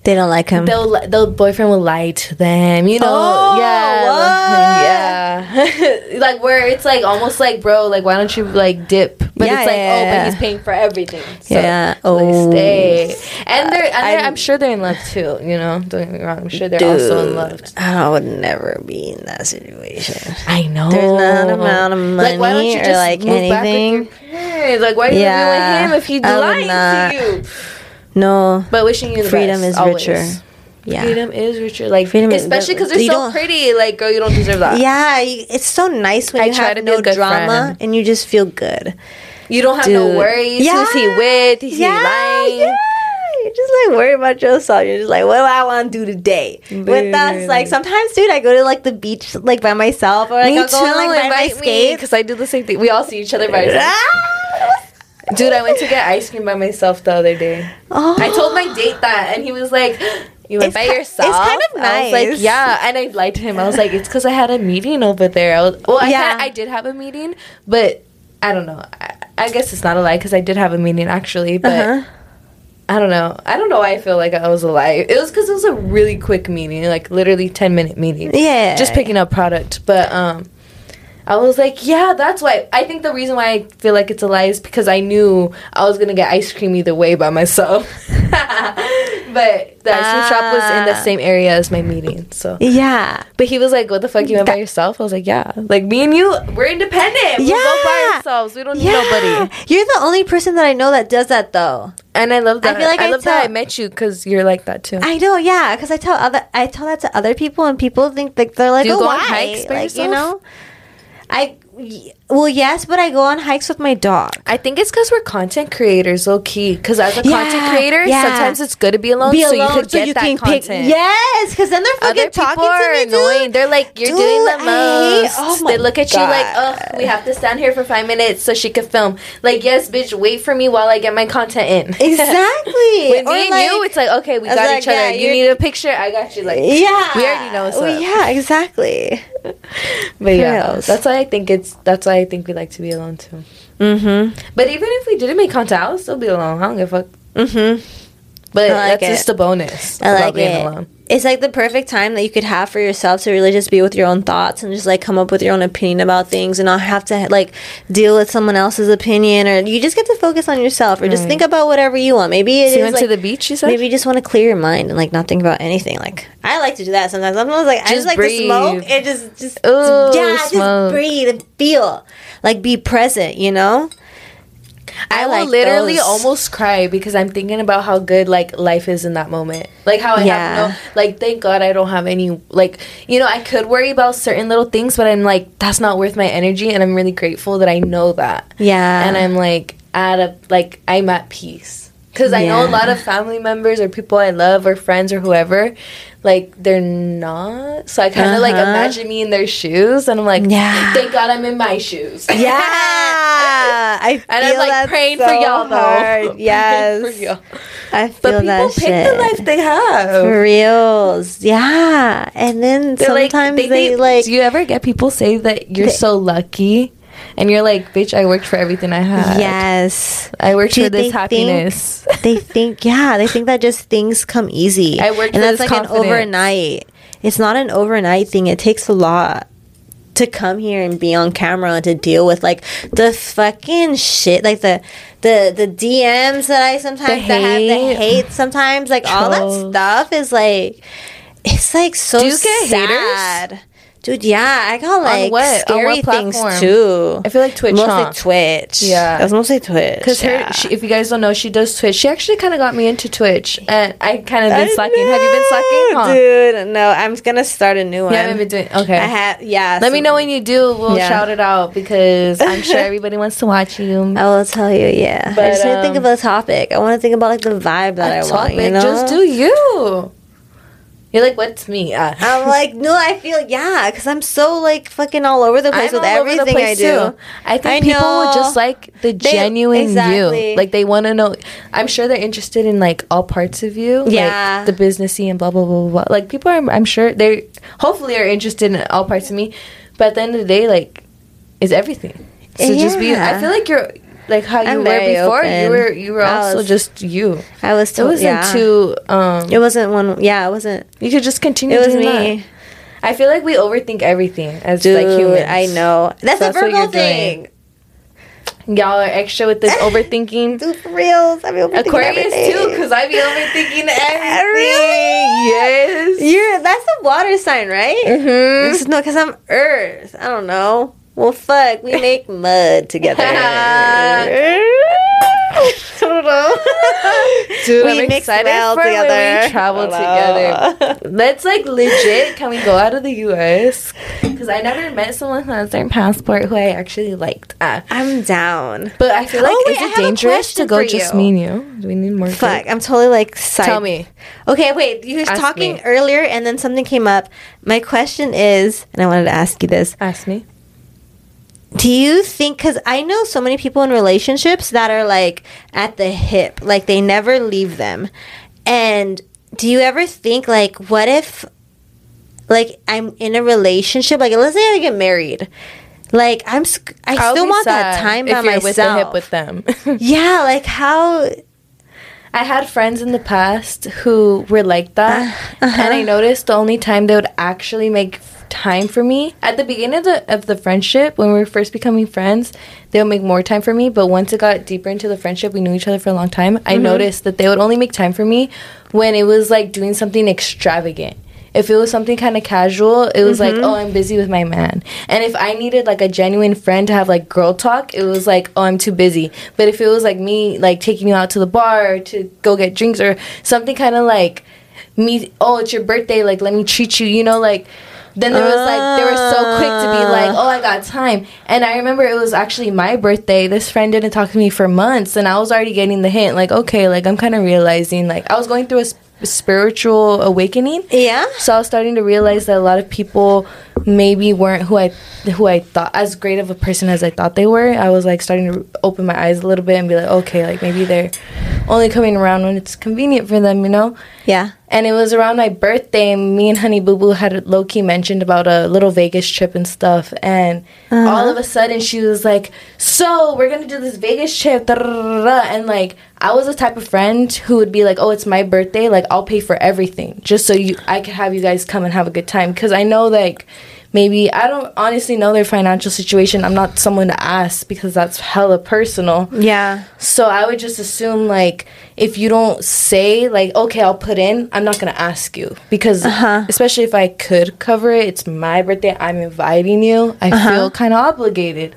They don't like him. they'll the boyfriend will lie to them, you know? Oh, yeah, what? yeah. like where it's like almost like, bro, like why don't you like dip? But Yeah, it's like, yeah, oh, yeah. but he's paying for everything. So, Yeah. Oh. stay, and uh, they're, and they're I'm- I'm sure they're in love too. You know, don't get me wrong. I'm sure they're also in love. I would never be in that situation. I know. There's not amount of money like why don't you or, like, anything. with your parents? Like, why are you Yeah, living with him if I lying not. to you? No, But wishing you the freedom best, is always. richer. Yeah. Freedom is richer. Like Freedom is- especially because they're so pretty. Like girl, you don't deserve that. Yeah, it's so nice when I you try have no drama friend. and you just feel good. You don't have Dude. no worries. Who's he with? Is yeah, he lying? Yeah. You're just like worry about yourself. You're just like, what do I want to do today? With us, like sometimes, dude, I go to like the beach like by myself, or like Me I'll too. go and, like ride my skates. because I do the same thing. We all see each other by ourselves. Dude, I went to get ice cream by myself the other day. Oh. I told my oh. date that, and he was like, "You went It's by ki- it's kind of I was like, "Yeah," and I lied to him. I was like, "It's because I had a meeting over there." I was, well, I, Yeah. had, I did have a meeting, but I don't know. I, guess it's not a lie because I did have a meeting actually, but. Uh-huh. I don't know. I don't know why I feel like I was a lie. It was because it was a really quick meeting, like literally ten minute meeting. Yeah. just picking up product. But um, I was like, yeah, that's why. I think the reason why I feel like it's a lie is because I knew I was gonna get ice cream either way by myself. but the ice cream shop was in the Ah. same area as my meeting, so. Yeah. But he was like, "What the fuck? You went by yourself?" I was like, "Yeah." Like me and you, we're independent. Yeah. We go by ourselves. We don't need nobody. You're the only person that I know that does that though. And I love that. I feel like I love that I met you because you're like that too. I know, yeah, because I tell other I tell that to other people, and people think like they're like, Do oh, why? like you know, I well, yes, but I go on hikes with my dog. I think it's because we're content creators, low key. Because as a Yeah, content creator, yeah. sometimes it's good to be alone, Be so alone, you could get that content. yes, because then they're fucking Other talking people to are me, annoying. dude. They're like, you're Dude, doing the most. oh they look at you like, oh, we have to stand here for five minutes so she could film. Like, yes, bitch, wait for me while I get my content in. Exactly. With Or, me like- you, it's like, okay, we got like, each other. yeah, you need a picture, I got you. Like, yeah, we already know what's Well. Yeah, exactly. but yeah, that's why I think it's. That's why I think we like to be alone too. Mm-hmm. But even if we didn't make content, I would still be alone. I don't give a fuck. Mm-hmm. But like that's it. just a bonus. I about like being it. alone. It's like the perfect time that you could have for yourself to really just be with your own thoughts and just like come up with your own opinion about things and not have to like deal with someone else's opinion or you just get to focus on yourself or just think about whatever you want. Maybe it So you is, went like, to the beach, you said? Maybe you just want to clear your mind and like not think about anything. Like I like to do that sometimes. Sometimes like I Just just like breathe. to smoke and just just Ooh, yeah, smoke. just breathe and feel like be present. You know. I, will like literally those. almost cry because I'm thinking about how good like life is in that moment. Like how I Yeah. have no like thank God I don't have any like you know, I could worry about certain little things, but I'm like, that's not worth my energy and I'm really grateful that I know that. Yeah. And I'm like at a like I'm at peace. Cause I know a lot of family members or people I love or friends or whoever, like they're not. So I kind of like Uh-huh. imagine me in their shoes, and I'm like, Yeah. thank God I'm in my shoes. Yeah, I feel And I'm like praying so for y'all though. hard. Yes, for y'all. I feel But people that pick shit. the life they have. For reals, yeah. And then They're like- sometimes they, think- like Do you ever get people say that you're They- so lucky, and you're like, bitch, I worked for everything I had. yes. I worked for this happiness. Think, they think yeah, they think that just things come easy. I worked and that's like an overnight. It's not an overnight thing. It takes a lot to come here and be on camera and to deal with like the fucking shit, like the the the DMs that I sometimes that have the hate. sometimes, like all that stuff is like it's like so Do you get haters? Sad. Dude, yeah, I got like what? On scary things platform? too. I feel like Twitch, mostly huh? Twitch. Yeah. it was mostly Twitch. Because yeah. her, she, if you guys don't know, she does Twitch. She actually kind of got me into Twitch, and I kind of been I slacking. Have you been slacking, huh? dude? No, I'm gonna start a new one. Yeah, I've been doing. Okay. I have. Yeah. Let me know when you do. We'll Yeah. shout it out because I'm sure everybody wants to watch you. I will tell you. Yeah. I But, just need to think um, of a topic. I want to think about like the vibe that I A want. topic, You know? just do you. You're like, what's me? Uh, I'm like, no, I feel yeah, because I'm so like fucking all over the place I'm with all over the everything I do. too. I think I people know. just like the They- genuine exactly. you. Like they want to know. I'm sure they're interested in like all parts of you. Yeah. like, the businessy and blah blah blah blah. blah. Like people are. I'm sure they hopefully are interested in all parts of me. But at the end of the day, like, is everything. So just be. I feel like you're like how you I'm were before. You were you were I also was- just you. I was. It wasn't yeah. too. Um, It wasn't one. Yeah, it wasn't. you could just continue. It was doing me. that. I feel like we overthink everything as Dude, like humans. I know. That's, That's a Virgo doing. thing. Y'all are extra with this overthinking. Dude, for reals. I be overthinking Aquarius everything. too, because I be overthinking everything. Really? Yes. You're that's a water sign, right? Mm-hmm. No, because I'm Earth. I don't know. Well, fuck, we make mud together. Dude, We I'm excited for when together. we travel together. Let's like legit. Can we go out of the U.S.? Because I never met someone who has their passport who I actually liked. Ah. I'm down. But I feel like Oh, wait, is it dangerous to go just me and you? Do we need more? Fuck, group? I'm totally like side. Tell me. Okay, wait. You were talking me. earlier, and then something came up. My question is, and I wanted to ask you this: Ask me. Do you think? Because I know so many people in relationships that are like at the hip, like they never leave them. And do you ever think like, what if, like, I'm in a relationship? Like, let's say I get married. Like, I'm. I I'll still want that time if by myself. with the hip with them. yeah, like how? I had friends in the past who were like that, Uh-huh. and I noticed the only time they would actually make time for me at the beginning of the, of the friendship when we were first becoming friends, they would make more time for me. But once it got deeper into the friendship, we knew each other for a long time. I noticed that they would only make time for me when it was like doing something extravagant. If it was something kind of casual, it was like, mm-hmm. oh, I'm busy with my man. And if I needed like a genuine friend to have like girl talk, it was like, oh, I'm too busy. But if it was like me, like taking you out to the bar or to go get drinks or something kind of like me, oh, it's your birthday, like let me treat you, you know, like. Then there was like they were so quick to be like, ah. "Oh, I got time." And I remember it was actually my birthday. This friend didn't talk to me for months, and I was already getting the hint like, "Okay, like I'm kind of realizing like I was going through a spiritual awakening." Yeah. So I was starting to realize that a lot of people maybe weren't who I who I thought as great of a person as I thought they were. I was like starting to open my eyes a little bit and be like, okay, like maybe they're only coming around when it's convenient for them, you know? Yeah. And it was around my birthday, me and Honey Boo Boo had low key mentioned about a little Vegas trip and stuff. And uh-huh. all of a sudden, she was like, So, we're gonna do this Vegas trip. da, da, da, da." And like, I was the type of friend who would be like, Oh, it's my birthday. Like, I'll pay for everything just so you I could have you guys come and have a good time. Because I know, like, maybe I don't honestly know their financial situation. I'm not someone to ask because that's hella personal. Yeah. So I would just assume like if you don't say like okay I'll put in I'm not gonna ask you because Uh-huh. especially if I could cover it it's my birthday I'm inviting you I feel kind of obligated.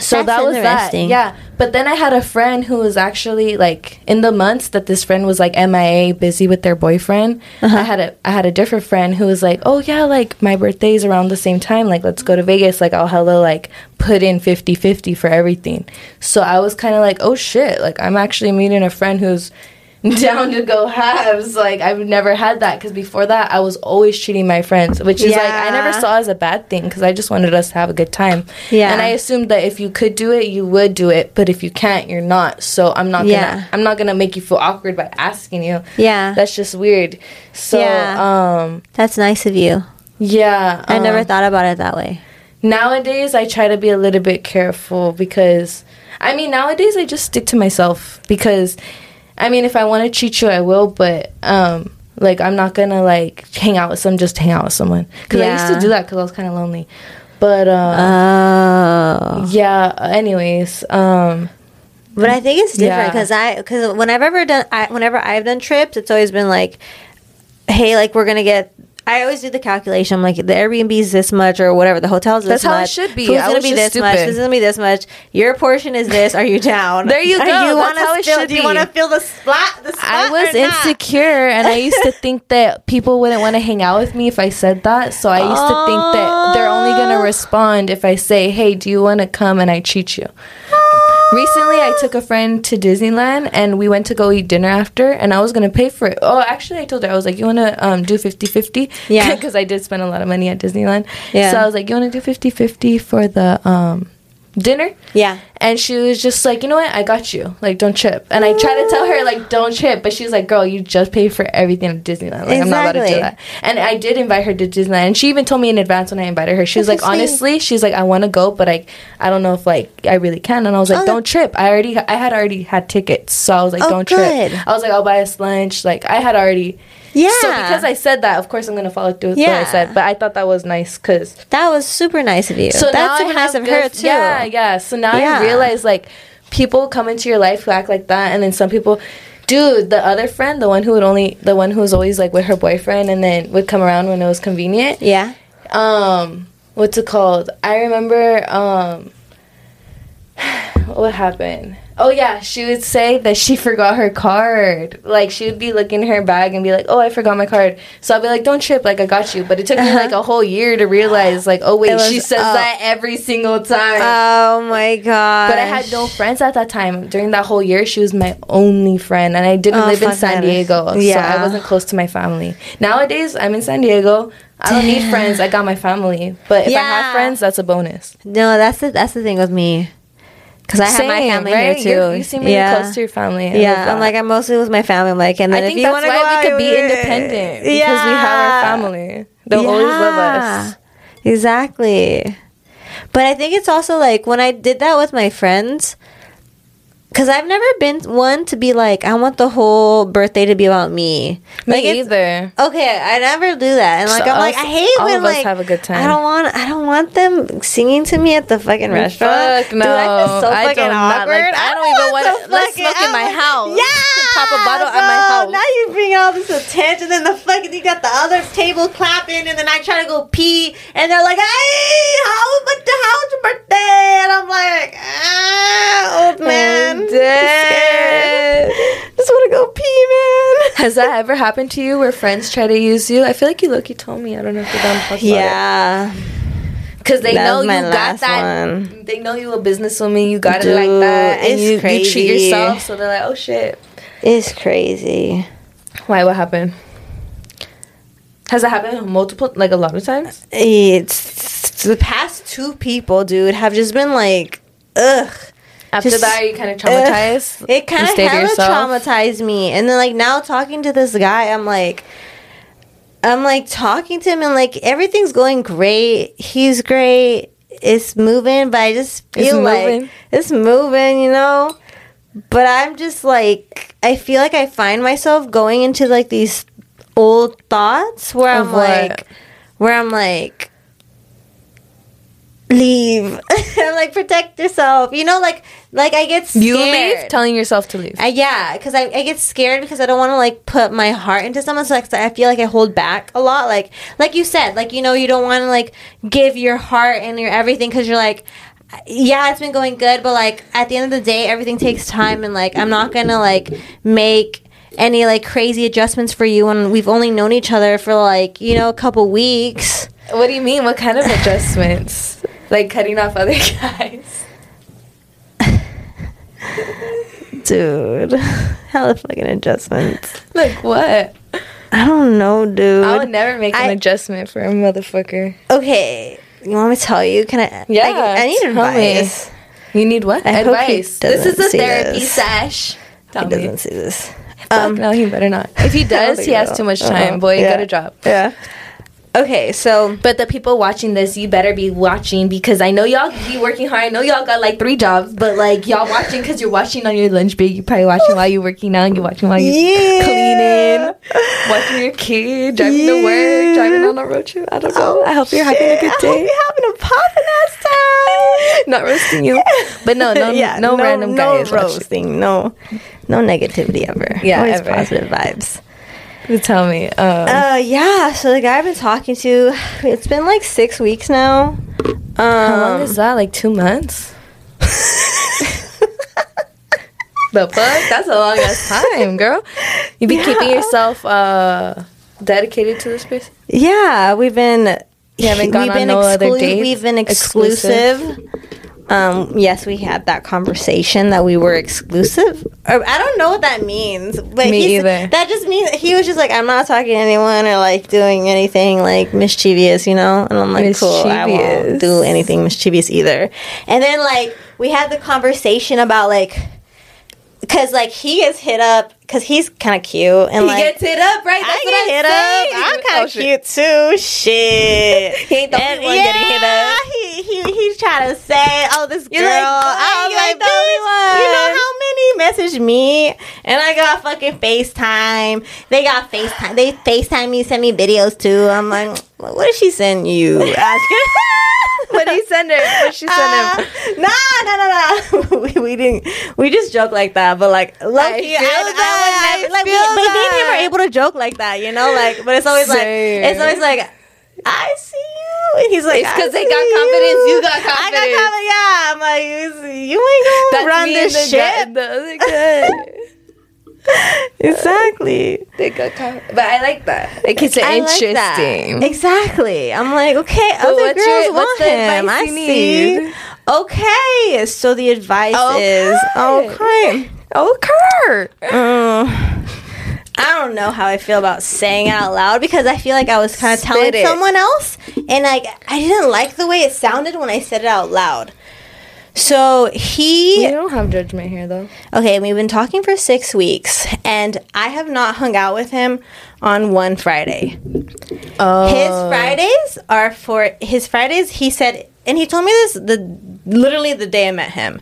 So. That's that was that. interesting. Yeah. But then I had a friend who was actually like in the months that this friend was like MIA busy with their boyfriend. Uh-huh. I had a I had a different friend who was like, "Oh yeah, like my birthday's around the same time. Like let's go to Vegas. Like I'll hella like put in 50-50 for everything." So I was kind of like, "Oh shit, like I'm actually meeting a friend who's down to go halves. Like I've never had that because before that I was always treating my friends, which is like I never saw as a bad thing because I just wanted us to have a good time. Yeah. And I assumed that if you could do it, you would do it, but if you can't, you're not. So I'm not Yeah. gonna I'm not gonna make you feel awkward by asking you. Yeah. That's just weird. So Yeah. um That's nice of you. yeah. I never um, thought about it that way. nowadays I try to be a little bit careful because I mean nowadays I just stick to myself because I mean if I want to treat you I will but um like I'm not gonna like hang out with some just to hang out with someone because I used to do that because I was kind of lonely but um Oh. yeah anyways um But I think it's different Yeah. because I because whenever I've ever done I, whenever I've done trips, it's always been like, hey, like we're gonna get. I always do the calculation. I'm like, the Airbnb is this much or whatever. The hotel's this That's how it much. should be. Food's I gonna be this much. stupid. This is gonna be this much. Your portion is this. Are you down? There you Are go. That's wanna how it feel, should Do you want to feel the splat? The spot I was insecure and I used to think that people wouldn't want to hang out with me if I said that. So I used to think that they're only going to oh. respond if I say, "Hey, do you want to come and I treat you?" Recently, I took a friend to Disneyland and we went to go eat dinner after, and I was gonna pay for it. Oh, actually, I told her I was like, "You wanna um, do 50-50? Yeah. because I did spend a lot of money at Disneyland. Yeah. So I was like, "You wanna do 50-50 for the um, dinner?" Yeah. And she was just like, you know what? I got you. Like, don't trip. And I tried to tell her, like, don't trip. But she was like, girl, you just paid for everything at Disneyland. Like, I'm not about to do that. And I did invite her to Disneyland. And she even told me in advance when I invited her. She was That's like, honestly, she's like, I want to go, but I, I don't know if, like, I really can. And I was like, Oh, don't trip. I already, I had already had tickets. So I was like, Oh, don't good. trip. I was like, I'll buy us lunch. Like, I had already. Yeah. So because I said that, of course, I'm going to follow through with what I said. But I thought that was nice because That was super nice of you. so That's super nice of her too. Yeah, yeah. So now Yeah. I realize like people come into your life who act like that, and then some people. Dude, the other friend, the one who would only, the one who was always like with her boyfriend, and then would come around when it was convenient. Yeah. Um, what's it called? I remember. Um, what happened? Oh yeah, she would say that she forgot her card. Like she would be looking in her bag and be like, "Oh, I forgot my card." So I'd be like, "Don't trip, like I got you." But it took me Uh-huh. like a whole year to realize, like, oh wait, was- she says oh. that every single time. Oh my god! but I had no friends at that time. During that whole year, she was my only friend, and I didn't Oh, live in San. Diego, so Yeah. I wasn't close to my family. Nowadays, I'm in San Diego. I don't need friends. I got my family. But if I have friends, that's a bonus. No, that's the that's the thing with me. Cause I have my family right? here too. You're- you seem really yeah. close to your family. I yeah, I'm like I'm mostly with my family. I'm like, and then I if think you that's want to why go out, we could be we- independent because we have our family. They'll always love us. Exactly. But I think it's also like when I did that with my friends, because I've never been one to be like, I want the whole birthday to be about me. Me like either. Okay, I never do that, and like So I'm like, I hate all when of us like have a good time. I don't want, I don't want them singing to me at the fucking restaurant. Fuck Dude, I feel so no. I fucking awkward. like- I don't even want wanna- let's smoke in my I don't- house. Yeah, Pop a bottle at my house. Now you bring all this attention, and then the fucking you got the other table clapping, and then I try to go pee, and they're like, "Hey, how was how's your birthday?" And I'm like, "Ah, old man, dead. Just want to go pee, man." Has that ever happened to you where friends try to use you? I feel like you look. You told me. I don't know if you're down to talk about it. Yeah, Because they That know you got that. one. They know you a businesswoman. You got it like that, and it's you, you treat yourself. So they're like, "Oh shit, it's crazy. why? What happened?" Has that happened multiple, like a lot of times? It's the past two people, dude, have just been like, ugh. After Just- that, are you kind of traumatized? Ugh. It kind of hella traumatized me. And then like now talking to this guy, I'm like, I'm like talking to him and like everything's going great. He's great. It's moving, but I just It's feel like moving. it's moving, you know. But I'm just like, I feel like I find myself going into like these old thoughts where Of I'm what? like, where I'm like, leave. I'm like, protect yourself. You know, like, like I get scared. You leave, telling yourself to leave. I, yeah, because I, I get scared because I don't want to like put my heart into someone. So like, I feel like I hold back a lot. Like like you said, like you know, you don't want to like give your heart and your everything because you're like, yeah, it's been going good, but like at the end of the day, everything takes time, and like I'm not gonna like make any like crazy adjustments for you when we've only known each other for like you know a couple weeks. What do you mean? What kind of adjustments? Like cutting off other guys? Dude, hella fucking adjustments. Like what? I don't know, dude. I would never make an adjustment for a motherfucker. Okay, you want me to tell you? Can I? Yeah, I, I need tell me. advice. You need what? I Advice. This is a therapy this. sesh. Tell he me. doesn't see this. Um, no, he better not. If he does, he has too much Uh-huh. time. Boy, yeah. get a job. Yeah. Okay, so But the people watching this, you better be watching because I know y'all be working hard. I know y'all got like three jobs, but like y'all watching because you're watching on your lunch break. You're probably watching while you're working out. You're watching while you're yeah, cleaning, watching your kid, driving to work, driving on a road trip. I don't know. Oh, I hope you're having a good day. I hope you're having a poppin' ass time. Not roasting you, but no, no, yeah, no, random no guys. watching. roasting, no, no negativity ever. Yeah, always ever. positive vibes. You Tell me. Um, Uh, yeah. So the guy I've been talking to, it's been like six weeks now. Um, how long is that? Like two months? the fuck? That's a long ass time, girl. You be keeping yourself uh dedicated to this person. Yeah, we've been. You haven't gone we've on been no other dates? We've been Exclusive? exclusive. Um, yes, we had that conversation that we were exclusive. Or, I don't know what that means, but Me either. That just means he was just like, I'm not talking to anyone or like doing anything like mischievous, you know. And I'm like, cool, I won't do anything mischievous either. And then like we had the conversation about like, cause like he gets hit up because he's kind of cute and like. He gets hit up, right? I get hit up. I'm kind of oh, cute too. Shit. He ain't the And only one getting hit up. He he he's trying to say, "Oh, this girl." You're like, I was you ain't like, the only "Bitch, You know how many messaged me, and I got fucking FaceTime. They got FaceTime. They FaceTime me, send me videos too. I'm like, what did she send you? What did he send her? What did she send Uh, him? nah, nah, nah, nah. we, we didn't. We just joke like that, but like, low I I, feel I, that, would never, I like, we, feel but me and him that. are able to joke like that, you know, like, but it's always like, it's always like, I see you, and He's like, It's 'cause "I they got confidence, you got confidence. I got confidence." Yeah, I'm like, you, you ain't gonna run this shit. the other guy. exactly. They got. But I like that. Like it's I like interesting. Exactly. I'm like, okay, other what's girls your- want him. I see. need? Okay, so the advice is Okay. okay. Okay. Uh, I don't know how I feel about saying it out loud because I feel like I was kind of telling it. someone else, and like I didn't like the way it sounded when I said it out loud. So he You don't have judgment here though. Okay, we've been talking for six weeks, and I have not hung out with him on one Friday. Oh. His Fridays are for his Fridays. He said, and he told me this the literally the day I met him,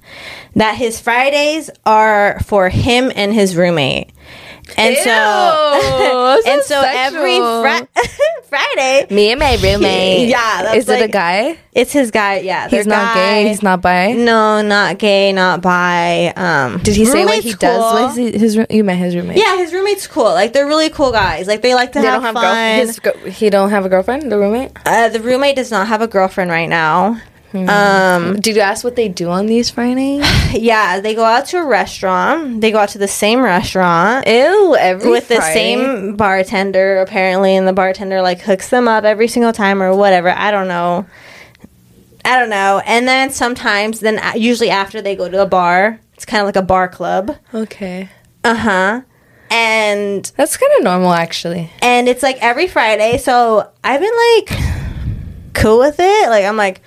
that his Fridays are for him and his roommate. And Ew, so, and so so every sexual. fri- Friday, Me and my roommate. Yeah, that's Is it a guy? it's his guy. Yeah, He's not guy. gay. He's not bi. no, not gay, not bi. Um, Did he say what roommate's he does? cool. What is he, his roo- you met his roommate? Yeah, his roommate's cool. Like they're really cool guys. Like they like to They have, don't have fun. girl- his he don't have a girlfriend. The roommate. uh, the roommate does not have a girlfriend right now. Hmm. Um, Did you ask what they do on these Fridays? yeah, they go out to a restaurant. They go out to the same restaurant Ew, every with the same bartender apparently, and the bartender like hooks them up every single time or whatever. I don't know. I don't know. And then sometimes, then usually after they go to a bar, it's kind of like a bar club. Okay, Uh huh. And that's kind of normal actually. and it's like every Friday. So I've been like cool with it. Like I'm like,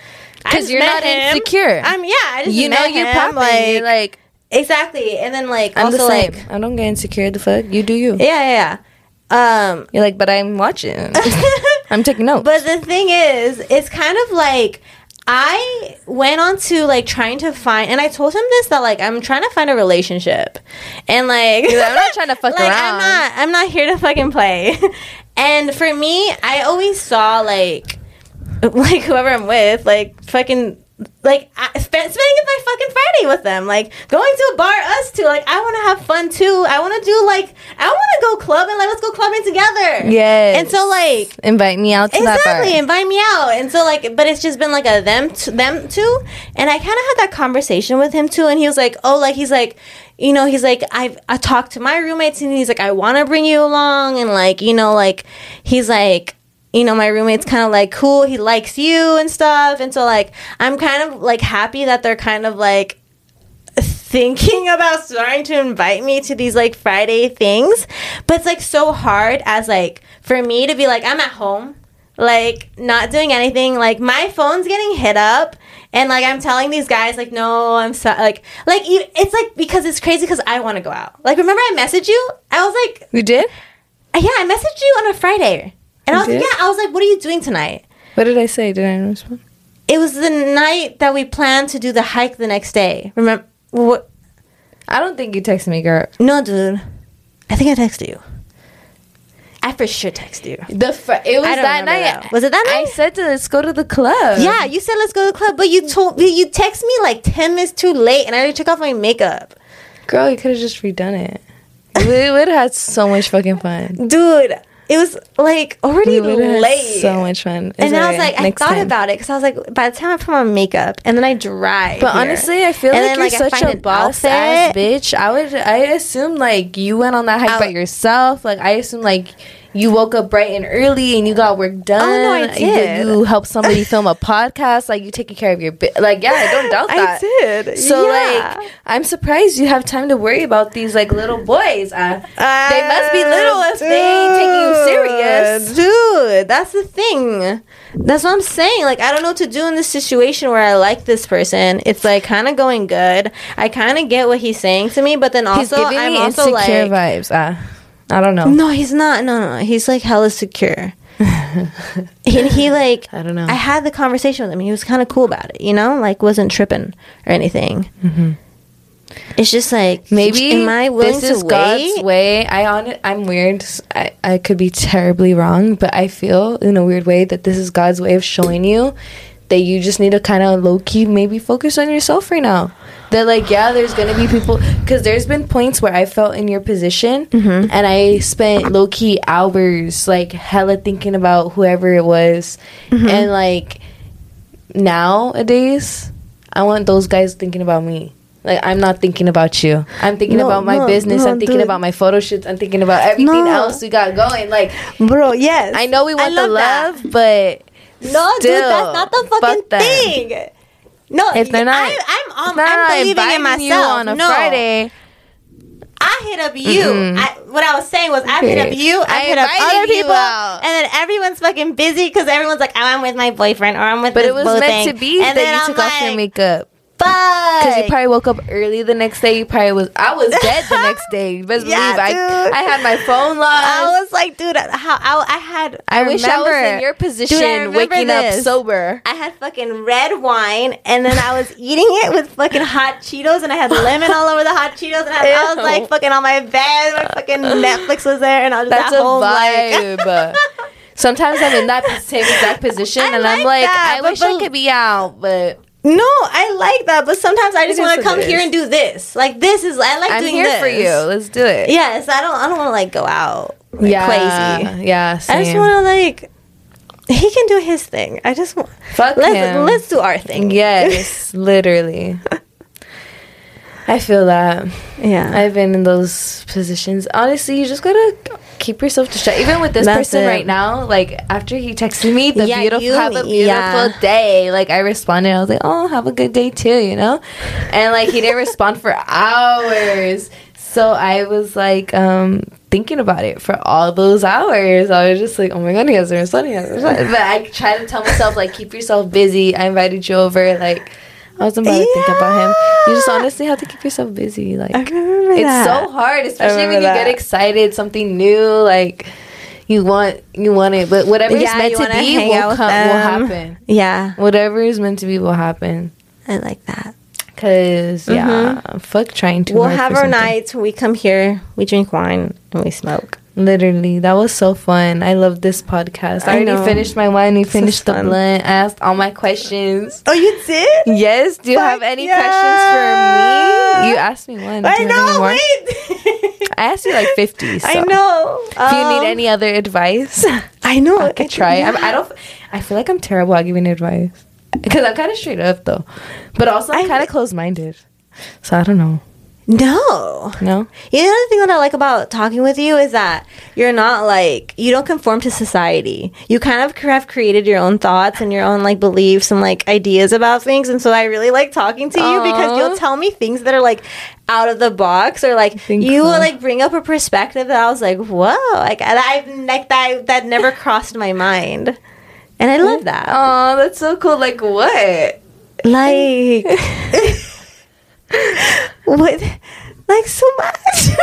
I 'Cause just you're not him. insecure. I'm yeah. I just You know you're him. Like, You're like exactly. And then like I'm also the same. like I don't get insecure. The fuck you do you. yeah yeah. yeah. Um, You're like, but I'm watching. I'm taking notes. but the thing is, it's kind of like. I went on to like trying to find, and I told him this that like I'm trying to find a relationship, and like like, I'm not trying to fuck like, around. I'm not. I'm not here to fucking play. and for me, I always saw like, like whoever I'm with, like fucking. Like I, spend, spending my fucking Friday with them, like going to a bar, us two. Like I want to have fun too. I want to do like I want to go clubbing. Like let's go clubbing together. Yes. And so like invite me out to that exactly invite me out and so like but it's just been like a them t- them too and i kind of had that conversation with him too and he was like oh like he's like you know he's like i've i talked to my roommates and he's like i want to bring you along and like you know like he's like you know my roommate's kind of like cool he likes you and stuff and so like i'm kind of like happy that they're kind of like thinking about starting to invite me to these like Friday things, but it's like so hard as like for me to be like I'm at home, like not doing anything. Like my phone's getting hit up, and like I'm telling these guys like no, I'm so like like you, it's like because it's crazy because I want to go out. Like remember I messaged you? I was like You did? yeah, I messaged you on a Friday, and I was You like did? yeah, I was like what are you doing tonight? What did I say? Did I respond? It was the night that we planned to do the hike the next day. Remember? What? I don't think you texted me, girl. No, dude. I think I texted you. I for sure texted you. The fr- it was that night. that. Was it that night? I said to let's go to the club. Yeah, you said let's go to the club, but you told me you text me like ten minutes too late, and I already took off my makeup. girl, you could have just redone it. We would have had so much fucking fun. Dude, it was like already late. so much fun. And then I was like, I thought time. about it because I was like, by the time I put on makeup and then I drive. But here, honestly, I feel and like then, you're like, such a boss ass bitch. I would, I assume like you went on that hike Out- by yourself. Like I assume like you woke up bright and early and you got work done. Oh, no, I You- did. You, helped somebody film a podcast. Like you taking care of your bi- like yeah. I don't doubt that. I did. So yeah. like, I'm surprised you have time to worry about these like little boys. Uh, Uh, they must be little if they ain't taking you serious. Dude, that's the thing. That's what I'm saying. Like, I don't know what to do in this situation where I like this person. It's like kind of going good. I kind of get what he's saying to me, but then also, giving I'm me also insecure like, vibes. Uh, I don't know. no, he's not. No, no. He's like hella secure. and he like, I don't know. I had the conversation with him. He was kind of cool about it, you know, like wasn't tripping or anything. Mm-hmm. It's just like Maybe am I willing this is to God's way. I on it. I'm weird. I, I could be terribly wrong, but I feel in a weird way that this is God's way of showing you that you just need to kind of low key maybe focus on yourself right now. That like yeah, there's gonna be people because there's been points where I felt in your position Mm-hmm. and I spent low key hours like hella thinking about whoever it was Mm-hmm. and like nowadays, I want those guys thinking about me. Like I'm not thinking about you. I'm thinking No, about my no, business. no, I'm thinking dude. about my photo shoots. I'm thinking about everything No. else we got going. Like Bro, yes. I know we I want the love that. but No, dude, that's not the fuck fucking them. thing. No, If they're not- I, I'm, um, I'm not believing in myself. you on a no, Friday. I hit up you. Mm-mm. I, what I was saying was, I hit up you. I, I hit up other people, out. and then everyone's fucking busy because everyone's like, oh, I'm with my boyfriend or I'm with. but it was meant thing. to be And that then you I'm took off your makeup. Fuck. Because you probably woke up early the next day. You probably was. I was dead the next day. Best Yeah, believe I. dude. I had my phone lost. I was like, dude, how I, I had. I, wish I was in your position, Dude, I remember waking up sober. I had fucking red wine, and then I was eating it with fucking hot Cheetos, and I had lemon all over the hot Cheetos, and I, I was like fucking on my bed, my fucking Netflix was there, and I was just That's at a home like. Sometimes I'm in that same exact position, I and I'm like like, that, I wish I could be out, but No, I like that, but sometimes I just want to come here and do this. Like this is I like I'm doing here this for you. Let's do it. Yes, I don't. I don't want to like go out like, yeah, crazy. Yeah, I just want to like. He can do his thing. I just want. Fuck Let's him. let's do our thing. Yes, literally. I feel that. yeah. I've been in those positions. Honestly, you just gotta keep yourself distracted. Even with this That's person it. right now, like after he texted me, the Yeah, beautiful you- have a beautiful yeah. day. Like I responded, I was like, oh, have a good day too, you know. And like he didn't respond for hours, so I was like, um. Thinking about it for all those hours, I was just like, "Oh my god, he hasn't responded." He hasn't responded. But I try to tell myself, like, keep yourself busy. I invited you over, like, I wasn't about to think about him. You just honestly have to keep yourself busy. Like, it's so hard, especially when you get excited, something new, like you want you want it, but whatever Yeah, is meant to be will come will happen. Yeah, Whatever is meant to be will happen. I like that. Cause yeah, fuck trying to. Mm-hmm. We'll have our nights. When we come here. We drink wine and we smoke. Literally, that was so fun. I love this podcast. I, I already finished my wine. We finished the fun. blunt. I asked all my questions. Oh, you did? Yes. Do you have any yeah. questions for me? You asked me one. I you have any know. Wait. I asked you like fifty. So. I know. If you Um, need any other advice, I know. I could try. Yeah. I'm, I don't. I feel like I'm terrible at giving advice because I'm kind of straight up though, but also I'm kind of close minded. So I don't know. No. No. You know the other thing that I like about talking with you is that you're not like you don't conform to society. You kind of have created your own thoughts and your own like beliefs and like ideas about things, and so I really like talking to you because you'll tell me things that are like out of the box or like you will like bring up a perspective that I was like, whoa, like and I like that that never crossed my mind, and I love that. Oh, that's so cool. Like what? Like what? Like so much.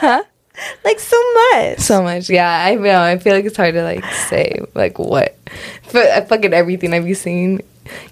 Huh? like so much. So much. Yeah, I know. I feel like it's hard to like say like what. But uh, fucking everything I've been seeing.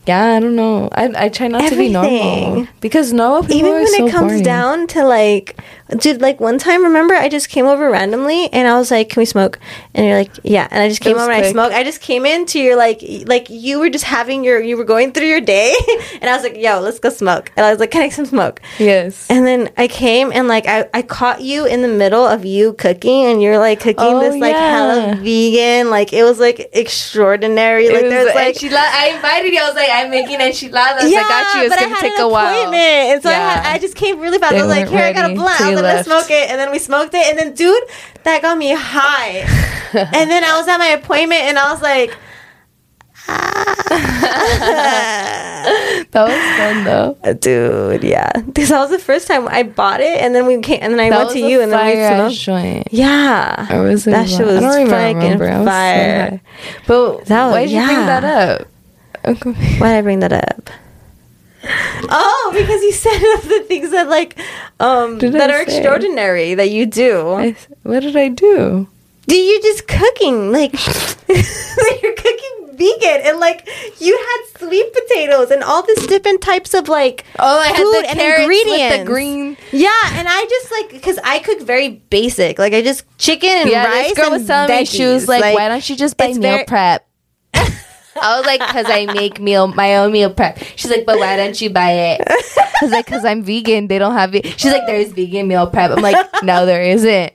Yeah, I don't know. I I try not to be normal because normal people Even when so it comes boring. down to like, dude, like one time, remember I just came over randomly and I was like, "Can we smoke?" And you're like, "Yeah." And I just came over and I quick. smoked. I just came into your like, like you were just having your, you were going through your day, and I was like, "Yo, let's go smoke." And I was like, "Can I get some smoke?" Yes. And then I came and like I, I caught you in the middle of you cooking and you're like cooking Oh, this like hella vegan like it was like extraordinary like It was there's like enchilada. I invited you. I was like, I'm making enchiladas. I got you. It's but I gonna had take an a while. and so I, had, I just came really fast. They I was like, "Here, I got a blunt." I you like, "Let's smoke it," and then we smoked it, and then dude, that got me high. and then I was at my appointment, and I was like. That was fun though. Dude, yeah, because that was the first time I bought it, and then we came, and then I that went to you, and then we fire smoked. joint. Yeah, Or was that shit was I fucking. Was so fire. But That was- why did you bring that up? Okay. Why did I bring that up? Oh, because you said of the things that like um Did that I are say? extraordinary that you do. I what did I do? do you just cooking like like you're cooking vegan and like you had sweet potatoes and all these different types of like Oh, I had food the and ingredients. the green. Yeah, and I just like because I cook very basic. Like I just chicken and Yeah, rice. this girl was and telling me she was veggies. like, "Why don't you just buy meal very- prep?" I was like, "Cause I make meal my own meal prep." She's like, "But why don't you buy it?" I was like, "Cause I'm vegan. They don't have it." She's like, "There's vegan meal prep." I'm like, "No, there isn't."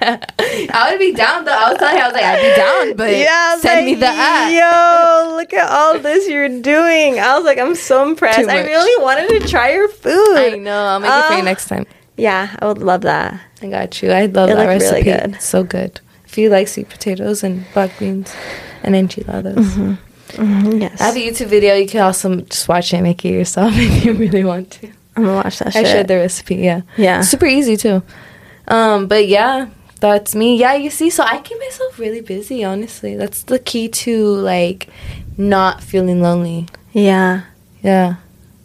I would be down though. I was telling you, I was like, I'd be down, but yeah, send like, me the app. Yo, look at all this you're doing. I was like, I'm so impressed. I really wanted to try your food. I know. I'll make it for you Uh, next time. Yeah, I would love that. I got you. I love It that looked really recipe. good. So good. If you like sweet potatoes and black beans and enchiladas. Mm-hmm. Yes. I have a YouTube video. You can also just watch it and make it yourself if you really want to. I'm gonna watch that I shared the recipe, yeah. Yeah. Super easy too. Um, but yeah, that's me. Yeah, you see, so I keep myself really busy, honestly. That's the key to like not feeling lonely. yeah, Yeah.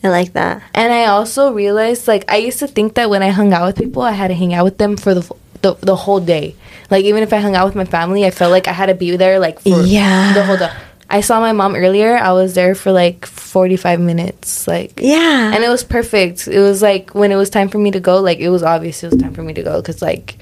I like that. And I also realized like I used to think that when I hung out with people, I had to hang out with them for the the, the whole day. Like even if I hung out with my family, I felt like I had to be there like for Yeah. the whole day. I saw my mom earlier. I was there for like 45 minutes. Like Yeah. and it was perfect. It was like when it was time for me to go, like it was obvious it was time for me to go because like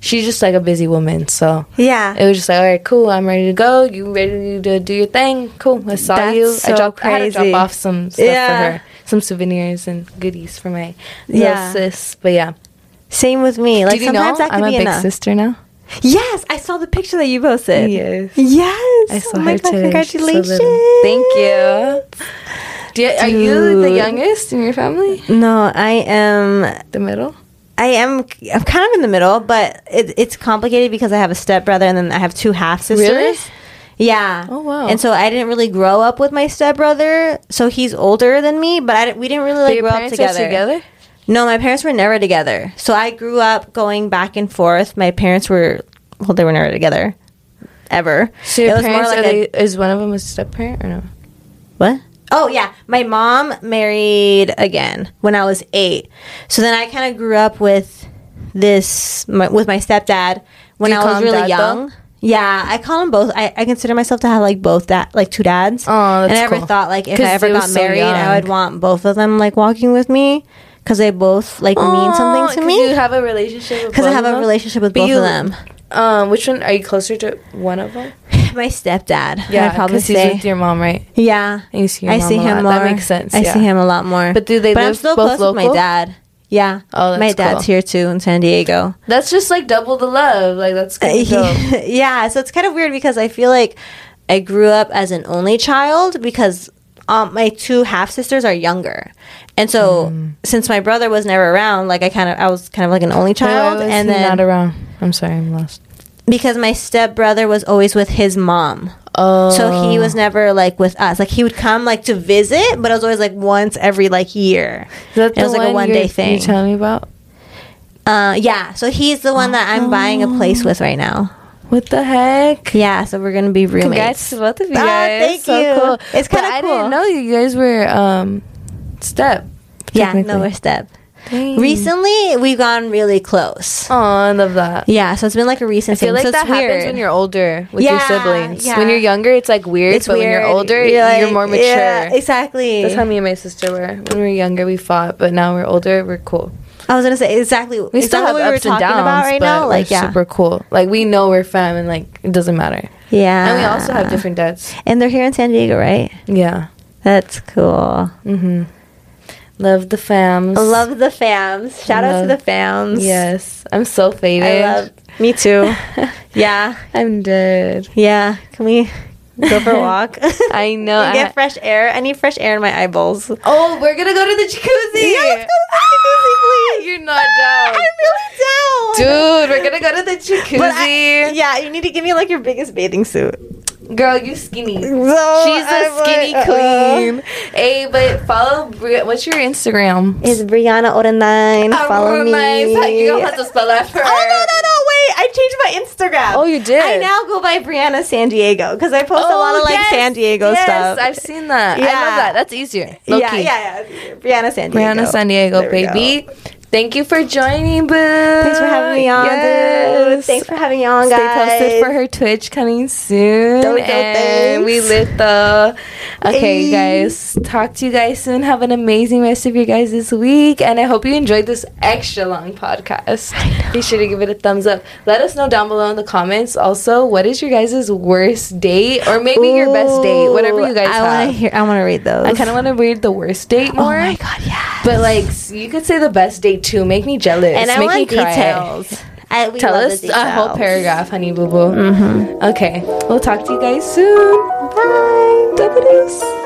she's just like a busy woman. So yeah. it was just like, all right, cool, I'm ready to go. You ready to do your thing? Cool, I saw That's you. so I dropped. I had to drop off some stuff Yeah. for her, some souvenirs and goodies for my Yeah. little sis. But yeah, Same with me. Like did you know sometimes that could I'm a big enough. sister now? Yes, I saw the picture that you posted. Yes. Yes. I saw oh my her God, today. She's so Congratulations. Thank you. Do you are you the youngest in your family? No, I am. The middle? I am. I'm kind of in the middle, but it, it's complicated because I have a stepbrother and then I have two half sisters. Really? Yeah. Oh, wow. And so I didn't really grow up with my stepbrother. So he's older than me, but I, we didn't really But like your grow up together. are together? No, my parents were never together. So I grew up going back and forth. My parents were well, they were never together, ever. So your It was more parents, like are a- is one of them a step parent or no? What? Oh yeah, my mom married again when I was eight. So then I kind of grew up with this my, with my stepdad when you I was really young. Yeah, I call them both. I, I consider myself to have like both dad, like two dads. Oh, that's and I never cool. thought like if I ever got so married, I would want both of them like walking with me because they both like mean something to me. You have a relationship Because I have a relationship with But both you- of them. Um, which one are you closer to? One of them? My stepdad. Yeah, I'd probably he's say. with your mom, right? Yeah. You see I see a him lot. more. That makes sense. I yeah. see him a lot more. But do they but I'm still both close with my dad. Yeah. Oh, that's my cool. dad's here too in San Diego. That's just like double the love. Like that's to go. yeah, so it's kind of weird because I feel like I grew up as an only child because um, my two half sisters are younger, and so Mm. since my brother was never around, like I kind of I was kind of like an only child, and he then not around. I'm sorry, I'm lost. because my step brother was always with his mom. Oh, So he was never like with us. Like he would come like to visit, but it was always like once every like year. Is that it was like a one day thing. You telling me about? Uh, yeah. So he's the one that I'm buying a place with right now. What the heck? Yeah. So we're gonna be Congrats roommates. to both of you Ah, guys. thank so you. Cool. It's kinda cool. I didn't know you guys were um step. Yeah. No, we're step. Dang. Recently, we've gone really close. Oh, I love that. Yeah. So it's been like a recent I feel thing. like so that weird. happens when you're older with your siblings. yeah. When you're younger, it's like weird, It's but when you're older, You're, you're, more mature. Yeah, exactly. That's how me and my sister were. When we were younger, we fought, but now we're older, we're cool. I was gonna say exactly. We still exactly have what we were ups and downs, about right but now. Like yeah, super cool. Like we know we're fam, and like it doesn't matter. yeah. And we also have different dads. And they're here in San Diego, right? Yeah. That's cool. Mm-hmm. Love the fams. Love the fams. Shout out to the fams. Yes, I'm so faded. I love. Me too. yeah. I'm dead. Yeah. Can we go for a walk? I know. And I get ha- fresh air. I need fresh air in my eyeballs. oh, we're gonna go to the jacuzzi. Yeah, let's go to the jacuzzi, ah, please. You're not down. I'm really down. Dude, we're gonna go to the jacuzzi. I- yeah, you need to give me like your biggest bathing suit. Girl, you skinny. So She's a skinny like, uh-uh. queen. Hey, but follow. Bri- What's your Instagram? It's Brianna Oda nine. Follow Oh, me. You don't have to spell that for Oh no no no! Wait, I changed my Instagram. Oh, you did? I now go by Brianna San Diego because I post a lot of oh, like yes, San Diego yes, stuff. I've seen that. I Yeah. love that. That's easier. Low yeah, key. yeah, yeah. Brianna San Diego. Brianna San Diego, There baby. Thank you for joining, boo. Thanks for having me on. Yes. Thanks for having me on, guys. Stay posted for her Twitch coming soon. Don't- don't and we lit the. Okay, guys. Talk to you guys soon. Have an amazing rest of your guys this week, and I hope you enjoyed this extra long podcast. Be sure to give it a thumbs up. Let us know down below in the comments. Also, what is your guys' worst date, or maybe your best date, whatever you guys I have. want to hear. I want to read those. I kind of want to read the worst date more. Oh my god, yeah. But like, you could say the best date too. Make me jealous. and I Make want me cry. details. I, Tell love us the a whole paragraph, honey boo boo. Mm-hmm. Okay, we'll talk to you guys soon. Bye. Double deuce.